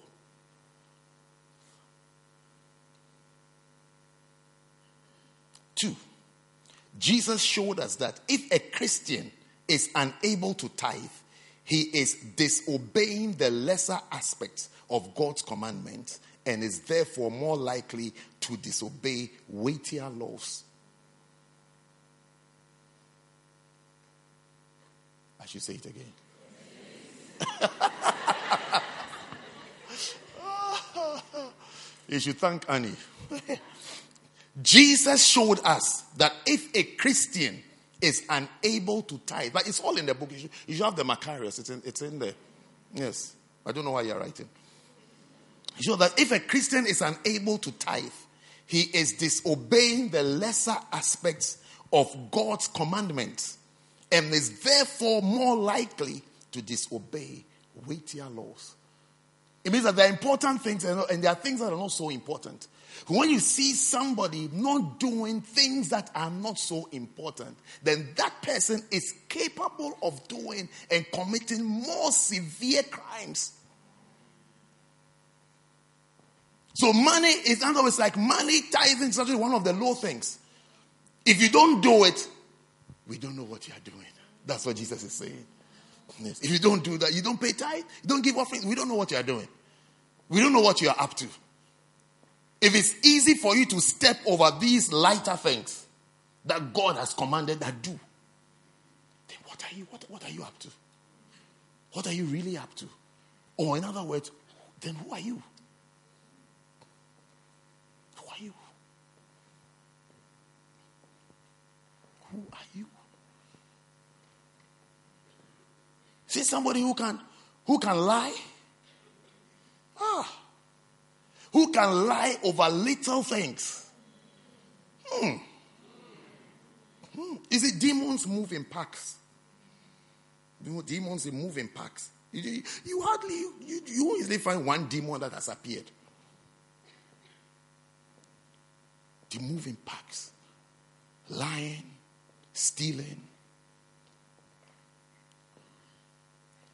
Two, Jesus showed us that if a Christian is unable to tithe, he is disobeying the lesser aspects of God's commandments and is therefore more likely to disobey weightier laws I should say it again. you should thank Annie. Jesus showed us that if a Christian is unable to tithe, but it's all in the book. You should, you should have the Macarius. It's in, it's in there. Yes. I don't know why you're writing. You Show that if a Christian is unable to tithe, he is disobeying the lesser aspects of God's commandments and is therefore more likely to disobey weightier laws. It means that there are important things and there are things that are not so important. When you see somebody not doing things that are not so important, then that person is capable of doing and committing more severe crimes. So money is, in other like money tithing is actually one of the low things. If you don't do it, we don't know what you are doing. That's what Jesus is saying. Yes. If you don't do that, you don't pay tithe, you don't give offerings, we don't know what you are doing. We don't know what you are up to. If it's easy for you to step over these lighter things that God has commanded that do, then what are you what, what are you up to? What are you really up to? Or in other words, then who are you? Who are you? Who are you? See somebody who can who can lie? Ah who can lie over little things. Hmm. Hmm. Is it demons move in packs? Demons they move in packs. You, you hardly you, you easily find one demon that has appeared. They move in packs. Lying, stealing,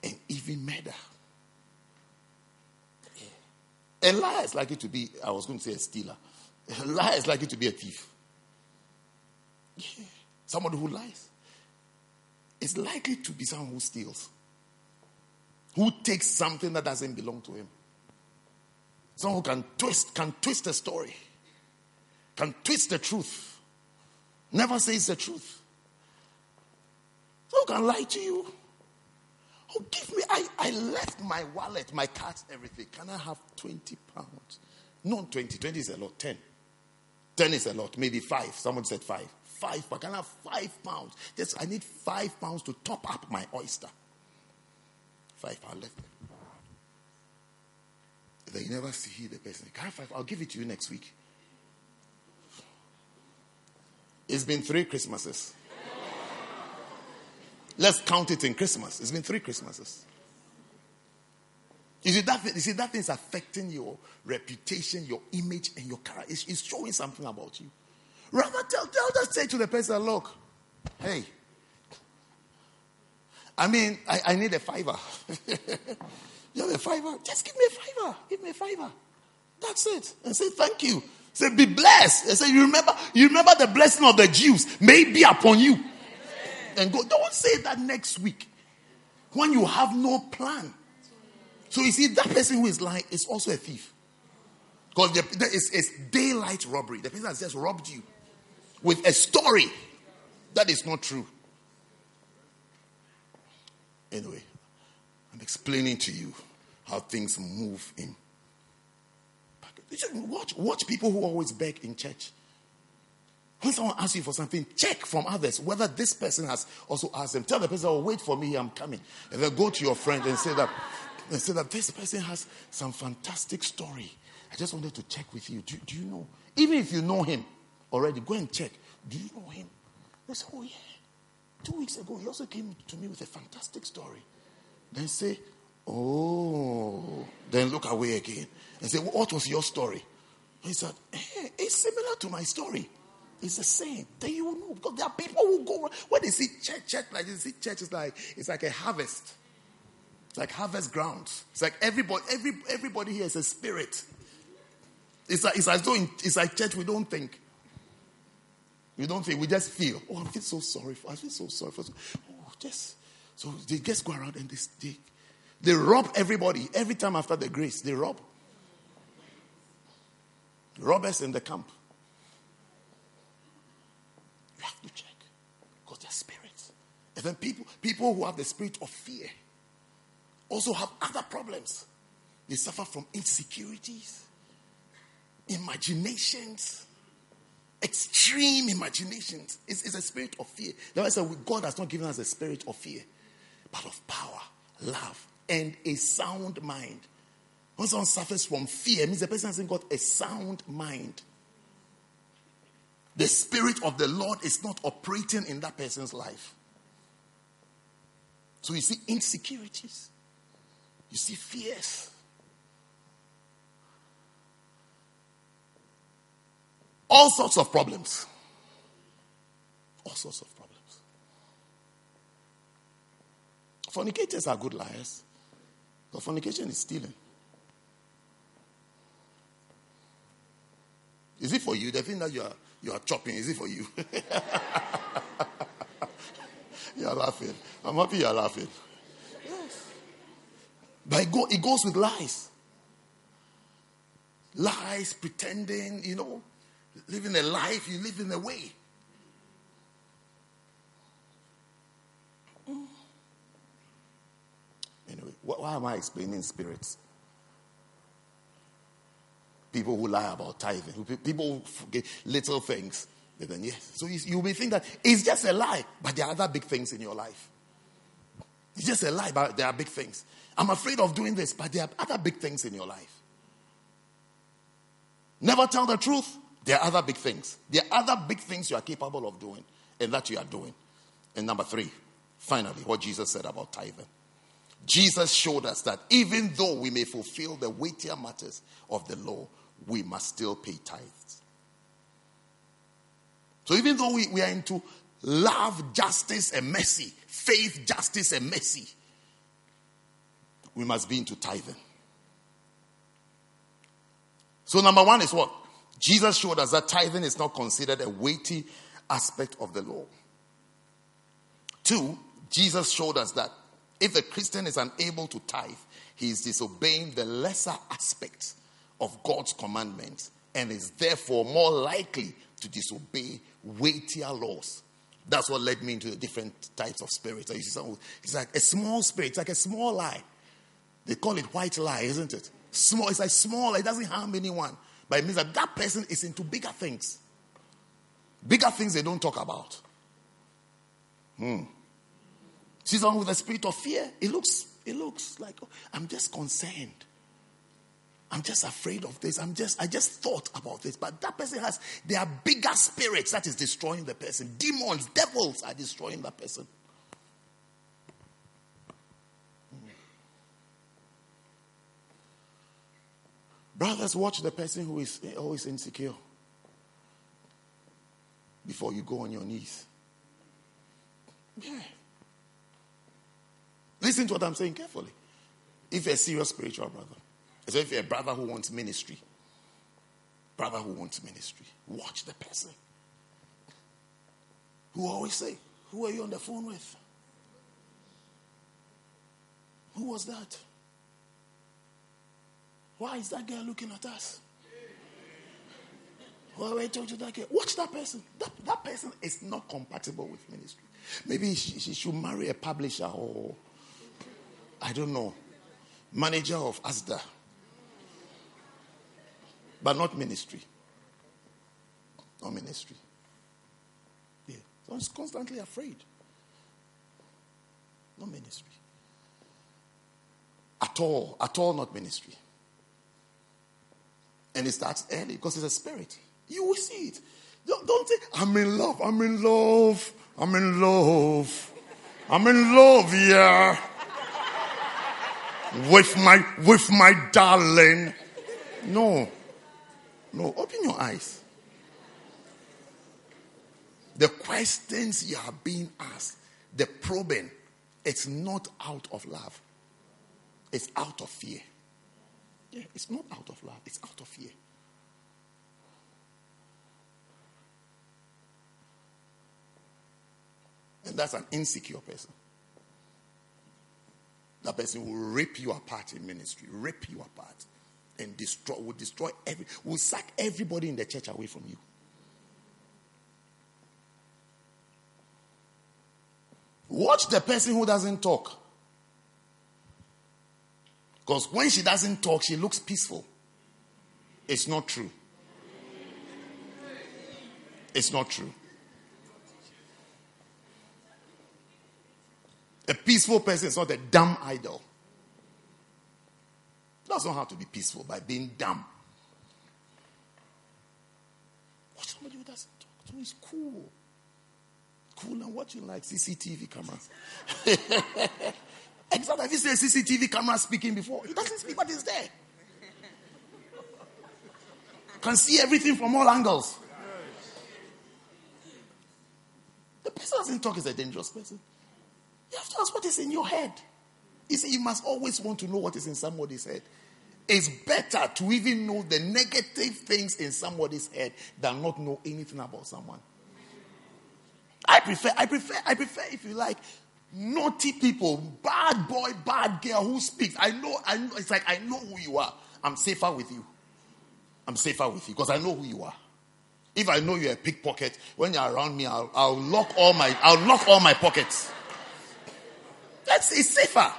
and even murder. A liar is likely to be, I was going to say a stealer. A liar is likely to be a thief. Yeah. Somebody who lies is likely to be someone who steals, who takes something that doesn't belong to him. Someone who can twist, can twist a story, can twist the truth, never says the truth. Someone can lie to you. Oh, give me. I, I left my wallet, my cards, everything. Can I have 20 pounds? Not 20. 20 is a lot. 10. 10 is a lot. Maybe 5. Someone said 5. 5 pounds. Can I have 5 pounds? Just, I need 5 pounds to top up my oyster. 5 pounds left. Then you never see the person. Can I have 5? I'll give it to you next week. It's been three Christmases. Let's count it in Christmas. It's been three Christmases. You see, that, you see, that thing is affecting your reputation, your image, and your character. It's, it's showing something about you. Rather, tell, tell, just say to the person, look, hey, I mean, I, I need a fiver. you have a fiver? Just give me a fiver. Give me a fiver. That's it. And say, thank you. Say, be blessed. And say, you remember, you remember the blessing of the Jews may be upon you and go. Don't say that next week when you have no plan. So you see, that person who is lying is also a thief. Because it's, it's daylight robbery. The person has just robbed you with a story that is not true. Anyway, I'm explaining to you how things move in. Watch, watch people who always beg in church. When someone asks you for something, check from others whether this person has also asked them. Tell the person, oh, wait for me, I'm coming. And then go to your friend and say that, and say that this person has some fantastic story. I just wanted to check with you. Do, do you know? Even if you know him already, go and check. Do you know him? They say, oh, yeah. Two weeks ago, he also came to me with a fantastic story. Then say, oh. Then look away again and say, what was your story? He said, hey, it's similar to my story. It's the same. Then you will know because there are people who go when they see church, church like they see church is like it's like a harvest, it's like harvest grounds. It's like everybody, every everybody here is a spirit. It's like it's as though it's like church. We don't think. We don't think. We just feel. Oh, I feel so sorry for. I feel so sorry for. Oh, just so they just go around and they they, they rob everybody every time after the grace. They rob. Robbers in the camp. You have to check. Because they're spirits. And then people, people who have the spirit of fear also have other problems. They suffer from insecurities, imaginations. extreme imaginations. It's, it's a spirit of fear. That's why God has not given us a spirit of fear, but of power, love, and a sound mind. When someone suffers from fear, means the person hasn't got a sound mind. The spirit of the Lord is not operating in that person's life. So you see insecurities, you see fears. All sorts of problems. All sorts of problems. Fornicators are good liars. But fornication is stealing. Is it for you? The thing that you are you are chopping, is it for you? you are laughing. I'm happy you are laughing. Yes. But it, go, it goes with lies. Lies, pretending, you know, living a life, you live in a way. Mm. Anyway, why am I explaining spirits? People who lie about tithing, people who forget little things. Then yes. So you, may think that it's just a lie, but there are other big things in your life. It's just a lie, but there are big things. I'm afraid of doing this, but there are other big things in your life. Never tell the truth. There are other big things. There are other big things you are capable of doing and that you are doing. And number three, finally, what Jesus said about tithing. Jesus showed us that even though we may fulfill the weightier matters of the law, we must still pay tithes. So even though we, we are into love, justice, and mercy, faith, justice, and mercy, we must be into tithing. So, number one is what? Jesus showed us that tithing is not considered a weighty aspect of the law. Two, Jesus showed us that if a Christian is unable to tithe, he is disobeying the lesser aspects of God's commandments and is therefore more likely to disobey weightier laws. That's what led me into the different types of spirits. It's like a small spirit, it's like a small lie. They call it white lie, isn't it? Small, it's like small, it doesn't harm anyone. But it means that that person is into bigger things. Bigger things they don't talk about. Hmm. See someone with a spirit of fear, it looks, it looks like, oh, I'm just concerned. I'm just afraid of this. I'm just, I just thought about this. But that person has, there are bigger spirits that is destroying the person. Demons, devils are destroying that person. Brothers, watch the person who is always insecure before you go on your knees. Yeah. Listen to what I'm saying carefully. If a serious spiritual brother, as if you're a brother who wants ministry, brother who wants ministry, watch the person. Who always say, Who are you on the phone with? Who was that? Why is that girl looking at us? Why are you talking to that girl? Watch that person. That, that person is not compatible with ministry. Maybe she, she should marry a publisher or, I don't know, manager of ASDA. But not ministry. Not ministry. Yeah. So he's constantly afraid. Not ministry. At all. At all not ministry. And it starts early because it's a spirit. You will see it. Don't, don't say, I'm in love, I'm in love, I'm in love. I'm in love, yeah. With my with my darling. No. No, open your eyes. The questions you are being asked, the probing, it's not out of love. It's out of fear. Yeah, it's not out of love, it's out of fear. And that's an insecure person. That person will rip you apart in ministry, rip you apart, and destroy, will destroy every, will sack everybody in the church away from you. Watch the person who doesn't talk. Because when she doesn't talk, she looks peaceful. It's not true. It's not true. A peaceful person is not a dumb idol. Does not have to be peaceful by being dumb. Watch somebody who doesn't talk to is cool. Cool and watching like CCTV cameras. exactly. Have you seen a CCTV camera speaking before? He doesn't speak, but he's there. Can see everything from all angles. The person doesn't talk is a dangerous person. You have to ask what is in your head. You see, you must always want to know what is in somebody's head. It's better to even know the negative things in somebody's head than not know anything about someone. I prefer, I prefer, I prefer, if you like, naughty people, bad boy, bad girl who speaks. I know, I know, it's like I know who you are. I'm safer with you. I'm safer with you because I know who you are. If I know you're a pickpocket, when you're around me, I'll, I'll lock all my, I'll lock all my pockets. That's it's safer.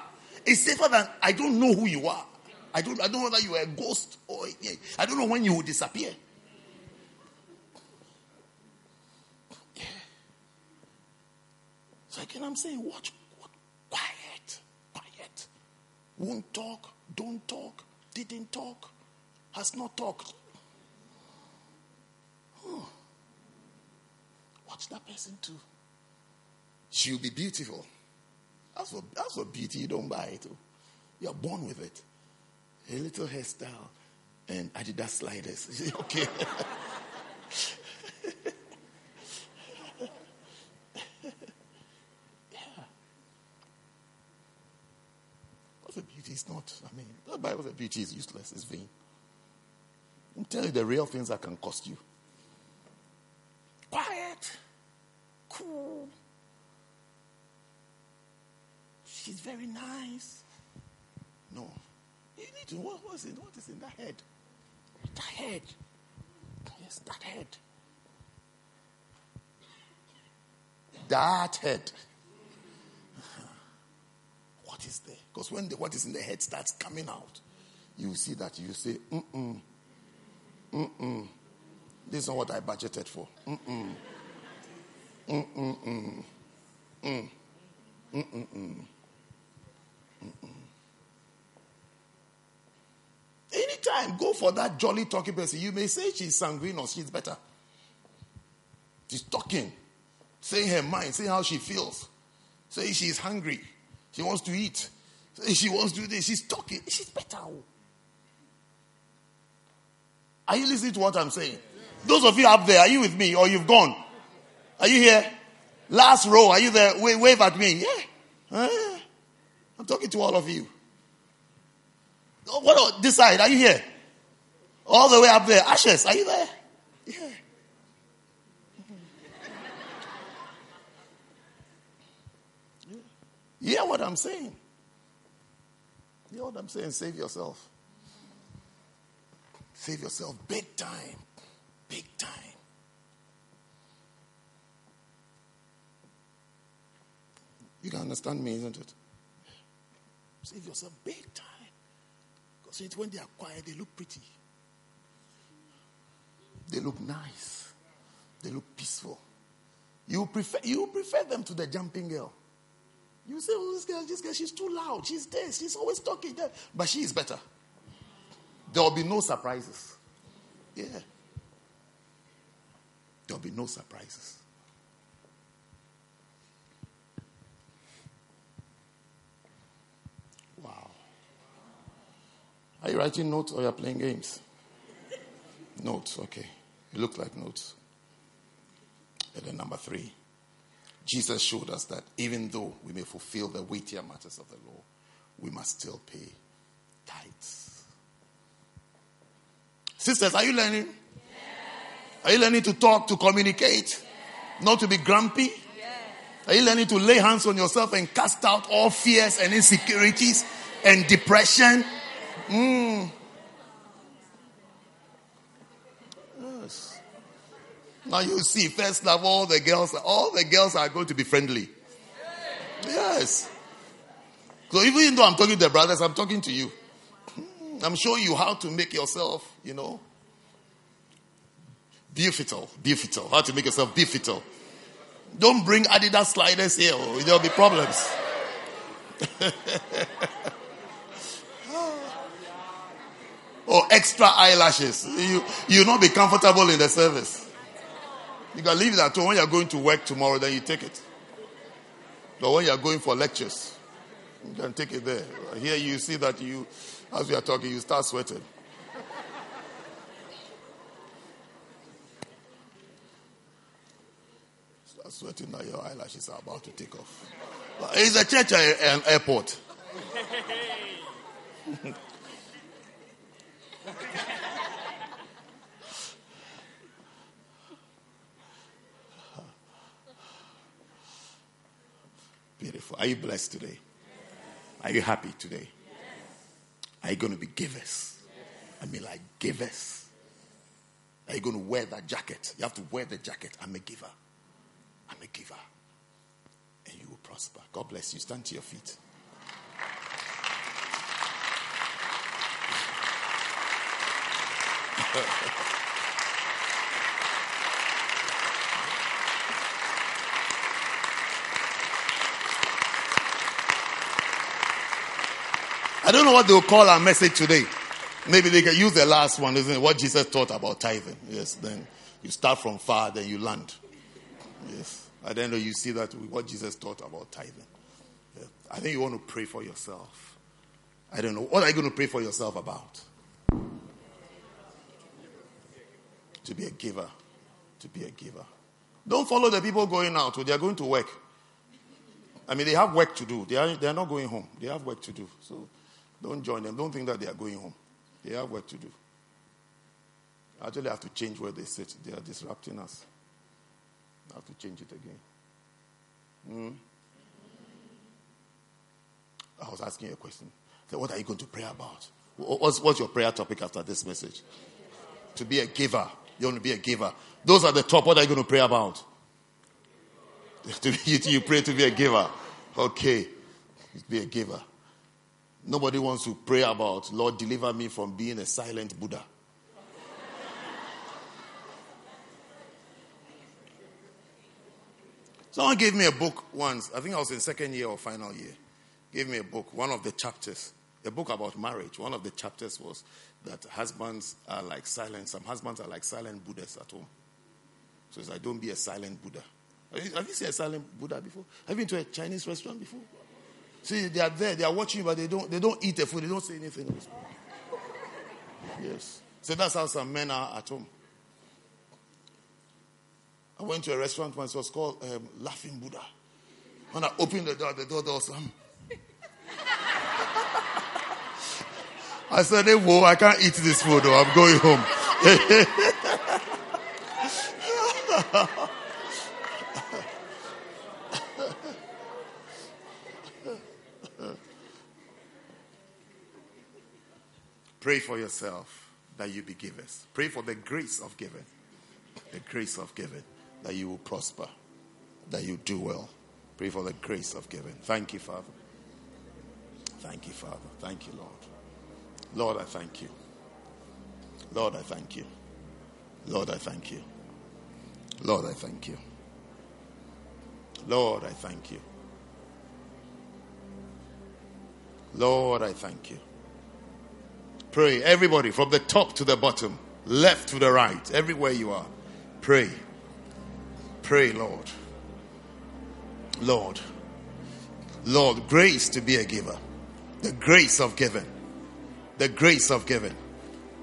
It's safer than I don't know who you are. I don't, I don't know whether you are a ghost or I don't know when you will disappear. Yeah. So again, I'm saying, watch, watch, quiet, quiet. Won't talk, don't talk, didn't talk, has not talked. Oh. Watch that person too. She'll be beautiful. That's for, for beauty. You don't buy it. Oh. You're born with it. A little hairstyle and Adidas sliders. okay. yeah. What's the beauty is not. I mean, the Bible says beauty is useless, it's vain. I'm telling you the real things that can cost you. Quiet, cool, She's very nice. No. You need to, what, what's in, what is in that head? That head. Yes, that head. That head. What is there? Because when the, what is in the head starts coming out, you see that you say, mm-mm, mm-mm. This is not what I budgeted for. Mm-mm. Mm-mm-mm. Mm. Mm-mm-mm. Anytime, go for that jolly talking person. You may say she's sanguine or she's better. She's talking, saying her mind, saying how she feels, saying she's hungry, she wants to eat, saying she wants to do this. She's talking. She's better. Are you listening to what I'm saying? Those of you up there, are you with me or you've gone? Are you here? Last row, are you there? Wave, wave at me. Yeah. Huh? I'm talking to all of you. What this side? Are you here? All the way up there. Ashes, are you there? Yeah. Yeah. Hear what I'm saying? Hear what I'm saying? Save yourself. Save yourself big time. Big time. You can understand me, isn't it? Save yourself big time. Because when they are quiet, they look pretty. They look nice. They look peaceful. You prefer you prefer them to the jumping girl. You say, oh, this girl, this girl, she's too loud. She's this. She's always talking. But she is better. There will be no surprises. Yeah. There will be no surprises. Are you writing notes or you're playing games? Notes, okay. It looked like notes. And then number three, Jesus showed us that even though we may fulfill the weightier matters of the law, we must still pay tithes. Sisters, are you learning? Yes. Are you learning to talk, to communicate? Yes. Not to be grumpy? Yes. Are you learning to lay hands on yourself and cast out all fears and insecurities and depression? Mm. Yes. Now you see, first of all, the girls, all the girls are going to be friendly. Yes. So even though I'm talking to the brothers, I'm talking to you. I'm showing you how to make yourself, you know, Beautiful, beautiful. How to make yourself beautiful. Don't bring Adidas sliders here, or there'll be problems. or extra eyelashes. You you'll not be comfortable in the service. You can leave that at when you're going to work tomorrow, then you take it. But when you're going for lectures, you can take it there. Here you see that you, as we are talking, you start sweating. start sweating now your eyelashes are about to take off. Is a church uh, an airport? Beautiful. Are you blessed today? Are you happy today? Are you going to be givers? I mean, like givers. Are you going to wear that jacket? You have to wear the jacket. I'm a giver. I'm a giver. And you will prosper. God bless you. Stand to your feet. I don't know what they'll call our message today. Maybe they can use the last one, isn't it? What Jesus taught about tithing. Yes, then you start from far, then you land. Yes. I don't know you see that what Jesus taught about tithing. Yeah. I think you want to pray for yourself. I don't know. What are you going to pray for yourself about? To be a giver. To be a giver. Don't follow the people going out. They are going to work. I mean, they have work to do. They are, they are not going home. They have work to do. So don't join them. Don't think that they are going home. They have work to do. Actually, have to change where they sit. They are disrupting us. I have to change it again. Mm. I was asking a question. So what are you going to pray about? What's, what's your prayer topic after this message? To be a giver. You want to be a giver. Those are the top. What are you going to pray about? you pray to be a giver. Okay. Be a giver. Nobody wants to pray about, Lord, deliver me from being a silent Buddha. Someone gave me a book once. I think I was in second year or final year. Gave me a book, one of the chapters, a book about marriage. One of the chapters was that husbands are like silent. Some husbands are like silent Buddhas at home. So it's like, don't be a silent Buddha. Have you seen a silent Buddha before? Have you been to a Chinese restaurant before? See, they are there, they are watching you, but they don't, they don't eat the food, they don't say anything. Yes. So that's how some men are at home. I went to a restaurant once, it was called um, Laughing Buddha. When I opened the door, the door, there was some. I said, hey, whoa, I can't eat this food, though. I'm going home. Pray for yourself that you be givers. Pray for the grace of giving. The grace of giving that you will prosper, that you do well. Pray for the grace of giving. Thank you, Father. Thank you, Father. Thank you, Lord. Lord, I thank you. Lord, I thank you. Lord, I thank you. Lord, I thank you. Lord, I thank you. Lord, I thank you. Pray, everybody, from the top to the bottom, left to the right, everywhere you are. Pray. Pray, Lord. Lord. Lord, grace to be a giver. The grace of giving. The grace of giving.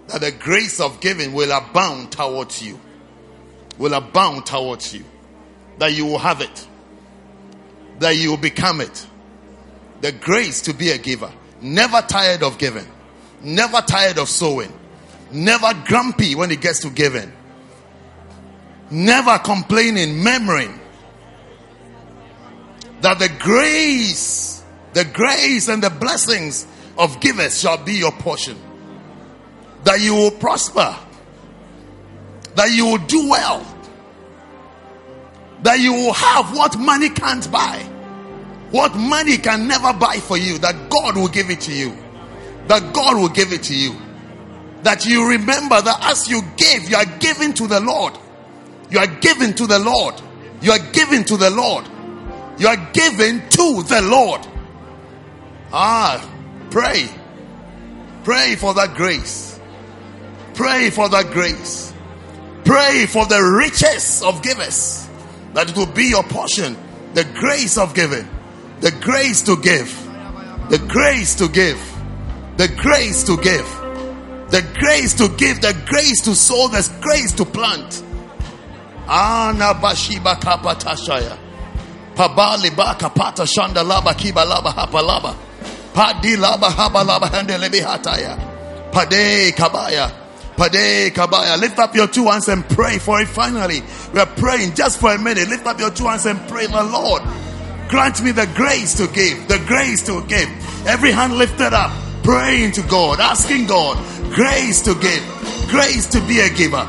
That the grace of giving will abound towards you. Will abound towards you. That you will have it. That you will become it. The grace to be a giver. Never tired of giving never tired of sowing, never grumpy when it gets to giving, never complaining, murmuring. That the grace, the grace and the blessings of givers shall be your portion. That you will prosper. That you will do well. That you will have what money can't buy. What money can never buy for you. That God will give it to you that God will give it to you. that you remember that as you give, you are giving to the Lord. You are giving to the Lord. You are giving to the Lord. You are giving to the Lord. Ah, pray. Pray for that grace. Pray for that grace. Pray for the riches of givers. That it will be your portion. The grace of giving. The grace to give. The grace to give. The grace to give. The grace to give. The grace to sow. The grace to plant. Anabashiba kapatashaya. Pabali baka pata shanda laba kiba laba hapa laba. Padi laba haba laba handelebi hataya. Pade kabaya. Pade kabaya. Lift up your two hands and pray for it finally. We are praying just for a minute. Lift up your two hands and pray, the Lord. Grant me the grace to give. The grace to give. Every hand lifted up. Praying to God. Asking God. Grace to give. Grace to be a giver.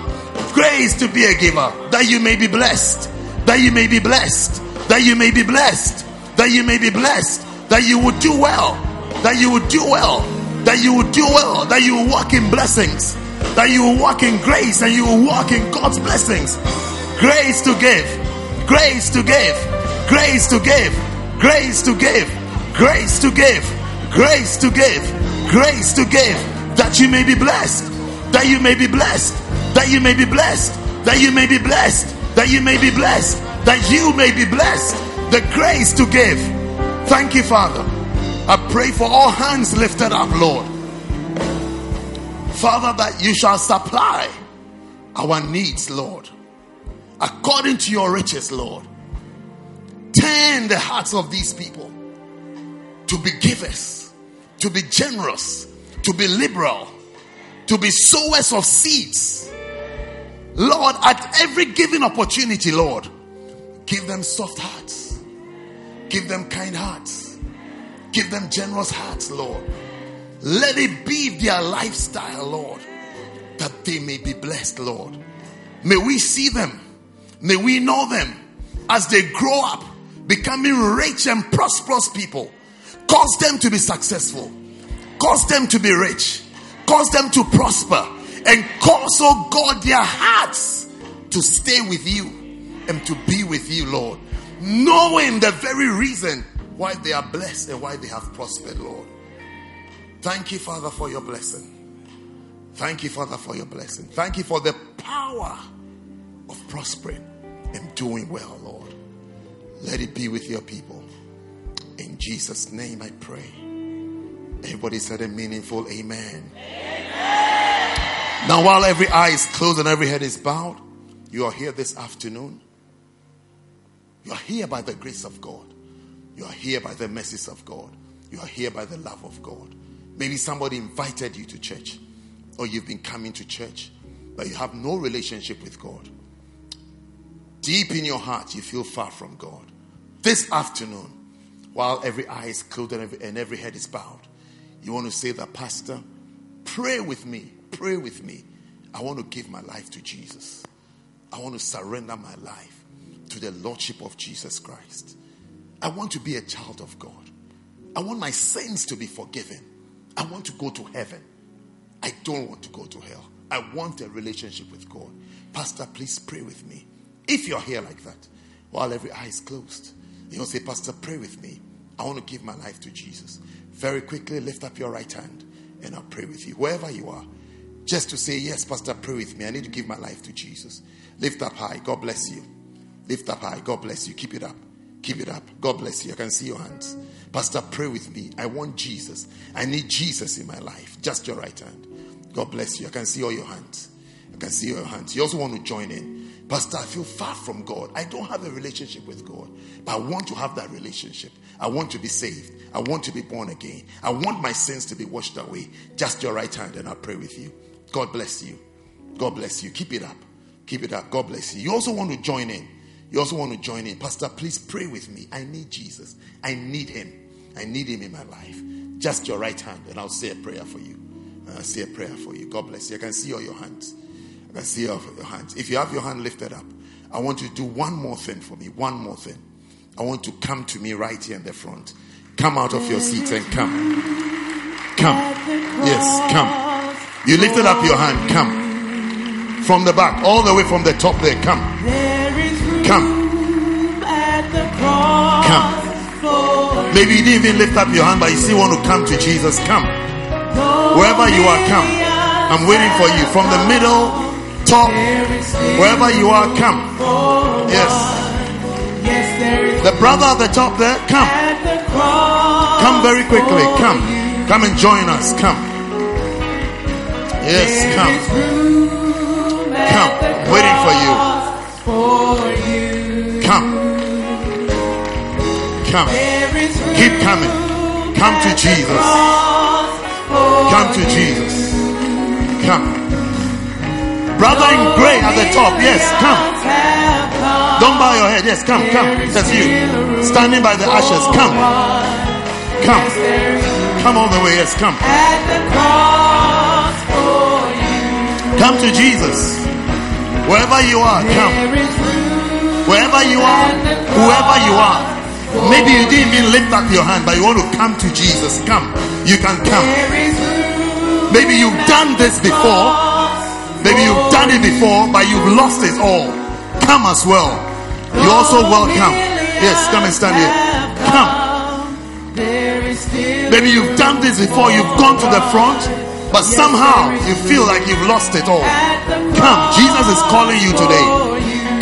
Grace to be a giver. That you may be blessed. That you may be blessed. That you may be blessed. That you may be blessed. That you would do well. That you would do well. That you would do well. That you will walk in blessings. That you will walk in grace and you will walk in God's blessings. Grace to give. Grace to give. Grace to give. Grace to give. Grace to give. Grace to give. Grace to give. That you may be blessed. That you may be blessed. That you may be blessed. That you may be blessed. That you may be blessed. That you may be blessed. The grace to give. Thank you, Father. I pray for all hands lifted up, Lord. Father, that you shall supply our needs, Lord, according to your riches, Lord. Turn the hearts of these people to be givers, to be generous, to be liberal, to be sowers of seeds. Lord, at every given opportunity, Lord, give them soft hearts, give them kind hearts, give them generous hearts, Lord. Let it be their lifestyle, Lord, that they may be blessed, Lord. May we see them, may we know them as they grow up, becoming rich and prosperous people. Cause them to be successful, cause them to be rich, cause them to prosper, and cause, oh God, their hearts to stay with you and to be with you, Lord, knowing the very reason why they are blessed and why they have prospered, Lord. Thank you, Father, for your blessing. Thank you, Father, for your blessing. Thank you for the power of prospering and doing well, Lord. Let it be with your people. In Jesus' name I pray. Everybody said a meaningful amen. amen. Now, while every eye is closed and every head is bowed, you are here this afternoon. You are here by the grace of God. You are here by the mercies of God. You are here by the love of God. Maybe somebody invited you to church, or you've been coming to church, but you have no relationship with God. Deep in your heart, you feel far from God. This afternoon, while every eye is closed and every, and every head is bowed, you want to say that, Pastor, pray with me, pray with me. I want to give my life to Jesus. I want to surrender my life to the Lordship of Jesus Christ. I want to be a child of God. I want my sins to be forgiven. I want to go to heaven. I don't want to go to hell. I want a relationship with God. Pastor, please pray with me. If you're here like that, while every eye is closed, you will say, Pastor, pray with me. I want to give my life to Jesus. Very quickly, lift up your right hand and I'll pray with you. Wherever you are, just to say, Yes, Pastor, pray with me. I need to give my life to Jesus. Lift up high. God bless you. Lift up high. God bless you. Keep it up. Keep it up. God bless you. I can see your hands. Pastor, pray with me. I want Jesus. I need Jesus in my life. Just your right hand. God bless you. I can see all your hands. I can see your hands. You also want to join in. Pastor, I feel far from God. I don't have a relationship with God, but I want to have that relationship. I want to be saved. I want to be born again. I want my sins to be washed away. Just your right hand, and I'll pray with you. God bless you. God bless you. Keep it up. Keep it up. God bless you. You also want to join in. You also want to join in. Pastor, please pray with me. I need Jesus. I need him. I need him in my life. Just your right hand, and I'll say a prayer for you. I'll say a prayer for you. God bless you. I can see all your hands. I can see all your hands. If you have your hand lifted up, I want you to do one more thing for me. One more thing. I want to come to me right here in the front. Come out of your seats and come. Come. Yes, come. You lifted up your hand. Come. From the back, all the way from the top there. Come. Come. Come. Maybe you didn't even lift up your hand, but you still want to come to Jesus. Come. Wherever you are, come. I'm waiting for you. From the middle, top, wherever you are, come. Yes. The brother at the top there, come. Come very quickly. Come. Come and join us. Come. Yes, come. Come. Waiting for you. For you. Come. Come. There is room Keep coming. Come to Jesus. Come to Jesus. Come. Brother in gray at the top. Yes, come. Don't bow your head. Yes, come, come. That's you. Standing by the ashes. Come. Come. Come all the way. Yes, come. At the cross for you. Come to Jesus. Wherever you are, come. There is room Wherever you are, whoever you are. Maybe you didn't even lift up your hand, but you want to come to Jesus. Come. You can come. There is room Maybe you've done this before. Maybe you've done it before, but you've lost it all. Come as well. You're also welcome. Yes, come and stand here. Come. There is still Maybe you've done this before, you've gone to the front, but somehow you feel like you've lost it all. Come. Jesus is calling you today.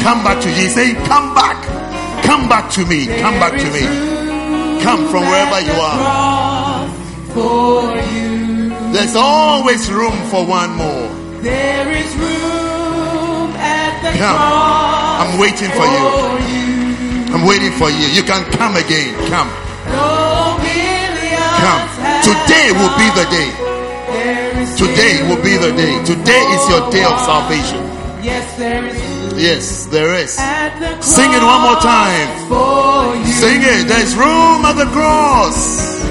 Come back to Jesus. Say, Come back. Come back to me. Come back to me. Come from wherever you are. for you. There's always room for one more. There is room at the Come. cross I'm waiting for you. I'm waiting for you. You can come again. Come. Come. Today will be the day. There is Today will be the day. Today is your day of salvation. Yes, there is Yes, there is. the Sing it one more time. Sing it. There's room at the cross.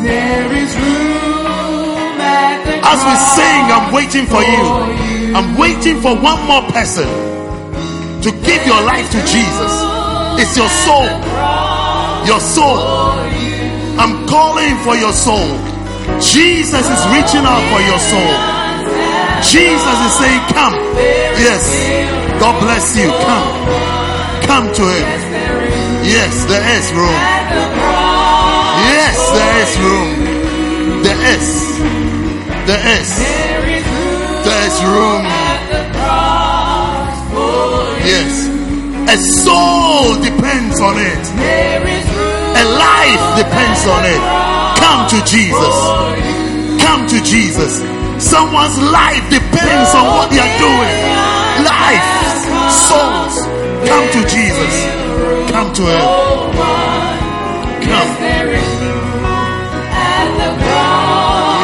There is room at the As we sing, I'm waiting for you. I'm waiting for one more person to give your life to Jesus. It's your soul. Your soul. I'm calling for your soul. Jesus is reaching out for your soul. Jesus is saying, Come. Yes. God bless you. Come. Come to Him. Yes, there is room. Yes, there is room. There is. There is. There is room. Yes. A soul depends on it. A life depends on it. Come to Jesus. Come to Jesus. Someone's life depends on what they are doing. Life, souls. Come to Jesus. Come to Him. Come.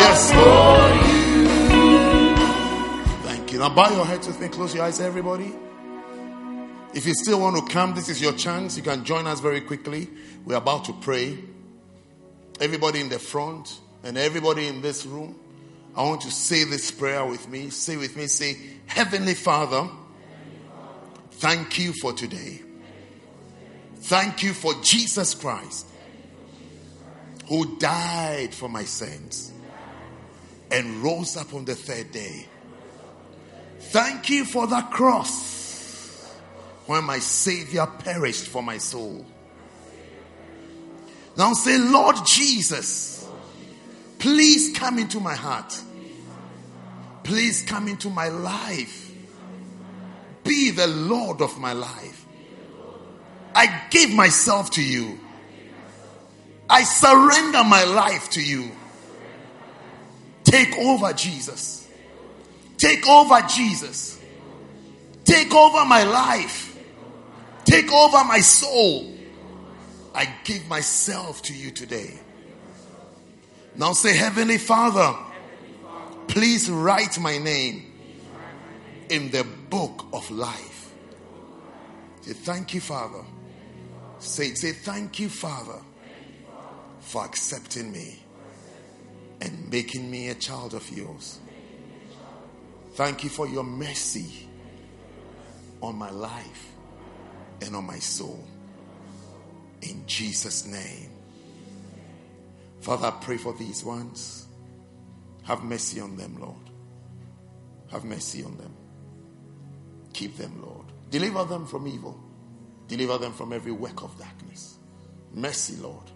Yes, Lord. Thank you. Now bow your heads with me. Close your eyes, everybody. If you still want to come, this is your chance. You can join us very quickly. We're about to pray. Everybody in the front and everybody in this room, I want to say this prayer with me. Say with me, say, Heavenly Father, thank you for today. Thank you for Jesus Christ who died for my sins and rose up on the third day. Thank you for the cross when my Savior perished for my soul. Now say, Lord Jesus, please come into my heart. Please come into my life. Be the Lord of my life. I give myself to you. I surrender my life to you. Take over, Jesus. Take over, Jesus. Take over my life. Take over my soul. I give myself to you today. Now say, Heavenly Father, please write my name in the book of life. Say, Thank you, Father. Say, say, Thank you, Father, for accepting me and making me a child of yours. Thank you for your mercy on my life and on my soul. In Jesus' name. Father, I pray for these ones. Have mercy on them, Lord. Have mercy on them. Keep them, Lord. Deliver them from evil. Deliver them from every work of darkness. Mercy, Lord.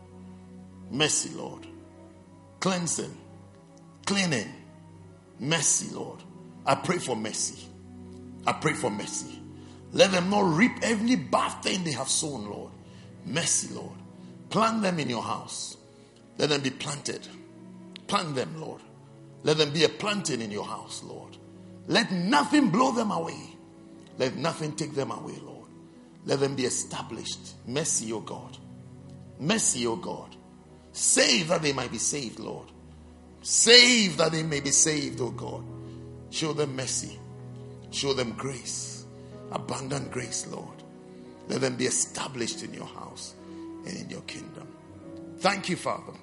Mercy, Lord. Cleansing. Cleaning. Mercy, Lord. I pray for mercy. I pray for mercy. Let them not reap every bad thing they have sown, Lord. Mercy, Lord. Plant them in your house. Let them be planted. Plant them, Lord. Let them be a planting in your house, Lord. Let nothing blow them away. Let nothing take them away, Lord. Let them be established. Mercy, O God. Mercy, O God. Save that they might be saved, Lord. Save that they may be saved, O God. Show them mercy. Show them grace. Abundant grace, Lord. Let them be established in your house and in your kingdom. Thank you, Father,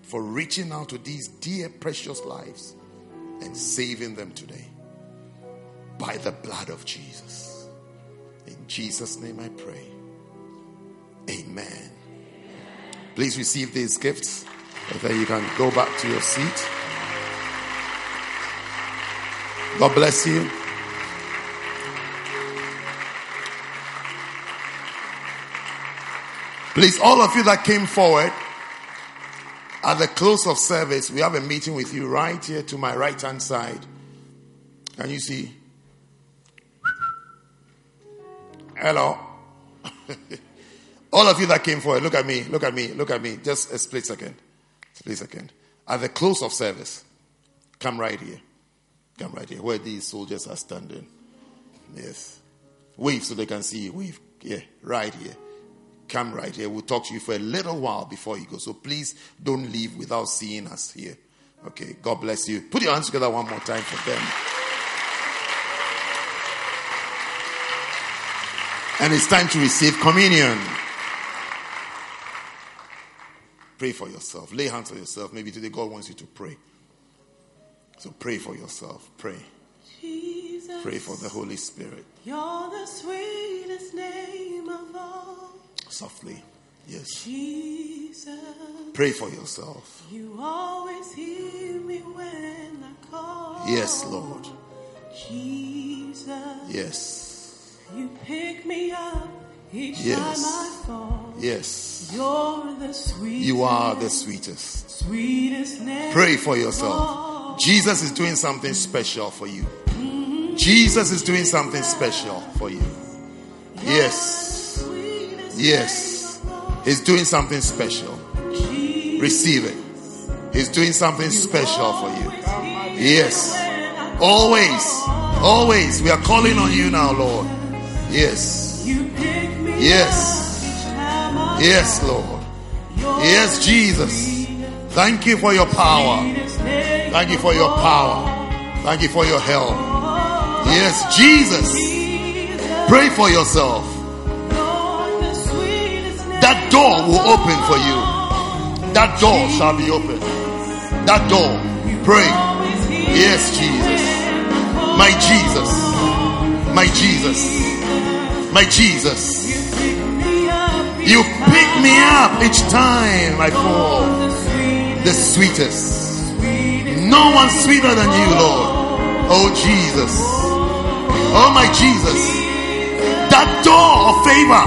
for reaching out to these dear, precious lives and saving them today by the blood of Jesus. In Jesus' name I pray. Amen. Please receive these gifts. And then you can go back to your seat. God bless you. Please, all of you that came forward at the close of service, we have a meeting with you right here to my right hand side. Can you see? Hello. all of you that came forward, look at me, look at me, look at me. Just a split second. Split second. At the close of service, come right here. Come right here, where these soldiers are standing. Yes. Wave so they can see you. Wave. Yeah, right here come right here. We'll talk to you for a little while before you go. So please don't leave without seeing us here. Okay, God bless you. Put your hands together one more time for them. And it's time to receive communion. Pray for yourself. Lay hands on yourself. Maybe today God wants you to pray. So pray for yourself. Pray. Jesus, pray for the Holy Spirit. You're the sweetest name of all softly. Yes. Jesus, Pray for yourself. You always hear me when I call. Yes, Lord. Jesus. Yes. You pick me up each Yes. time I fall. Yes. You're the sweetest. You are the sweetest. sweetest name. Pray for yourself. Jesus is doing something special for you. Mm-hmm. Jesus is doing something special for you. Yes. Yes. He's doing something special. Receive it. He's doing something special for you. Yes. Always. Always. We are calling on you now, Lord. Yes. Yes. Yes, Lord. Yes, Jesus. Thank you for your power. Thank you for your power. Thank you for your help. Yes, Jesus. Pray for yourself. Door will open for you. That door shall be open. That door. Pray. Yes, Jesus. My Jesus. My Jesus. My Jesus. You pick me up each time I fall. The sweetest. No one sweeter than you, Lord. Oh, Jesus. Oh, my Jesus. That door of favor,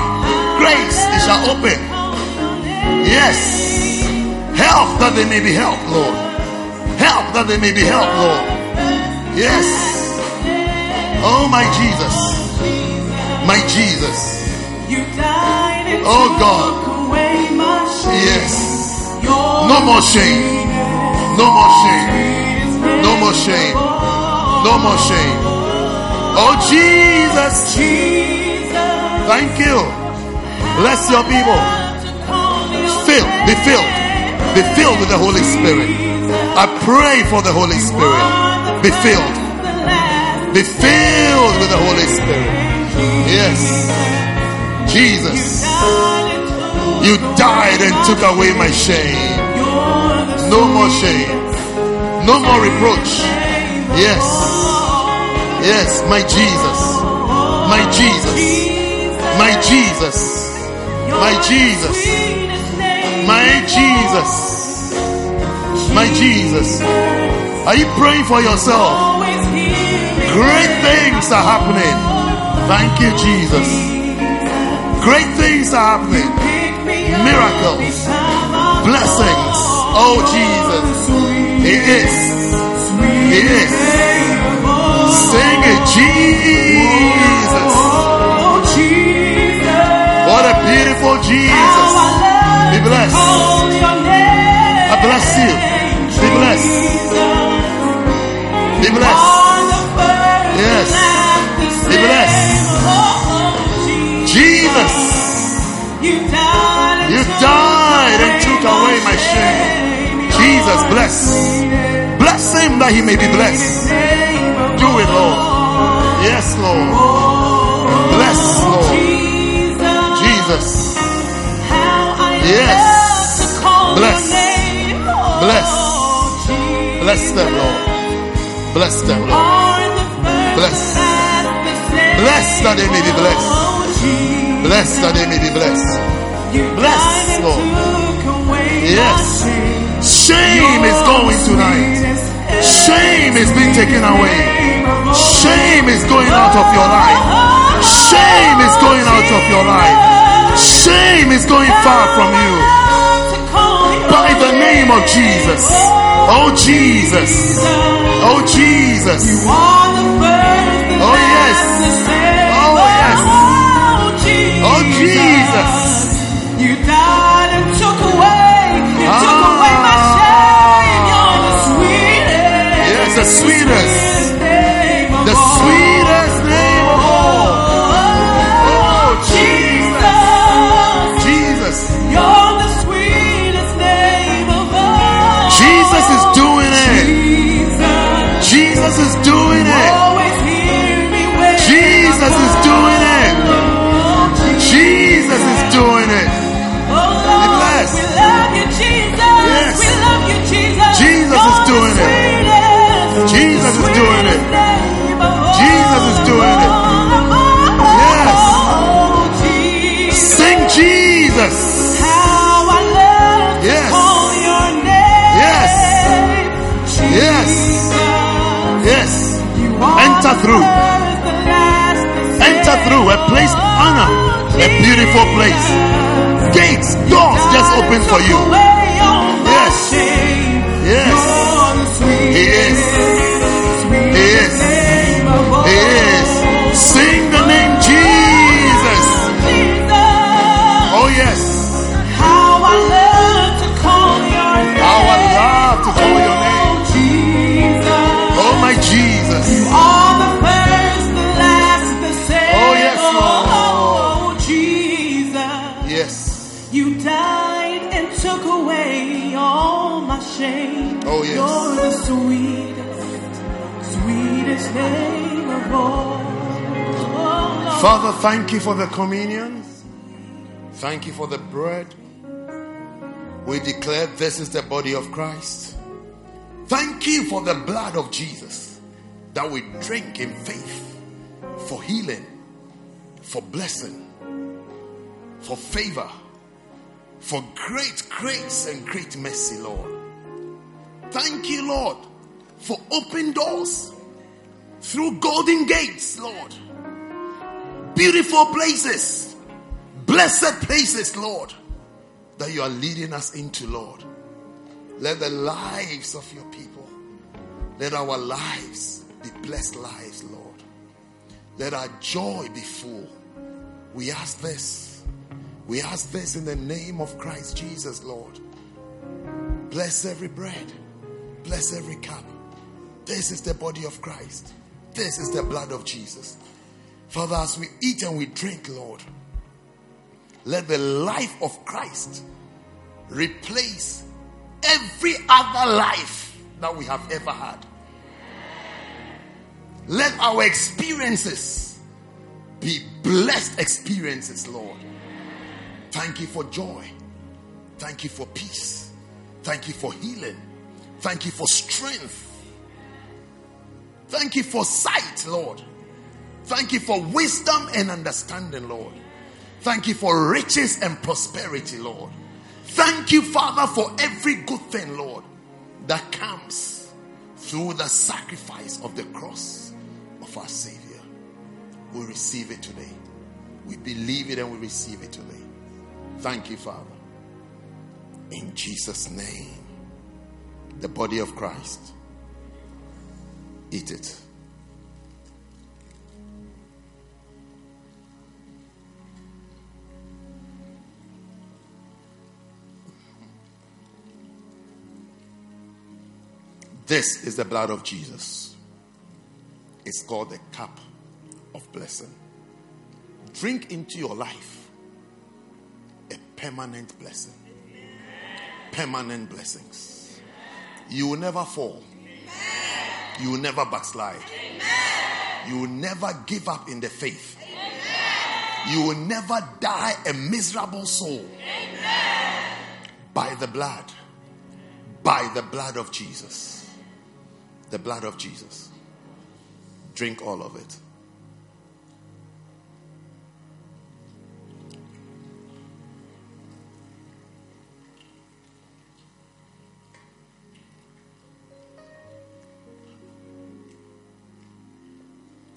grace, it shall open. Yes. Help that they may be helped, Lord. Help that they may be helped, Lord. Yes. Oh, my Jesus. My Jesus. Oh, God. Yes. No more shame. No more shame. No more shame. No more shame. Oh, Jesus. Jesus. Thank you. Bless your people. Fill, be filled. Be filled with the Holy Spirit. I pray for the Holy Spirit. Be filled. Be filled with the Holy Spirit. Yes. Jesus. You died and took away my shame. No more shame. No more reproach. Yes. Yes, my Jesus. My Jesus. My Jesus. My Jesus. My Jesus. My Jesus. Are you praying for yourself? Great things are happening. Thank you, Jesus. Great things are happening. Miracles, blessings. Oh, Jesus. He is. He is. Sing it, Jesus. What a beautiful Jesus. Blessed. I bless you. Be blessed. Be blessed. Yes. Be blessed. Jesus. You died and took away my shame. Jesus, bless. Bless him that he may be blessed. Do it, Lord. Yes, Lord. Bless, Lord. Jesus. Yes. Bless. Bless. Bless them, Lord. Bless them, Lord. Bless. Bless that they may be blessed. Bless that they may be blessed. Bless, Lord. Yes. Shame is going tonight. Shame is being taken away. Shame is going out of your life. Shame is going out of your life. Shame is going far from you. By the name of Jesus. Oh Jesus. Oh Jesus. Oh yes. Oh yes. Oh Jesus. Oh, through. Enter through a place of honor. A beautiful place. Gates, doors just open for you. Yes. Yes. He is. Thank you for the communion. Thank you for the bread. We declare this is the body of Christ. Thank you for the blood of Jesus that we drink in faith for healing, for blessing, for favor, for great grace and great mercy, Lord. Thank you, Lord, for open doors through golden gates, Lord beautiful places, blessed places, Lord, that you are leading us into, Lord. Let the lives of your people, let our lives be blessed lives, Lord. Let our joy be full. We ask this. We ask this in the name of Christ Jesus, Lord. Bless every bread, bless every cup. This is the body of Christ. This is the blood of Jesus. Father, as we eat and we drink, Lord, let the life of Christ replace every other life that we have ever had. Let our experiences be blessed experiences, Lord. Thank you for joy. Thank you for peace. Thank you for healing. Thank you for strength. Thank you for sight, Lord. Thank you for wisdom and understanding, Lord. Thank you for riches and prosperity, Lord. Thank you, Father, for every good thing, Lord, that comes through the sacrifice of the cross of our Savior. We receive it today. We believe it and we receive it today. Thank you, Father. In Jesus' name, the body of Christ. Eat it. This is the blood of Jesus. It's called the cup of blessing. Drink into your life a permanent blessing. Permanent blessings. You will never fall. You will never backslide. You will never give up in the faith. You will never die a miserable soul. By the blood. By the blood of Jesus the blood of Jesus. Drink all of it.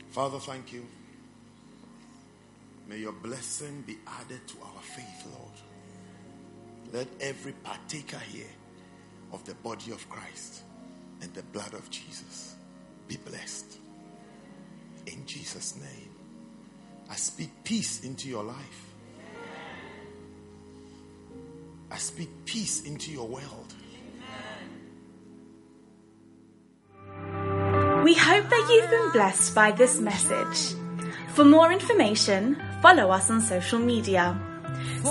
Father, thank you. May your blessing be added to our faith, Lord. Let every partaker here of the body of Christ and the blood of Jesus be blessed. In Jesus' name. I speak peace into your life. I speak peace into your world. We hope that you've been blessed by this message. For more information, follow us on social media.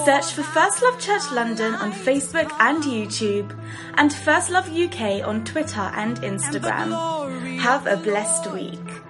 Search for First Love Church London on Facebook and YouTube, and First Love UK on Twitter and Instagram. Have a blessed week.